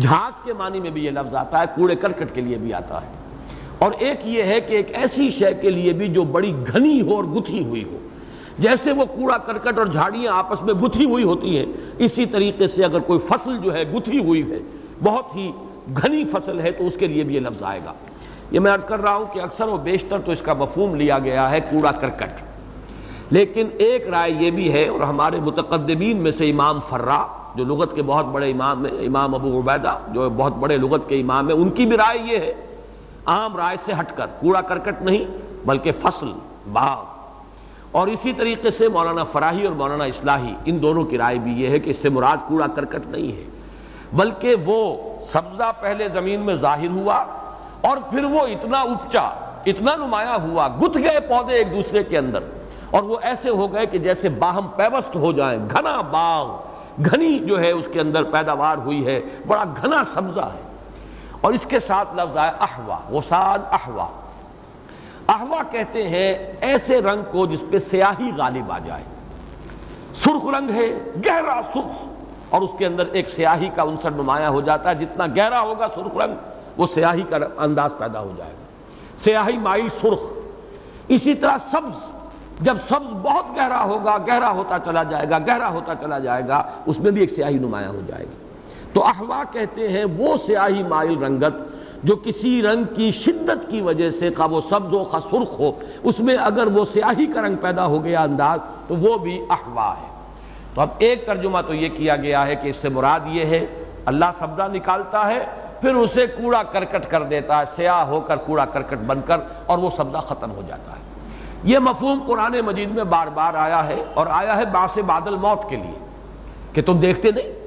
جھاگ کے معنی میں بھی یہ لفظ آتا ہے، کوڑے کرکٹ کے لیے بھی آتا ہے۔ اور ایک یہ ہے کہ ایک ایسی شے کے لیے بھی جو بڑی گھنی ہو اور گتھی ہوئی ہو۔ جیسے وہ کوڑا کرکٹ اور جھاڑیاں آپس میں گتھی ہوئی ہوتی ہیں، اسی طریقے سے اگر کوئی فصل جو ہے گتھی ہوئی ہے، بہت ہی گھنی فصل ہے تو اس کے لیے بھی یہ لفظ آئے گا۔ یہ میں عرض کر رہا ہوں کہ اکثر و بیشتر تو اس کا مفہوم لیا گیا ہے کوڑا کرکٹ۔ لیکن ایک رائے یہ بھی ہے اور ہمارے متقدمین میں سے امام فرا، جو لغت کے بہت بڑے امام ہیں، امام ابو عبیدہ، جو بہت بڑے لغت کے امام ہیں، ان کی بھی رائے یہ ہے، عام رائے سے ہٹ کر، کوڑا کرکٹ نہیں، بلکہ فصل، باغ۔ اور اسی طریقے سے مولانا فراہی اور مولانا اصلاحی، ان دونوں کی رائے بھی یہ ہے کہ اس سے مراد کوڑا کرکٹ نہیں ہے، بلکہ وہ سبزہ پہلے زمین میں ظاہر ہوا اور پھر وہ اتنا اپچا اتنا نمایاں ہوا، گت گئے پودے ایک دوسرے کے اندر۔ اور وہ ایسے ہو گئے کہ جیسے باہم پیوست ہو جائیں، گھنا باغ، گھنی جو ہے اس کے اندر پیداوار ہوئی ہے، بڑا گھنا سبزہ ہے۔ اور اس کے ساتھ لفظ آئے احوا غسان احوا۔ احوا کہتے ہیں ایسے رنگ کو جس پہ سیاہی غالب آ جائے۔ سرخ رنگ ہے، گہرا سرخ۔ اور اس کے اندر ایک سیاہی کا عنصر نمایاں ہو جاتا ہے، جتنا گہرا ہوگا سرخ رنگ۔ وہ سیاہی کا انداز پیدا ہو جائے گا۔ سیاہی مائل سرخ۔ اسی طرح سبز، جب سبز بہت گہرا ہوگا، گہرا ہوتا چلا جائے گا، گہرا ہوتا چلا جائے گا، اس میں بھی ایک سیاہی نمایاں ہو جائے گی۔ تو احوا کہتے ہیں وہ سیاہی مائل رنگت جو کسی رنگ کی شدت کی وجہ سے خواہ وہ سبز ہو، خواہ سرخ ہو، اس میں اگر وہ سیاہی کا رنگ پیدا ہو گیا انداز، تو وہ بھی احوا ہے۔ تو اب ایک ترجمہ تو یہ کیا گیا ہے کہ اس سے مراد یہ ہے، اللہ سبزہ نکالتا ہے پھر اسے کوڑا کرکٹ کر دیتا ہے، سیاہ ہو کر کوڑا کرکٹ بن کر اور وہ سبزہ ختم ہو جاتا ہے۔ یہ مفہوم قرآن مجید میں بار بار آیا ہے اور آیا ہے باس بادل موت کے لیے۔ کہ تم دیکھتے نہیں؟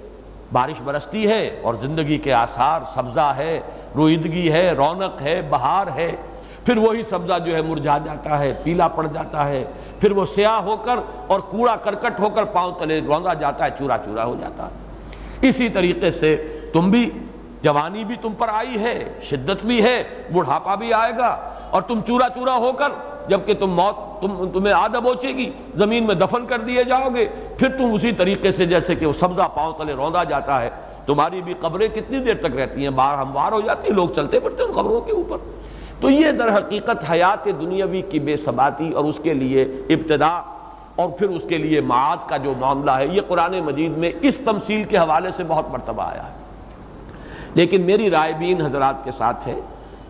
بارش برستی ہے اور زندگی کے آثار سبزہ ہے روئیدگی ہے، رونق ہے، بہار ہے۔ پھر وہی سبزہ جو ہے مرجھا جاتا ہے، پیلا پڑ جاتا ہے۔ پھر وہ سیاہ ہو کر اور کوڑا کرکٹ ہو کر پاؤں تلے روندا جاتا ہے، چورا چورا ہو جاتا ہے۔ اسی طریقے سے تم بھی جوانی بھی تم پر آئی ہے، شدت بھی ہے، بڑھاپا بھی آئے گا اور تم چورا چورا ہو کر، جبکہ تم موت، تم، تمہیں آدھا بوچے گی، زمین میں دفن کر دیے جاؤ گے، پھر تم اسی طریقے سے جیسے کہ وہ سبزہ پاؤں تلے روندا جاتا ہے، تمہاری بھی قبریں کتنی دیر تک رہتی ہیں، باہر ہموار ہو جاتی ہیں، لوگ چلتے پڑتے ہیں خبروں کے اوپر۔ تو یہ در حقیقت حیات دنیاوی کی بے ثباتی اور اس کے لیے ابتدا اور پھر اس کے لیے معاد کا جو معاملہ ہے، یہ قرآن مجید میں اس تمثیل کے حوالے سے بہت مرتبہ آیا ہے۔ لیکن میری رائے بین حضرات کے ساتھ ہے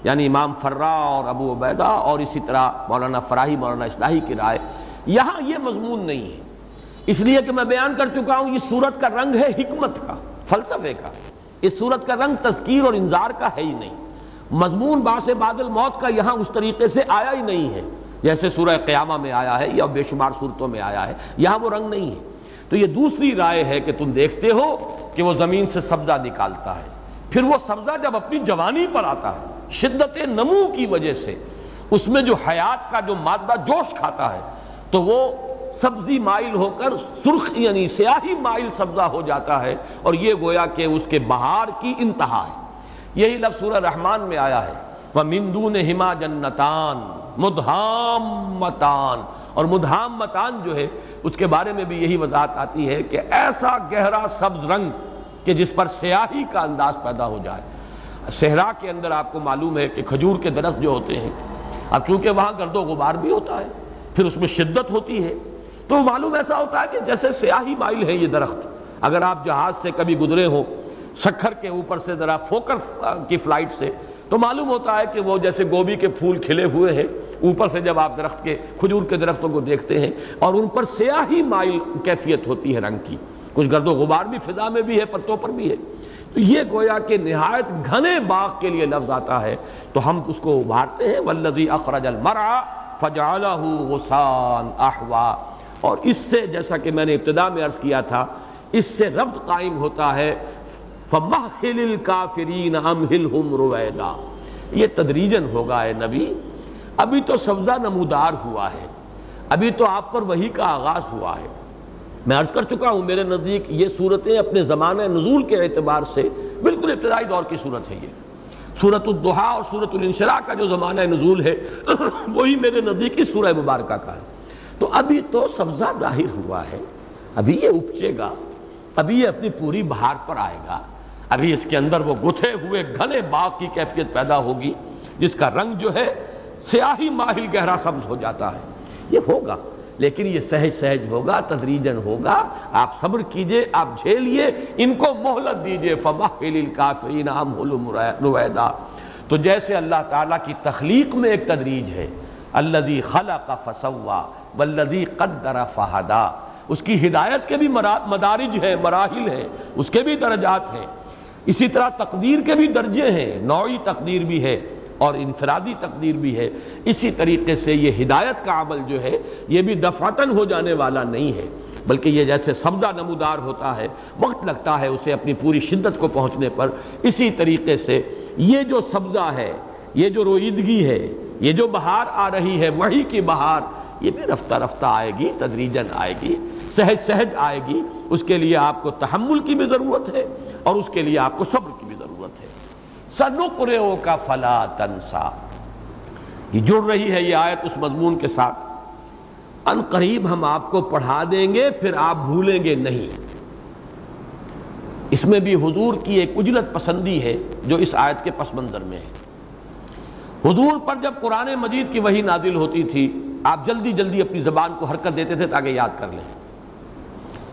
یعنی امام فرا اور ابو عبیدہ اور اسی طرح مولانا فراہی، مولانا اصلاحی کی رائے۔ یہاں یہ مضمون نہیں ہے۔ اس لیے کہ میں بیان کر چکا ہوں یہ صورت کا رنگ ہے حکمت کا، فلسفے کا۔ اس صورت کا رنگ تذکیر اور انذار کا ہے ہی نہیں۔ مضمون باس بادل موت کا یہاں اس طریقے سے آیا ہی نہیں ہے۔ جیسے سورہ قیامہ میں آیا ہے یا بے شمار صورتوں میں آیا ہے، یہاں وہ رنگ نہیں ہے۔ تو یہ دوسری رائے ہے کہ تم دیکھتے ہو کہ وہ زمین سے سبزہ نکالتا ہے۔ پھر وہ سبزہ جب اپنی جوانی پر آتا ہے، شدت نمو کی وجہ سے، اس میں جو حیات کا جو مادہ جوش کھاتا ہے، تو وہ سبزی مائل ہو کر سرخ یعنی سیاہی مائل سبزہ ہو جاتا ہے، اور یہ گویا کہ اس کے بہار کی انتہا ہے۔ یہی لفظ سورہ رحمان میں آیا ہے۔ وَمِن ہما جنتان مدھام متان اور مدھام متان جو ہے، اس کے بارے میں بھی یہی وضاحت آتی ہے کہ ایسا گہرا سبز رنگ کہ جس پر سیاہی کا انداز پیدا ہو جائے۔ صحرا کے اندر آپ کو معلوم ہے کہ کھجور کے درخت جو ہوتے ہیں، اب چونکہ وہاں گرد و غبار بھی ہوتا ہے، پھر اس میں شدت ہوتی ہے۔ تو معلوم ایسا ہوتا ہے کہ جیسے سیاہی مائل ہے یہ درخت، اگر آپ جہاز سے کبھی گزرے ہو سکھر کے اوپر سے ذرا فوکر کی فلائٹ سے، تو معلوم ہوتا ہے کہ وہ جیسے گوبھی کے پھول کھلے ہوئے ہیں۔ اوپر سے جب آپ درخت کے، کھجور کے درختوں کو دیکھتے ہیں، اور ان پر سیاہی مائل کیفیت ہوتی ہے رنگ کی۔ کچھ گرد و غبار بھی فضا میں بھی ہے پتوں پر بھی ہے۔ تو یہ گویا کہ نہایت گھنے باغ کے لیے لفظ آتا ہے۔ تو ہم اس کو ابھارتے ہیں والذی اخرج المرع فجعلہ غسان احوا اور اس سے جیسا کہ میں نے ابتدا میں عرض کیا تھا، اس سے ربط قائم ہوتا ہے۔ فَمَحِلِ الْكَافِرِينَ أَمْهِلْهُمْ رُوَيْدًا یہ تدریجن ہوگا اے نبی۔ ابھی تو سبزہ نمودار ہوا ہے۔ ابھی تو آپ پر وہی کا آغاز ہوا ہے۔ میں عرض کر چکا ہوں، میرے نزدیک یہ صورتیں اپنے زمانہ نزول کے اعتبار سے بالکل ابتدائی دور کی صورت ہے یہ۔ صورت الدحا اور صورت الانشراء کا جو زمانہ نزول ہے، [COUGHS] وہی میرے نزدیک اس سورہ مبارکہ کا ہے۔ تو ابھی تو سبزہ ظاہر ہوا ہے، ابھی یہ اپچے گا، ابھی یہ اپنی پوری بہار پر آئے گا۔ ابھی اس کے اندر وہ گتھے ہوئے گھنے باغ کی کیفیت پیدا ہوگی، جس کا رنگ جو ہے، سیاہی ماہل گہرا سبز ہو جاتا ہے۔ یہ ہوگا۔ لیکن یہ سہج سہج ہوگا تدریجن ہوگا۔ آپ صبر کیجیے، آپ جھیلیے، ان کو مہلت دیجیے۔ فَمَحِلِ رویدہ تو جیسے اللہ تعالیٰ کی تخلیق میں ایک تدریج ہے، الَّذِي خَلَقَ فَسَوَّا وَالَّذِي قَدَّرَ فَحَدَا اس کی ہدایت کے بھی مدارج ہیں، مراحل ہیں، اس کے بھی درجات ہیں۔ اسی طرح تقدیر کے بھی درجے ہیں، نوعی تقدیر بھی ہے۔ اور انفرادی تقدیر بھی ہے۔ اسی طریقے سے یہ ہدایت کا عمل جو ہے، یہ بھی دفاتن ہو جانے والا نہیں ہے، بلکہ یہ جیسے سبدہ نمودار ہوتا ہے، وقت لگتا ہے اسے اپنی پوری شدت کو پہنچنے پر۔ اسی طریقے سے یہ جو سبزہ ہے، یہ جو رویدگی ہے، یہ جو بہار آ رہی ہے، وہی کی بہار، یہ بھی رفتہ رفتہ آئے گی تدریجن آئے گی، سہج سہج آئے گی۔ اس کے لیے آپ کو تحمل کی بھی ضرورت ہے اور اس کے لیے آپ کو صبر کی بھی ضرورت ہے سنقرئو کا فلا تنسا۔ یہ جڑ رہی ہے یہ آیت اس مضمون کے ساتھ۔ ان قریب ہم آپ کو پڑھا دیں گے، پھر آپ بھولیں گے نہیں۔ اس میں بھی حضور کی ایک اجلت پسندی ہے جو اس آیت کے پس منظر میں ہے۔ حضور پر جب قرآن مجید کی وہی نازل ہوتی تھی، آپ جلدی جلدی اپنی زبان کو حرکت دیتے تھے تاکہ یاد کر لیں۔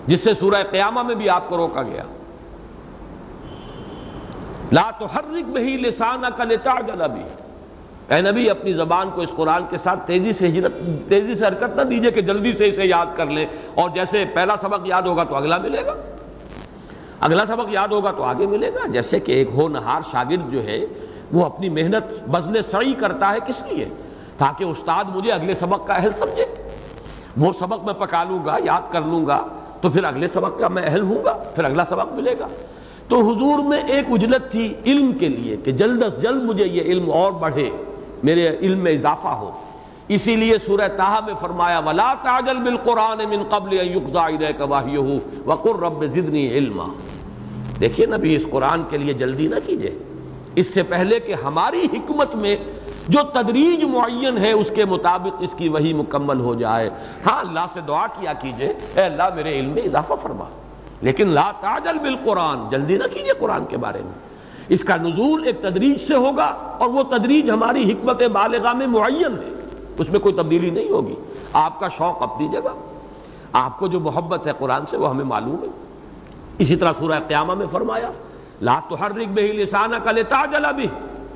جس سے سورہ قیامہ میں بھی آپ کو روکا گیا۔ لا تحرک بہی لسانک لتعجل بھی اے نبی، اپنی زبان کو اس قرآن کے ساتھ تیزی سے ہجرت تیزی سے حرکت نہ دیجیے کہ جلدی سے اسے یاد کر لیں اور جیسے پہلا سبق یاد ہوگا تو اگلا ملے گا۔ اگلا سبق یاد ہوگا تو آگے ملے گا۔ جیسے کہ ایک ہو نہار شاگرد جو ہے، وہ اپنی محنت بزن سعی کرتا ہے کس لیے؟ تاکہ استاد مجھے اگلے سبق کا اہل سمجھے۔ وہ سبق میں پکا لوں گا، یاد کر لوں گا، تو پھر اگلے سبق کا میں اہل ہوں گا، پھر اگلا سبق ملے گا۔ تو حضور میں ایک اجلت تھی علم کے لیے کہ جلد از جلد مجھے یہ علم اور بڑھے، میرے علم میں اضافہ ہو۔ اسی لیے سورہ تاہا میں فرمایا، وَلَا تَعْجَلْ بِالْقُرْآنِ مِن قَبْلِ أَن يُقْضَى إِلَيْكَ وَحْيُهُ وَقُلْ رَبِّ زِدْنِي عِلْمًا۔ دیکھیے نبی، اس قرآن کے لیے جلدی نہ کیجیے۔ اس سے پہلے کہ ہماری حکمت میں جو تدریج معین ہے، اس کے مطابق اس کی وہی مکمل ہو جائے۔ ہاں اللہ سے دعا کیا کیجیے۔ اے اللہ، میرے علم میں اضافہ فرما۔ لیکن لا تعجل بالقرآن، جلدی نہ کیجیے قرآن کے بارے میں۔ اس کا نزول ایک تدریج سے ہوگا اور وہ تدریج ہماری حکمت بالغاہ میں معین ہے۔ اس میں کوئی تبدیلی نہیں ہوگی۔ آپ کا شوق اپنی جگہ آپ کو جو محبت ہے قرآن سے وہ ہمیں معلوم ہے۔ اسی طرح سورہ قیامہ میں فرمایا، لا تحرک بہی لسانک لتعجل بھی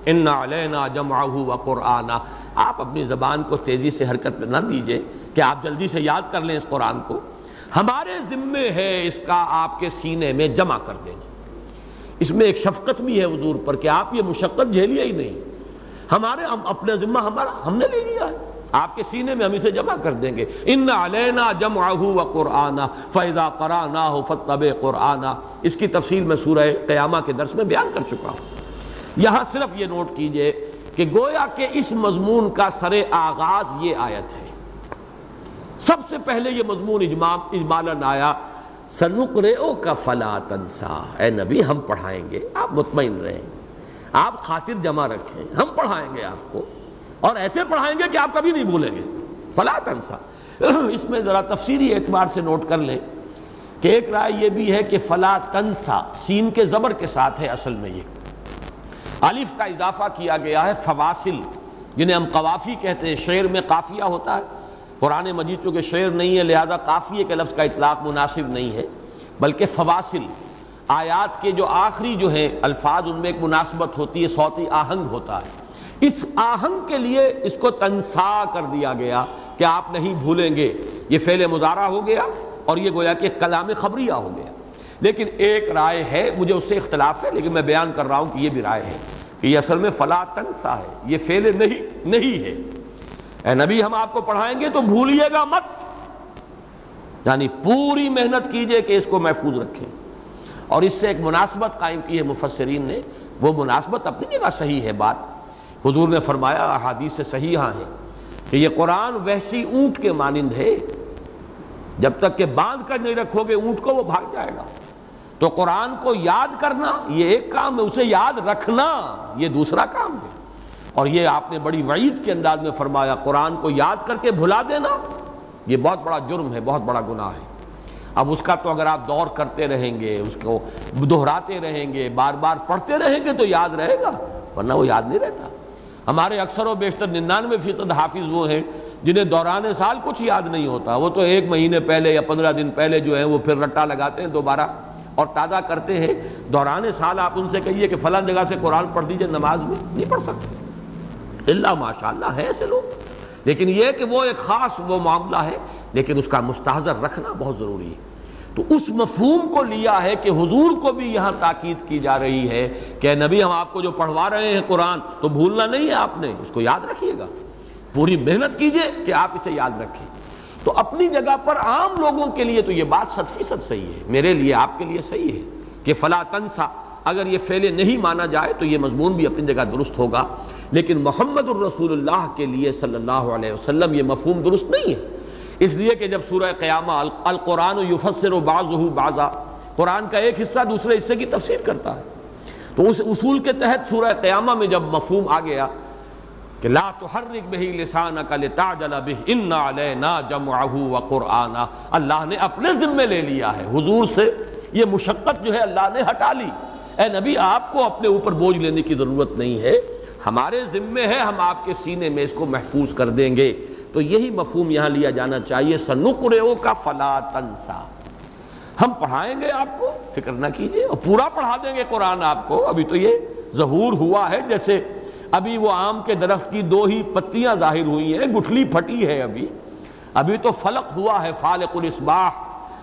ان علینا جمعہ و قرآن آپ اپنی زبان کو تیزی سے حرکت نہ دیجیے کہ آپ جلدی سے یاد کر لیں اس قرآن کو۔ ہمارے ذمے ہے اس کا آپ کے سینے میں جمع کر دینا۔ اس میں ایک شفقت بھی ہے حضور پر کہ آپ یہ مشقت جھیلیے ہی نہیں۔ ہمارے ہم اپنے ذمہ ہمارا ہم نے لے لیا ہے۔ آپ کے سینے میں ہم اسے جمع کر دیں گے۔ ان علینا جمعہ و قرآن فیضا قرآن فتب قرآن اس کی تفصیل میں سورہ قیامہ کے درس میں بیان کر چکا ہوں۔ یہاں صرف یہ نوٹ کیجیے کہ گویا کہ اس مضمون کا سر آغاز یہ آیت ہے۔ سب سے پہلے یہ مضمون اجمالاً آیا سنقرئو کا فلا تنسا۔ اے نبی، ہم پڑھائیں گے، آپ مطمئن رہیں۔ آپ خاطر جمع رکھیں۔ ہم پڑھائیں گے آپ کو۔ اور ایسے پڑھائیں گے کہ آپ کبھی نہیں بھولیں گے۔ فلا تنسا۔ [CLEARS THROAT] اس میں ذرا تفسیری اعتبار سے نوٹ کر لیں کہ ایک رائے یہ بھی ہے کہ فلا تنسا۔ سین کے زبر کے ساتھ ہے اصل میں یہ۔ الف کا اضافہ کیا گیا ہے، فواصل، جنہیں ہم قوافی کہتے ہیں، شعر میں قافیہ ہوتا ہے۔ قرآن مجید چونکہ شعر نہیں ہے، لہذا قافیے کے لفظ کا اطلاق مناسب نہیں ہے، بلکہ فواصل، آیات کے جو آخری جو ہیں، الفاظ ان میں ایک مناسبت ہوتی ہے، صوتی آہنگ ہوتا ہے۔ اس آہنگ کے لیے اس کو تنسا کر دیا گیا کہ آپ نہیں بھولیں گے۔ یہ فعل مظاہرہ ہو گیا اور یہ گویا کہ کلام خبریہ ہو گیا۔ لیکن ایک رائے ہے، مجھے اس سے اختلاف ہے، لیکن میں بیان کر رہا ہوں کہ یہ بھی رائے ہے کہ یہ اصل میں فلا تنسا ہے، یہ فعل نہیں نہیں ہے۔ اے نبی، ہم آپ کو پڑھائیں گے تو بھولیے گا مت۔ یعنی پوری محنت کیجیے کہ اس کو محفوظ رکھیں۔ اور اس سے ایک مناسبت قائم کی ہے، مفسرین نے۔ وہ مناسبت اپنی جگہ صحیح ہے بات۔ حضور نے فرمایا، احادیث سے صحیح ہاں ہے کہ یہ قرآن ویسی اونٹ کے مانند ہے۔ جب تک کہ باندھ کر نہیں رکھو گے اونٹ کو، وہ بھاگ جائے گا۔ تو قرآن کو یاد کرنا، یہ ایک کام ہے، اسے یاد رکھنا، یہ دوسرا کام ہے۔ اور یہ آپ نے بڑی وعید کے انداز میں فرمایا، قرآن کو یاد کر کے بھلا دینا، یہ بہت بڑا جرم ہے، بہت بڑا گناہ ہے۔ اب اس کا تو اگر آپ دور کرتے رہیں گے، اس کو دہراتے رہیں گے، بار بار پڑھتے رہیں گے تو یاد رہے گا، ورنہ وہ یاد نہیں رہتا۔ ہمارے اکثر و بیشتر ننانوے فیصد حافظ وہ ہیں جنہیں دوران سال کچھ یاد نہیں ہوتا۔ وہ تو ایک مہینے پہلے یا پندرہ دن پہلے جو ہیں وہ پھر رٹا لگاتے ہیں دوبارہ اور تازہ کرتے ہیں۔ دوران سال آپ ان سے کہیے کہ فلاں جگہ سے قرآن پڑھ دیجیے نماز میں، نہیں پڑھ سکتے۔ اللہ ماشاء اللہ ہے ایسے لوگ۔ لیکن یہ کہ وہ ایک خاص وہ معاملہ ہے، لیکن اس کا مستحضر رکھنا بہت ضروری ہے۔ تو اس مفہوم کو لیا ہے کہ حضور کو بھی یہاں تاکید کی جا رہی ہے کہ نبی، ہم آپ کو جو پڑھوا رہے ہیں قرآن تو بھولنا نہیں ہے آپ نے، اس کو یاد رکھیے گا۔ پوری محنت کیجیے کہ آپ اسے یاد رکھیں۔ تو اپنی جگہ پر عام لوگوں کے لیے تو یہ بات صد فیصد صحیح ہے۔ میرے لیے، آپ کے لیے صحیح ہے کہ فلا تنسا۔ اگر یہ فعل نہیں مانا جائے تو یہ مضمون بھی اپنی جگہ درست ہوگا۔ لیکن محمد الرسول اللہ کے لیے صلی اللہ علیہ وسلم یہ مفہوم درست نہیں ہے۔ اس لیے کہ جب سورہ قیامہ القرآن یفسر و بعض بعضا، قرآن کا ایک حصہ دوسرے حصے کی تفسیر کرتا ہے۔ تو اس اصول کے تحت سورہ قیامہ میں جب مفہوم آ گیا کہ لا تحرک بہی لسانک لتعجل بہ، ان علینا جمعہ و قرآن اللہ نے اپنے ذمے لے لیا ہے۔ حضور سے یہ مشقت جو ہے اللہ نے ہٹا لی۔ اے نبی، آپ کو اپنے اوپر بوجھ لینے کی ضرورت نہیں ہے۔ ہمارے ذمے ہے، ہم آپ کے سینے میں اس کو محفوظ کر دیں گے۔ تو یہی مفہوم یہاں لیا جانا چاہیے سنقرئو کا فلا تنسا۔ ہم پڑھائیں گے آپ کو، فکر نہ کیجیے، اور پورا پڑھا دیں گے قرآن آپ کو۔ ابھی تو یہ ظہور ہوا ہے، جیسے ابھی وہ آم کے درخت کی دو ہی پتیاں ظاہر ہوئی ہیں، گٹھلی پھٹی ہے ابھی۔ ابھی تو فلق ہوا ہے، فالق الاسباح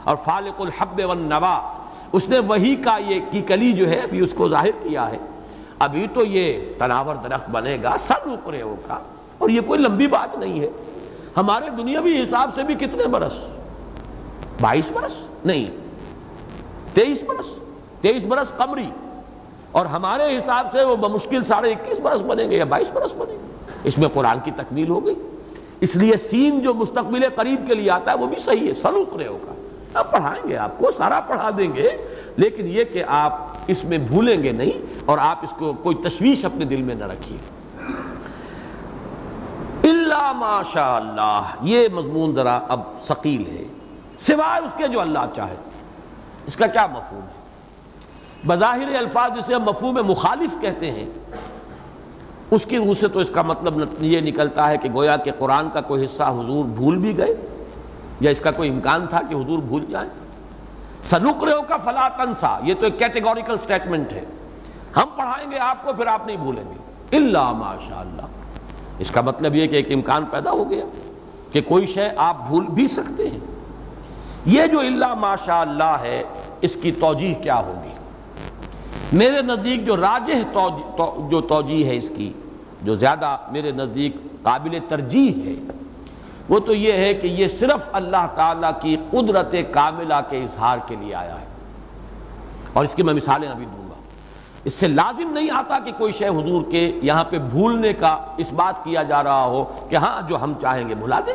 اور فالق الحب والنوا۔ اس نے وہی کا یہ کی کلی جو ہے، ابھی اس کو ظاہر کیا ہے۔ ابھی تو یہ تناور درخت بنے گا، سب رکرے کا اور یہ کوئی لمبی بات نہیں ہے۔ ہمارے دنیاوی حساب سے بھی کتنے برس؟ بائیس برس؟ نہیں۔ تیئیس برس۔ تیئیس برس قمری۔ اور ہمارے حساب سے وہ بمشکل ساڑھے اکیس برس بنیں گے یا بائیس برس بنیں گے۔ اس میں قرآن کی تکمیل ہو گئی۔ اس لیے سین جو مستقبل قریب کے لیے آتا ہے، وہ بھی صحیح ہے۔ سلوک رہے ہوگا اب پڑھائیں گے، آپ کو سارا پڑھا دیں گے، لیکن یہ کہ آپ اس میں بھولیں گے نہیں اور آپ اس کو کوئی تشویش اپنے دل میں نہ رکھیے۔ اللہ ماشاء اللہ یہ مضمون ذرا اب ثقیل ہے۔ سوائے اس کے جو اللہ چاہے۔ اس کا کیا مفہوم ہے؟ بظاہر الفاظ جسے ہم مفہوم مخالف کہتے ہیں۔ اس کی روح سے تو اس کا مطلب یہ نکلتا ہے کہ گویا کہ قرآن کا کوئی حصہ حضور بھول بھی گئے۔ یا اس کا کوئی امکان تھا کہ حضور بھول جائیں؟ سنکروں کا فلا تنسا، یہ تو ایک کیٹیگوریکل سٹیٹمنٹ ہے۔ ہم پڑھائیں گے آپ کو، پھر آپ نہیں بھولیں گے۔ اللہ ماشاء اللہ اس کا مطلب یہ کہ ایک امکان پیدا ہو گیا کہ کوئی شے آپ بھول بھی سکتے ہیں۔ یہ جو اللہ ماشاء اللہ ہے، اس کی توجیح کیا ہوگی؟ میرے نزدیک جو راجح جو توجیح ہے اس کی، جو زیادہ میرے نزدیک قابل ترجیح ہے وہ تو یہ ہے کہ یہ صرف اللہ تعالیٰ کی قدرت کاملہ کے اظہار کے لیے آیا ہے۔ اور اس کی میں مثالیں ابھی دوں گا۔ اس سے لازم نہیں آتا کہ کوئی شے حضور کے یہاں پہ بھولنے کا اس بات کیا جا رہا ہو کہ ہاں جو ہم چاہیں گے بھلا دیں۔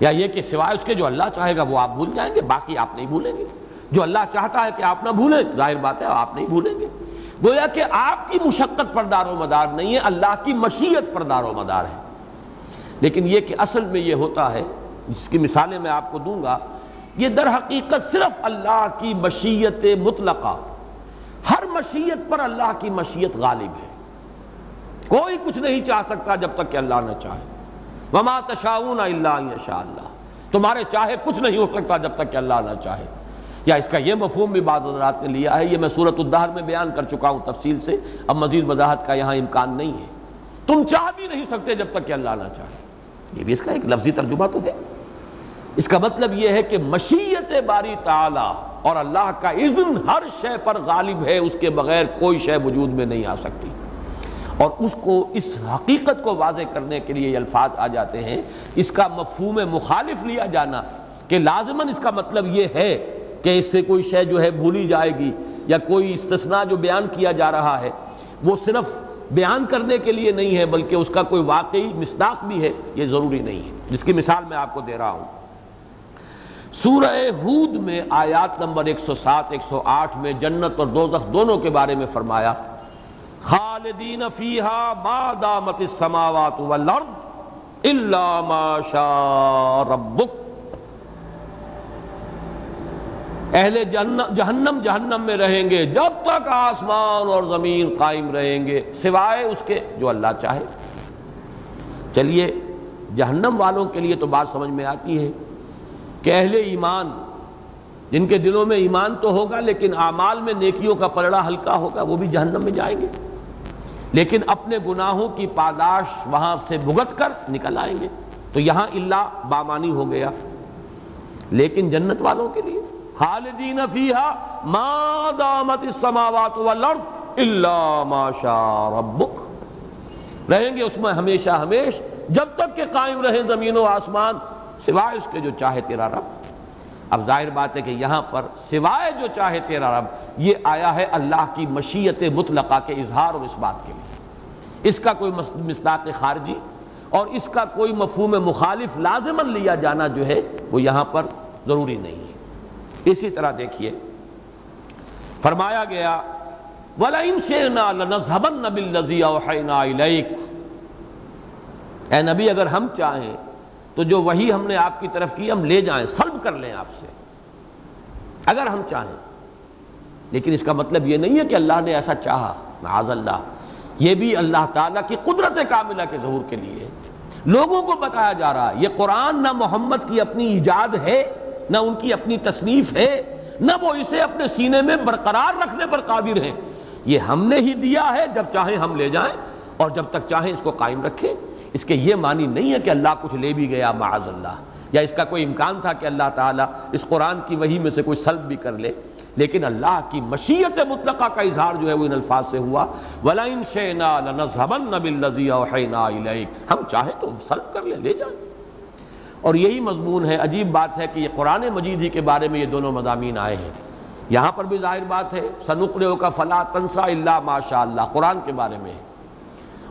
یا یہ کہ سوائے اس کے جو اللہ چاہے گا وہ آپ بھول جائیں گے، باقی آپ نہیں بھولیں گے۔ جو اللہ چاہتا ہے کہ آپ نہ بھولیں، ظاہر بات ہے، آپ نہیں بھولیں گے۔ گویا کہ آپ کی مشقت پر دار و مدار نہیں ہے، اللہ کی مشیت پر دار و مدار ہے۔ لیکن یہ کہ اصل میں یہ ہوتا ہے، جس کی مثالیں میں آپ کو دوں گا، یہ در حقیقت صرف اللہ کی مشیت مطلقہ، ہر مشیت پر اللہ کی مشیت غالب ہے۔ کوئی کچھ نہیں چاہ سکتا جب تک کہ اللہ نہ چاہے۔ وما تشاؤن اللہ شاء اللہ تمہارے چاہے کچھ نہیں ہو سکتا جب تک کہ اللہ نہ چاہے۔ یا اس کا یہ مفہوم بھی بعض حضرات نے لیا ہے، یہ میں صورت الدہر میں بیان کر چکا ہوں تفصیل سے، اب مزید وضاحت کا یہاں امکان نہیں ہے۔ تم چاہ بھی نہیں سکتے جب تک کہ اللہ نہ چاہے۔ یہ بھی اس کا ایک لفظی ترجمہ تو ہے۔ اس کا مطلب یہ ہے کہ مشیت باری تعالی اور اللہ کا اذن ہر شے پر غالب ہے، اس کے بغیر کوئی شے وجود میں نہیں آ سکتی۔ اور اس کو، اس حقیقت کو واضح کرنے کے لیے یہ الفاظ آ جاتے ہیں۔ اس کا مفہوم مخالف لیا جانا کہ لازماً اس کا مطلب یہ ہے کہ اس سے کوئی شے جو ہے بھولی جائے گی یا کوئی استثناء جو بیان کیا جا رہا ہے، وہ صرف بیان کرنے کے لیے نہیں ہے، بلکہ اس کا کوئی واقعی مصداق بھی ہے، یہ ضروری نہیں ہے۔ جس کی مثال میں آپ کو دے رہا ہوں۔ سورہ ہود میں آیات نمبر 107 108 میں جنت اور دوزخ دونوں کے بارے میں فرمایا، خالدین فیہا ما دامت السماوات والارض الا ما شاء ربک۔ اہل جہنم جہنم میں رہیں گے، جب تک آسمان اور زمین قائم رہیں گے، سوائے اس کے جو اللہ چاہے۔ چلیے، جہنم والوں کے لیے تو بات سمجھ میں آتی ہے کہ اہل ایمان، جن کے دلوں میں ایمان تو ہوگا، لیکن اعمال میں نیکیوں کا پلڑا ہلکا ہوگا، وہ بھی جہنم میں جائیں گے۔ لیکن اپنے گناہوں کی پاداش وہاں سے بھگت کر نکل آئیں گے۔ تو یہاں اللہ بامانی ہو گیا، لیکن جنت والوں کے لیے۔ خالدین فیہا ما دامت السماوات والارض الا ما شاء ربک۔ رہیں گے اس میں ہمیشہ ہمیش، جب تک کہ قائم رہیں زمین و آسمان، سوائے اس کے جو چاہے تیرا رب۔ اب ظاہر بات ہے کہ یہاں پر سوائے جو چاہے تیرا رب، یہ آیا ہے اللہ کی مشیت مطلقہ کے اظہار اور اس بات کے لیے۔ اس کا کوئی مصداق خارجی اور اس کا کوئی مفہوم مخالف لازمن لیا جانا جو ہے، وہ یہاں پر ضروری نہیں ہے۔ اسی طرح دیکھیے۔ فرمایا گیا، وَلَئِن شِئْنَا لَنَذْهَبَنَّ بِالَّذِي أَوْحَيْنَا إِلَيْكَ اے نبی، اگر ہم چاہیں تو جو وہی ہم نے آپ کی طرف کی، ہم لے جائیں، سلب کر لیں آپ سے۔ اگر ہم چاہیں۔ لیکن اس کا مطلب یہ نہیں ہے کہ اللہ نے ایسا چاہا۔ معاذ اللہ۔ یہ بھی اللہ تعالیٰ کی قدرت کاملہ کے ظہور کے لیے۔ لوگوں کو بتایا جا رہا ہے، یہ قرآن نہ محمد کی اپنی ایجاد ہے۔ نہ ان کی اپنی تصنیف ہے، نہ وہ اسے اپنے سینے میں برقرار رکھنے پر قادر ہیں۔ یہ ہم نے ہی دیا ہے جب چاہیں ہم لے جائیں، اور جب تک چاہیں اس کو قائم رکھیں۔ اس کے یہ معنی نہیں ہے کہ اللہ کچھ لے بھی گیا معاذ اللہ، یا اس کا کوئی امکان تھا کہ اللہ تعالیٰ اس قرآن کی وہی میں سے کوئی سلب بھی کر لے۔ لیکن اللہ کی مشیت مطلقہ کا اظہار جو ہے وہ ان الفاظ سے ہوا۔ وَلَئِن شَيْنَا لَنَزْهَبَنَّ بِالَّذِي أَوْحَيْنَا إِلَيْكَ۔ ہم چاہیں تو سلب کر لیں، لے جائیں۔ اور یہی مضمون ہے، عجیب بات ہے کہ یہ قرآن مجید ہی کے بارے میں یہ دونوں مضامین آئے ہیں۔ یہاں پر بھی ظاہر بات ہے سنقرے کا فلا تنسا اللہ ماشاء اللہ، قرآن کے بارے میں ہے۔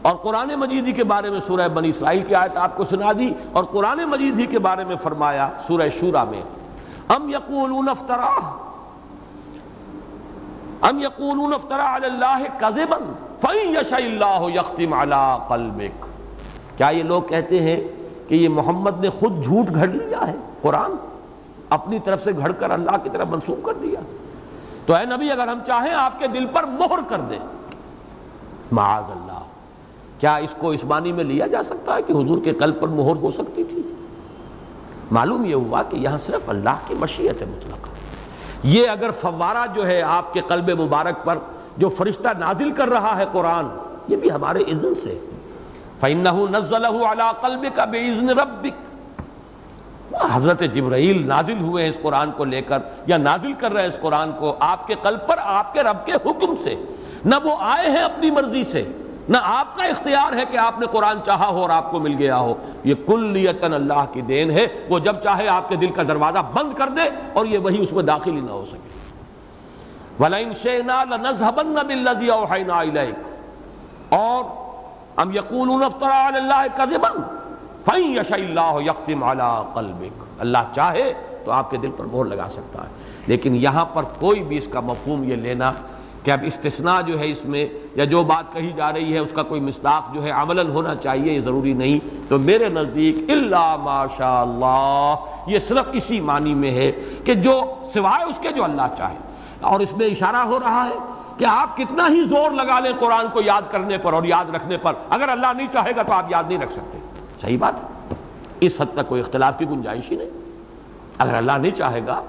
اور قرآن مجید ہی کے بارے میں سورہ بنی اسرائیل کی آیت آپ کو سنا دی، اور قرآن مجید ہی کے بارے میں فرمایا سورہ شورہ میں، ام یقولون افطرا ام یقولون افطرا علی اللہ کذبا فین یشاء اللہ یختم علی قلبک۔ کیا یہ لوگ کہتے ہیں کہ یہ محمد نے خود جھوٹ گھڑ لیا ہے، قرآن اپنی طرف سے گھڑ کر اللہ کی طرف منسوخ کر دیا۔ تو اے نبی، اگر ہم چاہیں آپ کے دل پر مہر کر دیں۔ معاذ اللہ۔ کیا اس کو اس معنی میں لیا جا سکتا ہے کہ حضور کے قلب پر مہر ہو سکتی تھی؟ معلوم یہ ہوا کہ یہاں صرف اللہ کی مشیت ہے مطلقہ یہ اگر فوارہ جو ہے آپ کے قلب مبارک پر جو فرشتہ نازل کر رہا ہے قرآن، یہ بھی ہمارے اذن سے۔ فَإِنَّهُ نَزَّلَهُ عَلَىٰ قَلْبِكَ بِإِذْنِ رَبِّكَ۔ حضرت جبرائیل نازل ہوئے ہیں اس قرآن کو لے کر، یا نازل کر رہے ہیں اس قرآن کو آپ کے قلب پر، آپ کے رب کے حکم سے۔ نہ وہ آئے ہیں اپنی مرضی سے، نہ آپ کا اختیار ہے کہ آپ نے قرآن چاہا ہو اور آپ کو مل گیا ہو۔ یہ کلیتن اللہ کی دین ہے، وہ جب چاہے آپ کے دل کا دروازہ بند کر دے اور یہ وہی اس میں داخل ہی نہ ہو سکے۔ وَلَئِن شَيْنَا لَنَزْهَبَنَّ بِالَّذِي أَوْحَيْنَا إِلَيْكَ۔ اور ام یقولون افترا علی اللہ کذبا، فَإِن يَشَئِ اللَّهُ يَقْتِمْ عَلَىٰ قَلْبِكَ اللہ چاہے تو آپ کے دل پر مہر لگا سکتا ہے، لیکن یہاں پر کوئی بھی اس کا مفہوم یہ لینا کہ اب استثناء جو ہے اس میں یا جو بات کہی جا رہی ہے، اس کا کوئی مصداق جو ہے عملاً ہونا چاہیے، یہ ضروری نہیں۔ تو میرے نزدیک اللہ ماشاء اللہ، یہ صرف اسی معنی میں ہے کہ جو سوائے اس کے جو اللہ چاہے۔ اور اس میں اشارہ ہو رہا ہے کہ آپ کتنا ہی زور لگا لیں قرآن کو یاد کرنے پر اور یاد رکھنے پر، اگر اللہ نہیں چاہے گا تو آپ یاد نہیں رکھ سکتے۔ صحیح بات؟ ہے اس حد تک کوئی اختلاف کی گنجائش ہی نہیں۔ اگر اللہ نہیں چاہے گا،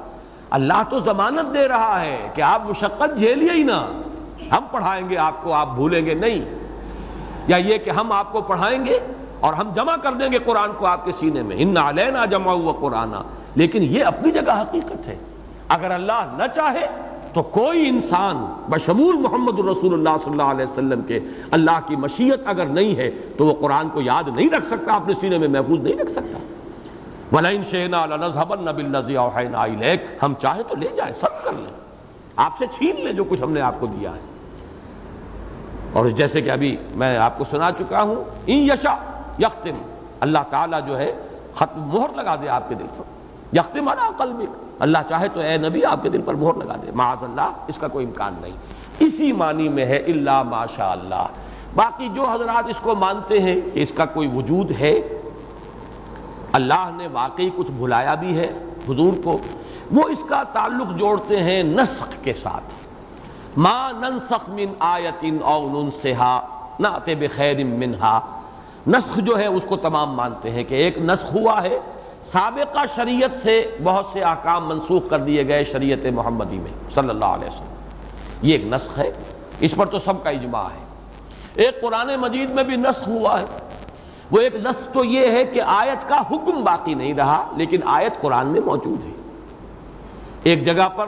اللہ تو ضمانت دے رہا ہے کہ آپ مشقت جھیلیے ہی نا ہم پڑھائیں گے، آپ کو آپ بھولیں گے نہیں۔ یا یہ کہ ہم آپ کو پڑھائیں گے اور ہم جمع کر دیں گے قرآن کو آپ کے سینے میں۔ ان علینا جمع ہوا قرآن لیکن یہ اپنی جگہ حقیقت ہے۔ اگر اللہ نہ چاہے تو کوئی انسان بشمول محمد الرسول اللہ صلی اللہ علیہ وسلم کے اللہ کی مشیت اگر نہیں ہے تو وہ قرآن کو یاد نہیں رکھ سکتا، اپنے سینے میں محفوظ نہیں رکھ سکتا۔ وَلَئِن شَيْنَا لَنَزْهَبَنَّ بِالَّذِي أَوْحَيْنَا إِلَيْكَ ہم چاہیں تو لے جائیں سب کر لیں۔ آپ سے چھین لیں جو کچھ ہم نے آپ کو دیا ہے۔ اور جیسے کہ ابھی میں آپ کو سنا چکا ہوں، ان یشا یختم، اللہ تعالیٰ جو ہے، ختم مہر لگا دے آپ کے دل پر۔ یختم علی قلبک۔ اللہ چاہے تو اے نبی آپ کے دل پر مہر لگا دے۔ معاذ اللہ، اس کا کوئی امکان نہیں۔ اسی معنی میں ہے اللہ ماشاء اللہ باقی جو حضرات اس کو مانتے ہیں کہ اس کا کوئی وجود ہے، اللہ نے واقعی کچھ بھلایا بھی ہے حضور کو۔ وہ اس کا تعلق جوڑتے ہیں نسخ کے ساتھ۔ ما ننسخ من آیت او ننسہا نعت بخیر منہا۔ نسخ جو ہے اس کو تمام مانتے ہیں کہ ایک نسخ ہوا ہے سابقہ شریعت سے بہت سے احکام منسوخ کر دیے گئے شریعت محمدی میں، صلی اللہ علیہ وسلم۔ یہ ایک نسخ ہے۔ اس پر تو سب کا اجماع ہے۔ ایک قرآن مجید میں بھی نسخ ہوا ہے۔ وہ ایک نص تو یہ ہے کہ آیت کا حکم باقی نہیں رہا، لیکن آیت قرآن میں موجود ہے۔ ایک جگہ پر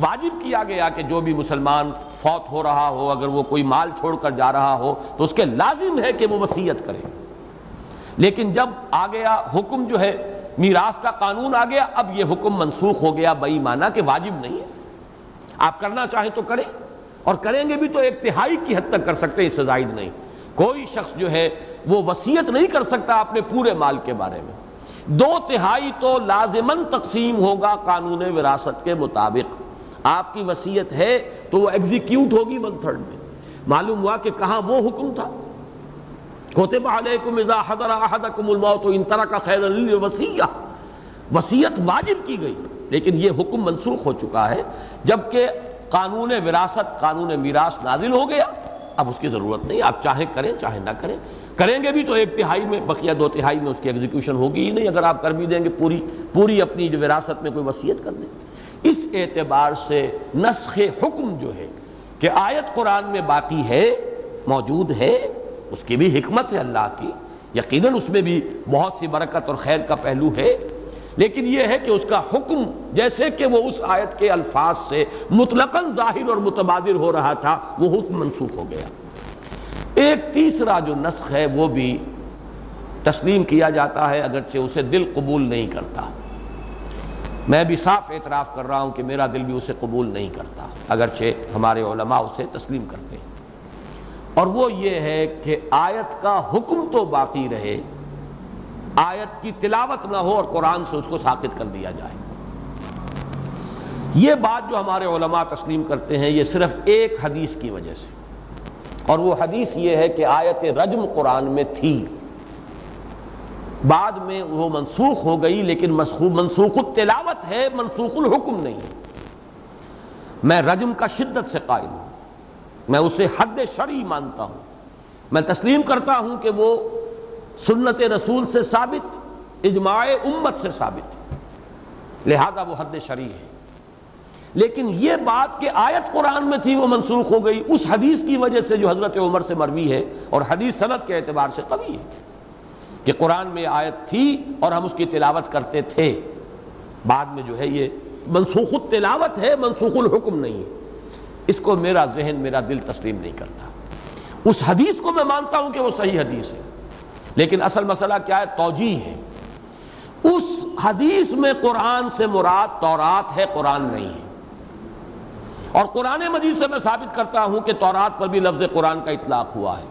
واجب کیا گیا کہ جو بھی مسلمان فوت ہو رہا ہو، اگر وہ کوئی مال چھوڑ کر جا رہا ہو، تو اس کے لازم ہے کہ وہ وسیعت کرے۔ لیکن جب آ گیا حکم جو ہے میراث کا قانون آ گیا، اب یہ حکم منسوخ ہو گیا، بئی مانا کہ واجب نہیں ہے۔ آپ کرنا چاہیں تو کریں، اور کریں گے بھی تو ایک تہائی کی حد تک کر سکتے ہیں، اس سے زائد نہیں۔ کوئی شخص جو ہے، وہ وسیعت نہیں کر سکتا اپنے پورے مال کے بارے میں۔ دو تہائی تو لازمن تقسیم ہوگا قانون وراثت کے مطابق۔ آپ کی وسیعت ہے تو وہ ایگزیکیوٹ ہوگی ون تھرڈ میں۔ معلوم ہوا کہ کہاں وہ حکم تھا؟ کوتب علیکم اذا حضر احدکم الموت ان ترک خیر للوصیہ وسیعت واجب کی گئی، لیکن یہ حکم منسوخ ہو چکا ہے، جبکہ قانون وراثت، قانون میراث نازل ہو گیا۔ اب اس کی ضرورت نہیں، آپ چاہیں کریں چاہیں نہ کریں۔ کریں گے بھی تو ایک تہائی میں، بقیہ دو تہائی میں اس کی ایگزیکیوشن ہوگی ہی نہیں۔ اگر آپ کر بھی دیں گے، پوری پوری اپنی جو وراثت میں کوئی وصیت کر دیں۔ اس اعتبار سے نسخ حکم جو ہے، کہ آیت قرآن میں باقی ہے، موجود ہے اس کی بھی حکمت ہے اللہ کی۔ یقیناً اس میں بھی بہت سی برکت اور خیر کا پہلو ہے۔ لیکن یہ ہے کہ اس کا حکم، جیسے کہ وہ اس آیت کے الفاظ سے مطلقاً ظاہر اور متبادر ہو رہا تھا، وہ حکم منسوخ ہو گیا۔ ایک تیسرا جو نسخ ہے، وہ بھی تسلیم کیا جاتا ہے، اگرچہ اسے دل قبول نہیں کرتا۔ میں بھی صاف اعتراف کر رہا ہوں کہ میرا دل بھی اسے قبول نہیں کرتا، اگرچہ ہمارے علماء اسے تسلیم کرتے ہیں۔ اور وہ یہ ہے کہ آیت کا حکم تو باقی رہے، آیت کی تلاوت نہ ہو اور قرآن سے اس کو ساقط کر دیا جائے۔ یہ بات جو ہمارے علماء تسلیم کرتے ہیں، یہ صرف ایک حدیث کی وجہ سے۔ اور وہ حدیث یہ ہے کہ آیت رجم قرآن میں تھی۔ بعد میں وہ منسوخ ہو گئی، لیکن منسوخ التلاوت ہے، منسوخ الحکم نہیں۔ میں رجم کا شدت سے قائل ہوں۔ میں اسے حد شرعی مانتا ہوں۔ میں تسلیم کرتا ہوں کہ وہ سنت رسول سے ثابت، اجماع امت سے ثابت لہذا وہ حد شرعی ہے۔ لیکن یہ بات کہ آیت قرآن میں تھی وہ منسوخ ہو گئی، اس حدیث کی وجہ سے جو حضرت عمر سے مروی ہے اور حدیث صنعت کے اعتبار سے قوی ہے کہ قرآن میں آیت تھی اور ہم اس کی تلاوت کرتے تھے۔ بعد میں جو ہے یہ منسوخ التلاوت ہے، منسوخ الحکم نہیں ہے۔ اس کو میرا ذہن، میرا دل تسلیم نہیں کرتا۔ اس حدیث کو میں مانتا ہوں کہ وہ صحیح حدیث ہے۔ لیکن اصل مسئلہ کیا ہے؟ توجیح ہے۔ اس حدیث میں قرآن سے مراد تورات ہے، قرآن نہیں ہے۔ اور قرآن مجید سے میں ثابت کرتا ہوں کہ تورات پر بھی لفظ قرآن کا اطلاق ہوا ہے۔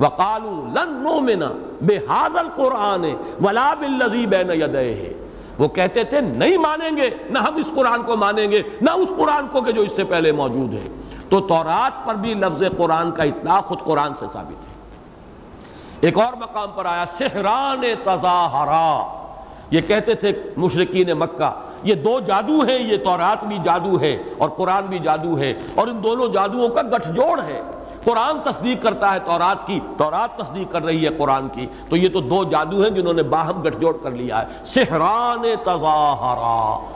وَقَالُوا لَن نُؤْمِنَ بِهَذَا الْقُرْآنِ وَلَا بِالَّذِي بَيْنَ يَدَيْهِ۔ وہ کہتے تھے، نہیں مانیں گے، نہ ہم اس قرآن کو مانیں گے، نہ اس قرآن کو کہ جو اس سے پہلے موجود ہے. تو تورات پر بھی لفظ قرآن کا اطلاق خود قرآن سے ثابت ہے۔ ایک اور مقام پر آیا سہران تظاہرا. یہ کہتے تھے مشرقین مکہ، یہ دو جادو ہیں، یہ تورات بھی جادو ہے اور قرآن بھی جادو ہے اور ان دونوں جادوؤں کا گٹھ جوڑ ہے۔ قرآن تصدیق کرتا ہے تورات کی، تورات تصدیق کر رہی ہے قرآن کی۔ تو یہ تو دو جادو ہیں جنہوں نے باہم گٹھ جوڑ کر لیا ہے۔ سہران تظاہرا۔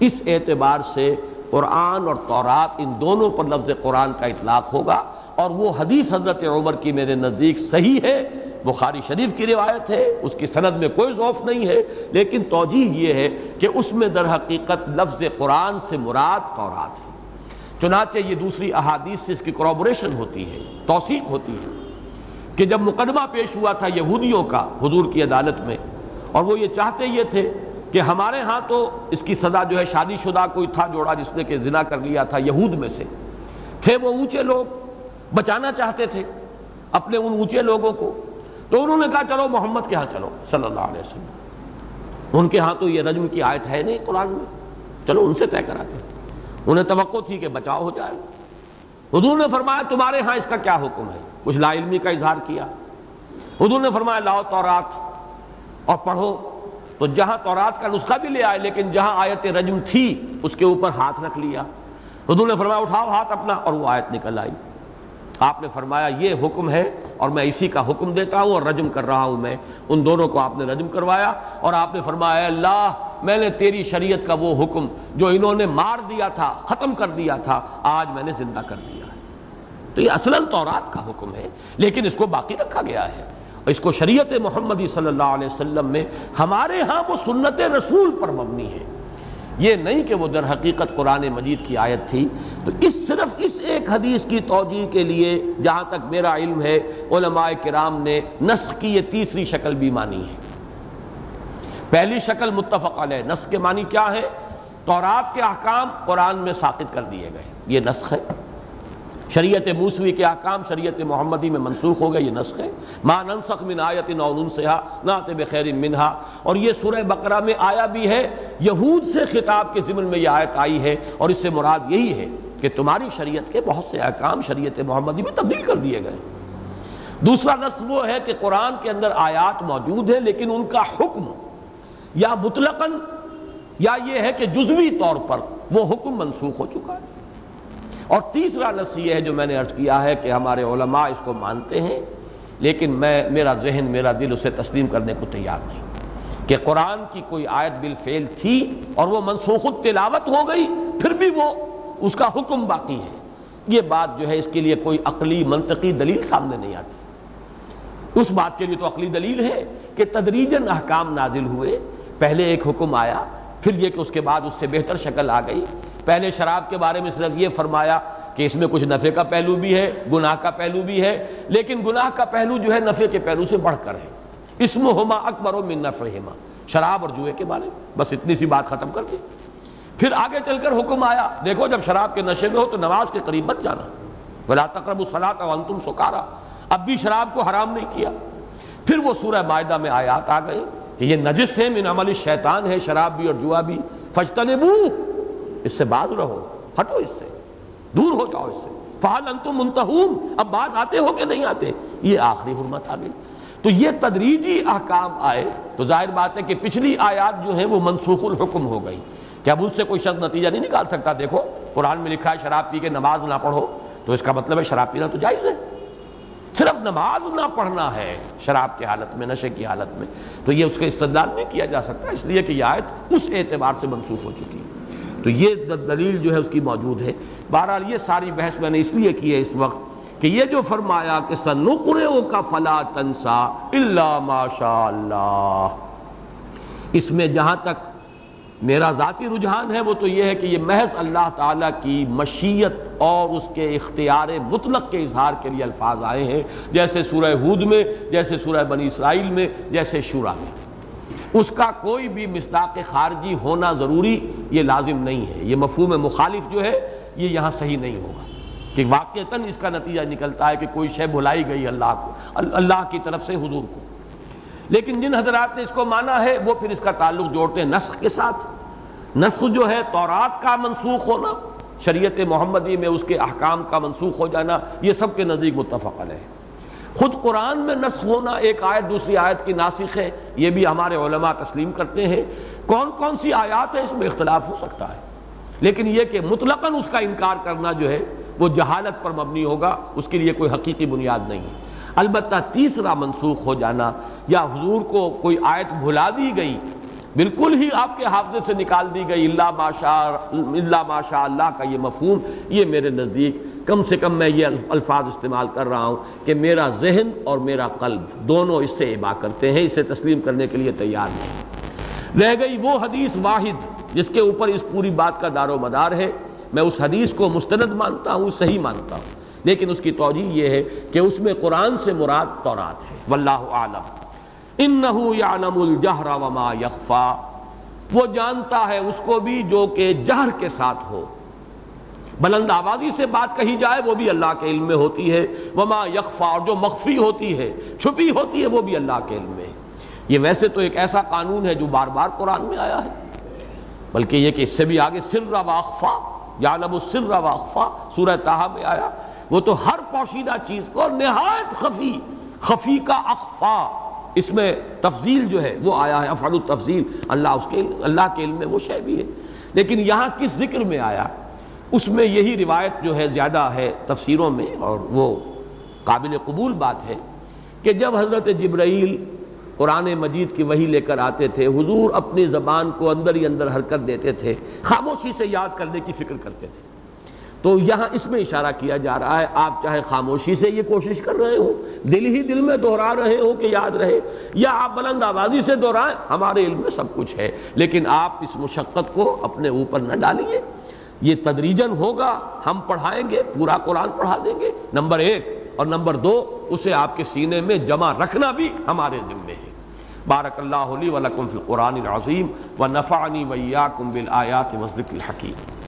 اس اعتبار سے قرآن اور تورات ان دونوں پر لفظ قرآن کا اطلاق ہوگا۔ اور وہ حدیث حضرت عمر کی میرے نزدیک صحیح ہے۔ بخاری شریف کی روایت ہے، اس کی سند میں کوئی ضعف نہیں ہے۔ لیکن توجیح یہ ہے کہ اس میں در حقیقت لفظ قرآن سے مراد تورات ہے۔ چنانچہ یہ دوسری احادیث سے اس کی کروبریشن ہوتی ہے، توثیق ہوتی ہے کہ جب مقدمہ پیش ہوا تھا یہودیوں کا حضور کی عدالت میں، اور وہ یہ چاہتے یہ تھے کہ ہمارے ہاں تو اس کی سزا جو ہے شادی شدہ کوئی تھا جوڑا جس نے کہ زنا کر لیا تھا یہود میں سے۔ تھے وہ اونچے لوگ، بچانا چاہتے تھے اپنے ان اونچے لوگوں کو۔ تو انہوں نے کہا، چلو محمد کے ہاں چلو، صلی اللہ علیہ وسلم۔ ان کے ہاں تو یہ رجم کی آیت ہے نہیں قرآن میں۔ چلو ان سے طے کراتے انہیں توقع تھی کہ بچاؤ ہو جائے۔ حضور نے فرمایا، تمہارے ہاں اس کا کیا حکم ہے؟ کچھ لا علمی کا اظہار کیا۔ حضور نے فرمایا، لاؤ تورات اور پڑھو۔ تو جہاں تورات کا نسخہ بھی لے آئے، لیکن جہاں آیت رجم تھی، اس کے اوپر ہاتھ رکھ لیا۔ حضور نے فرمایا، اٹھاؤ ہاتھ اپنا اور وہ آیت نکل آئی۔ آپ نے فرمایا، یہ حکم ہے اور میں اسی کا حکم دیتا ہوں اور رجم کر رہا ہوں میں۔ ان دونوں کو آپ نے رجم کروایا اور آپ نے فرمایا، اللہ میں نے تیری شریعت کا وہ حکم جو انہوں نے مار دیا تھا، ختم کر دیا تھا، آج میں نے زندہ کر دیا ہے۔ تو یہ اصلاً تورات کا حکم ہے، لیکن اس کو باقی رکھا گیا ہے۔ اور اس کو شریعت محمدی صلی اللہ علیہ وسلم میں ہمارے ہاں وہ سنت رسول پر مبنی ہے۔ یہ نہیں کہ وہ در حقیقت قرآن مجید کی آیت تھی۔ تو اس صرف اس ایک حدیث کی توجہ کے لیے جہاں تک میرا علم ہے، علماء کرام نے نسخ کی یہ تیسری شکل بھی مانی ہے۔ پہلی شکل متفق علیہ، نسخ کے معنی کیا ہے؟ تورات کے احکام قرآن میں ساقط کر دیے گئے۔ یہ نسخ ہے۔ شریعت موسوی کے احکام شریعت محمدی میں منسوخ ہو گئے، یہ نسخ ہے۔ ما ننسخ من آیت نونسہا نات بخیر منہا۔ اور یہ سورہ بقرہ میں آیا بھی ہے۔ یہود سے خطاب کے ضمن میں یہ آیت آئی ہے۔ اور اس سے مراد یہی ہے کہ تمہاری شریعت کے بہت سے احکام شریعت محمدی میں تبدیل کر دیے گئے۔ دوسرا نسخ وہ ہے کہ قرآن کے اندر آیات موجود ہیں، لیکن ان کا حکم یا مطلقاً، یا یہ ہے کہ جزوی طور پر وہ حکم منسوخ ہو چکا ہے۔ اور تیسرا نص یہ ہے جو میں نے عرض کیا ہے کہ ہمارے علماء اس کو مانتے ہیں، لیکن میں، میرا ذہن، میرا دل اسے تسلیم کرنے کو تیار نہیں۔ کہ قرآن کی کوئی آیت بالفعل تھی اور وہ منسوخ التلاوت ہو گئی، پھر بھی وہ اس کا حکم باقی ہے۔ یہ بات جو ہے اس کے لیے کوئی عقلی، منطقی دلیل سامنے نہیں آتی۔ اس بات کے لیے تو عقلی دلیل ہے کہ تدریجن احکام نازل ہوئے۔ پہلے ایک حکم آیا، پھر یہ کہ اس کے بعد اس سے بہتر شکل آ گئی۔ پہلے شراب کے بارے میں صرف یہ فرمایا کہ اس میں کچھ نفع کا پہلو بھی ہے، گناہ کا پہلو بھی ہے، لیکن گناہ کا پہلو جو ہے نفع کے پہلو سے بڑھ کر ہے۔ اسم ہما اکبر و من نفع شراب اور جوئے کے بارے میں۔ بس اتنی سی بات ختم کر دی۔ پھر آگے چل کر حکم آیا، دیکھو جب شراب کے نشے میں ہو تو نماز کے قریب مت جانا۔ بلا تقرب الصلاۃ وانتم سکارا اب بھی شراب کو حرام نہیں کیا۔ پھر وہ سورہ معدہ میں آیات آ گئے۔ کہ یہ نجس ہے من عمل شیطان ہے، شراب بھی اور جوا بھی۔ فجتنبو اس سے باز رہو، ہٹو اس سے، دور ہو جاؤ اس سے۔ فعال انتم منتہون، اب بات آتے ہو کہ نہیں آتے؟ یہ آخری حرمت آ گئی۔ تو یہ تدریجی احکام آئے۔ تو ظاہر بات ہے کہ پچھلی آیات جو ہیں وہ منسوخ الحکم ہو گئی۔ کہ اب اس سے کوئی شخص نتیجہ نہیں نکال سکتا، دیکھو، قرآن میں لکھا ہے شراب پی کے نماز نہ پڑھو۔ تو اس کا مطلب ہے شراب پینا تو جائز ہے۔ صرف نماز نہ پڑھنا ہے، شراب کی حالت میں، نشے کی حالت میں، تو یہ اس کا استدلال نہیں کیا جا سکتا، اس لیے کہ یہ آیت اس اعتبار سے منسوخ ہو چکی ہے۔ تو یہ دلیل جو ہے اس کی موجود ہے۔ بہرحال یہ ساری بحث میں نے اس لیے کی ہے اس وقت کہ یہ جو فرمایا کہ سنقرئ کا فلا تنسا الا ماشاء اللہ اس میں جہاں تک میرا ذاتی رجحان ہے، وہ تو یہ ہے کہ یہ محض اللہ تعالیٰ کی مشیت اور اس کے اختیار مطلق کے اظہار کے لیے الفاظ آئے ہیں، جیسے سورہ ہود میں، جیسے سورہ بنی اسرائیل میں، جیسے شورا میں۔ اس کا کوئی بھی مصداق خارجی ہونا ضروری یہ لازم نہیں ہے۔ یہ مفہوم مخالف جو ہے، یہ یہاں صحیح نہیں ہوگا۔ کہ واقعتاً اس کا نتیجہ نکلتا ہے کہ کوئی شے بھلائی گئی اللہ کو، اللہ کی طرف سے حضور کو۔ لیکن جن حضرات نے اس کو مانا ہے، وہ پھر اس کا تعلق جوڑتے ہیں نسخ کے ساتھ۔ نسخ جو ہے، تورات کا منسوخ ہونا، شریعت محمدی میں اس کے احکام کا منسوخ ہو جانا، یہ سب کے نزدیک متفق علیہ۔ خود قرآن میں نسخ ہونا ایک آیت، دوسری آیت کی ناسخ ہے، یہ بھی ہمارے علماء تسلیم کرتے ہیں۔ کون کون سی آیات ہیں، اس میں اختلاف ہو سکتا ہے۔ لیکن یہ کہ مطلقاً اس کا انکار کرنا جو ہے، وہ جہالت پر مبنی ہوگا، اس کے لیے کوئی حقیقی بنیاد نہیں ہے۔ البتہ تیسرا منسوخ ہو جانا یا حضور کو کوئی آیت بھلا دی گئی؟ بالکل ہی آپ کے حافظے سے نکال دی گئی، اللہ ماشاء اللہ ماشاء اللہ کا یہ مفہوم، یہ میرے نزدیک کم سے کم میں یہ الفاظ استعمال کر رہا ہوں کہ میرا ذہن اور میرا قلب دونوں اس سے عبا کرتے ہیں، اسے تسلیم کرنے کے لیے تیار نہیں رہ گئی وہ حدیث واحد جس کے اوپر اس پوری بات کا دار و مدار ہے۔ میں اس حدیث کو مستند مانتا ہوں، صحیح مانتا ہوں، لیکن اس کی توجہ یہ ہے کہ اس میں قرآن سے مراد تورات ہے۔ واللہ عالم انہو یعلم الجہر وما یخفا۔ وہ جانتا ہے اس کو بھی جو کہ جہر کے ساتھ ہو۔ بلند آبادی سے بات کہی جائے وہ بھی اللہ کے علم میں ہوتی ہے۔ وما یخفا، اور جو مخفی ہوتی ہے، چھپی ہوتی ہے، وہ بھی اللہ کے علم میں۔ ہے یہ ویسے تو ایک ایسا قانون ہے جو بار بار قرآن میں آیا ہے۔ بلکہ یہ کہ اس سے بھی آگے سر واخفا یعلم السر واخفا سورہ تاہا میں آیا۔ وہ تو ہر پوشیدہ چیز کو نہایت خفی خفی کا اخفا۔ اس میں تفضیل جو ہے، وہ آیا ہے، افعل التفضیل۔ اللہ اس کے، اللہ کے علم میں وہ شے بھی ہے۔ لیکن یہاں کس ذکر میں آیا؟ اس میں یہی روایت جو ہے زیادہ ہے تفسیروں میں، اور وہ قابل قبول بات ہے کہ جب حضرت جبرائیل قرآن مجید کی وہی لے کر آتے تھے، حضور اپنی زبان کو اندر ہی اندر حرکت دیتے تھے، خاموشی سے یاد کرنے کی فکر کرتے تھے۔ تو یہاں اس میں اشارہ کیا جا رہا ہے، آپ چاہے خاموشی سے یہ کوشش کر رہے ہو دل ہی دل میں دہرا رہے ہو کہ یاد رہے، یا آپ بلند آبادی سے دہرائیں، ہمارے علم میں سب کچھ ہے، لیکن آپ اس مشقت کو اپنے اوپر نہ ڈالیے۔ یہ تدریجن ہوگا، ہم پڑھائیں گے، پورا قرآن پڑھا دیں گے۔ نمبر ایک اور نمبر دو، اسے آپ کے سینے میں جمع رکھنا بھی ہمارے ذمے ہے۔ بارک اللہ علی ولکم فی القرآن العظیم و نفعنی ویاکم بالآیات مصدق الحکیم۔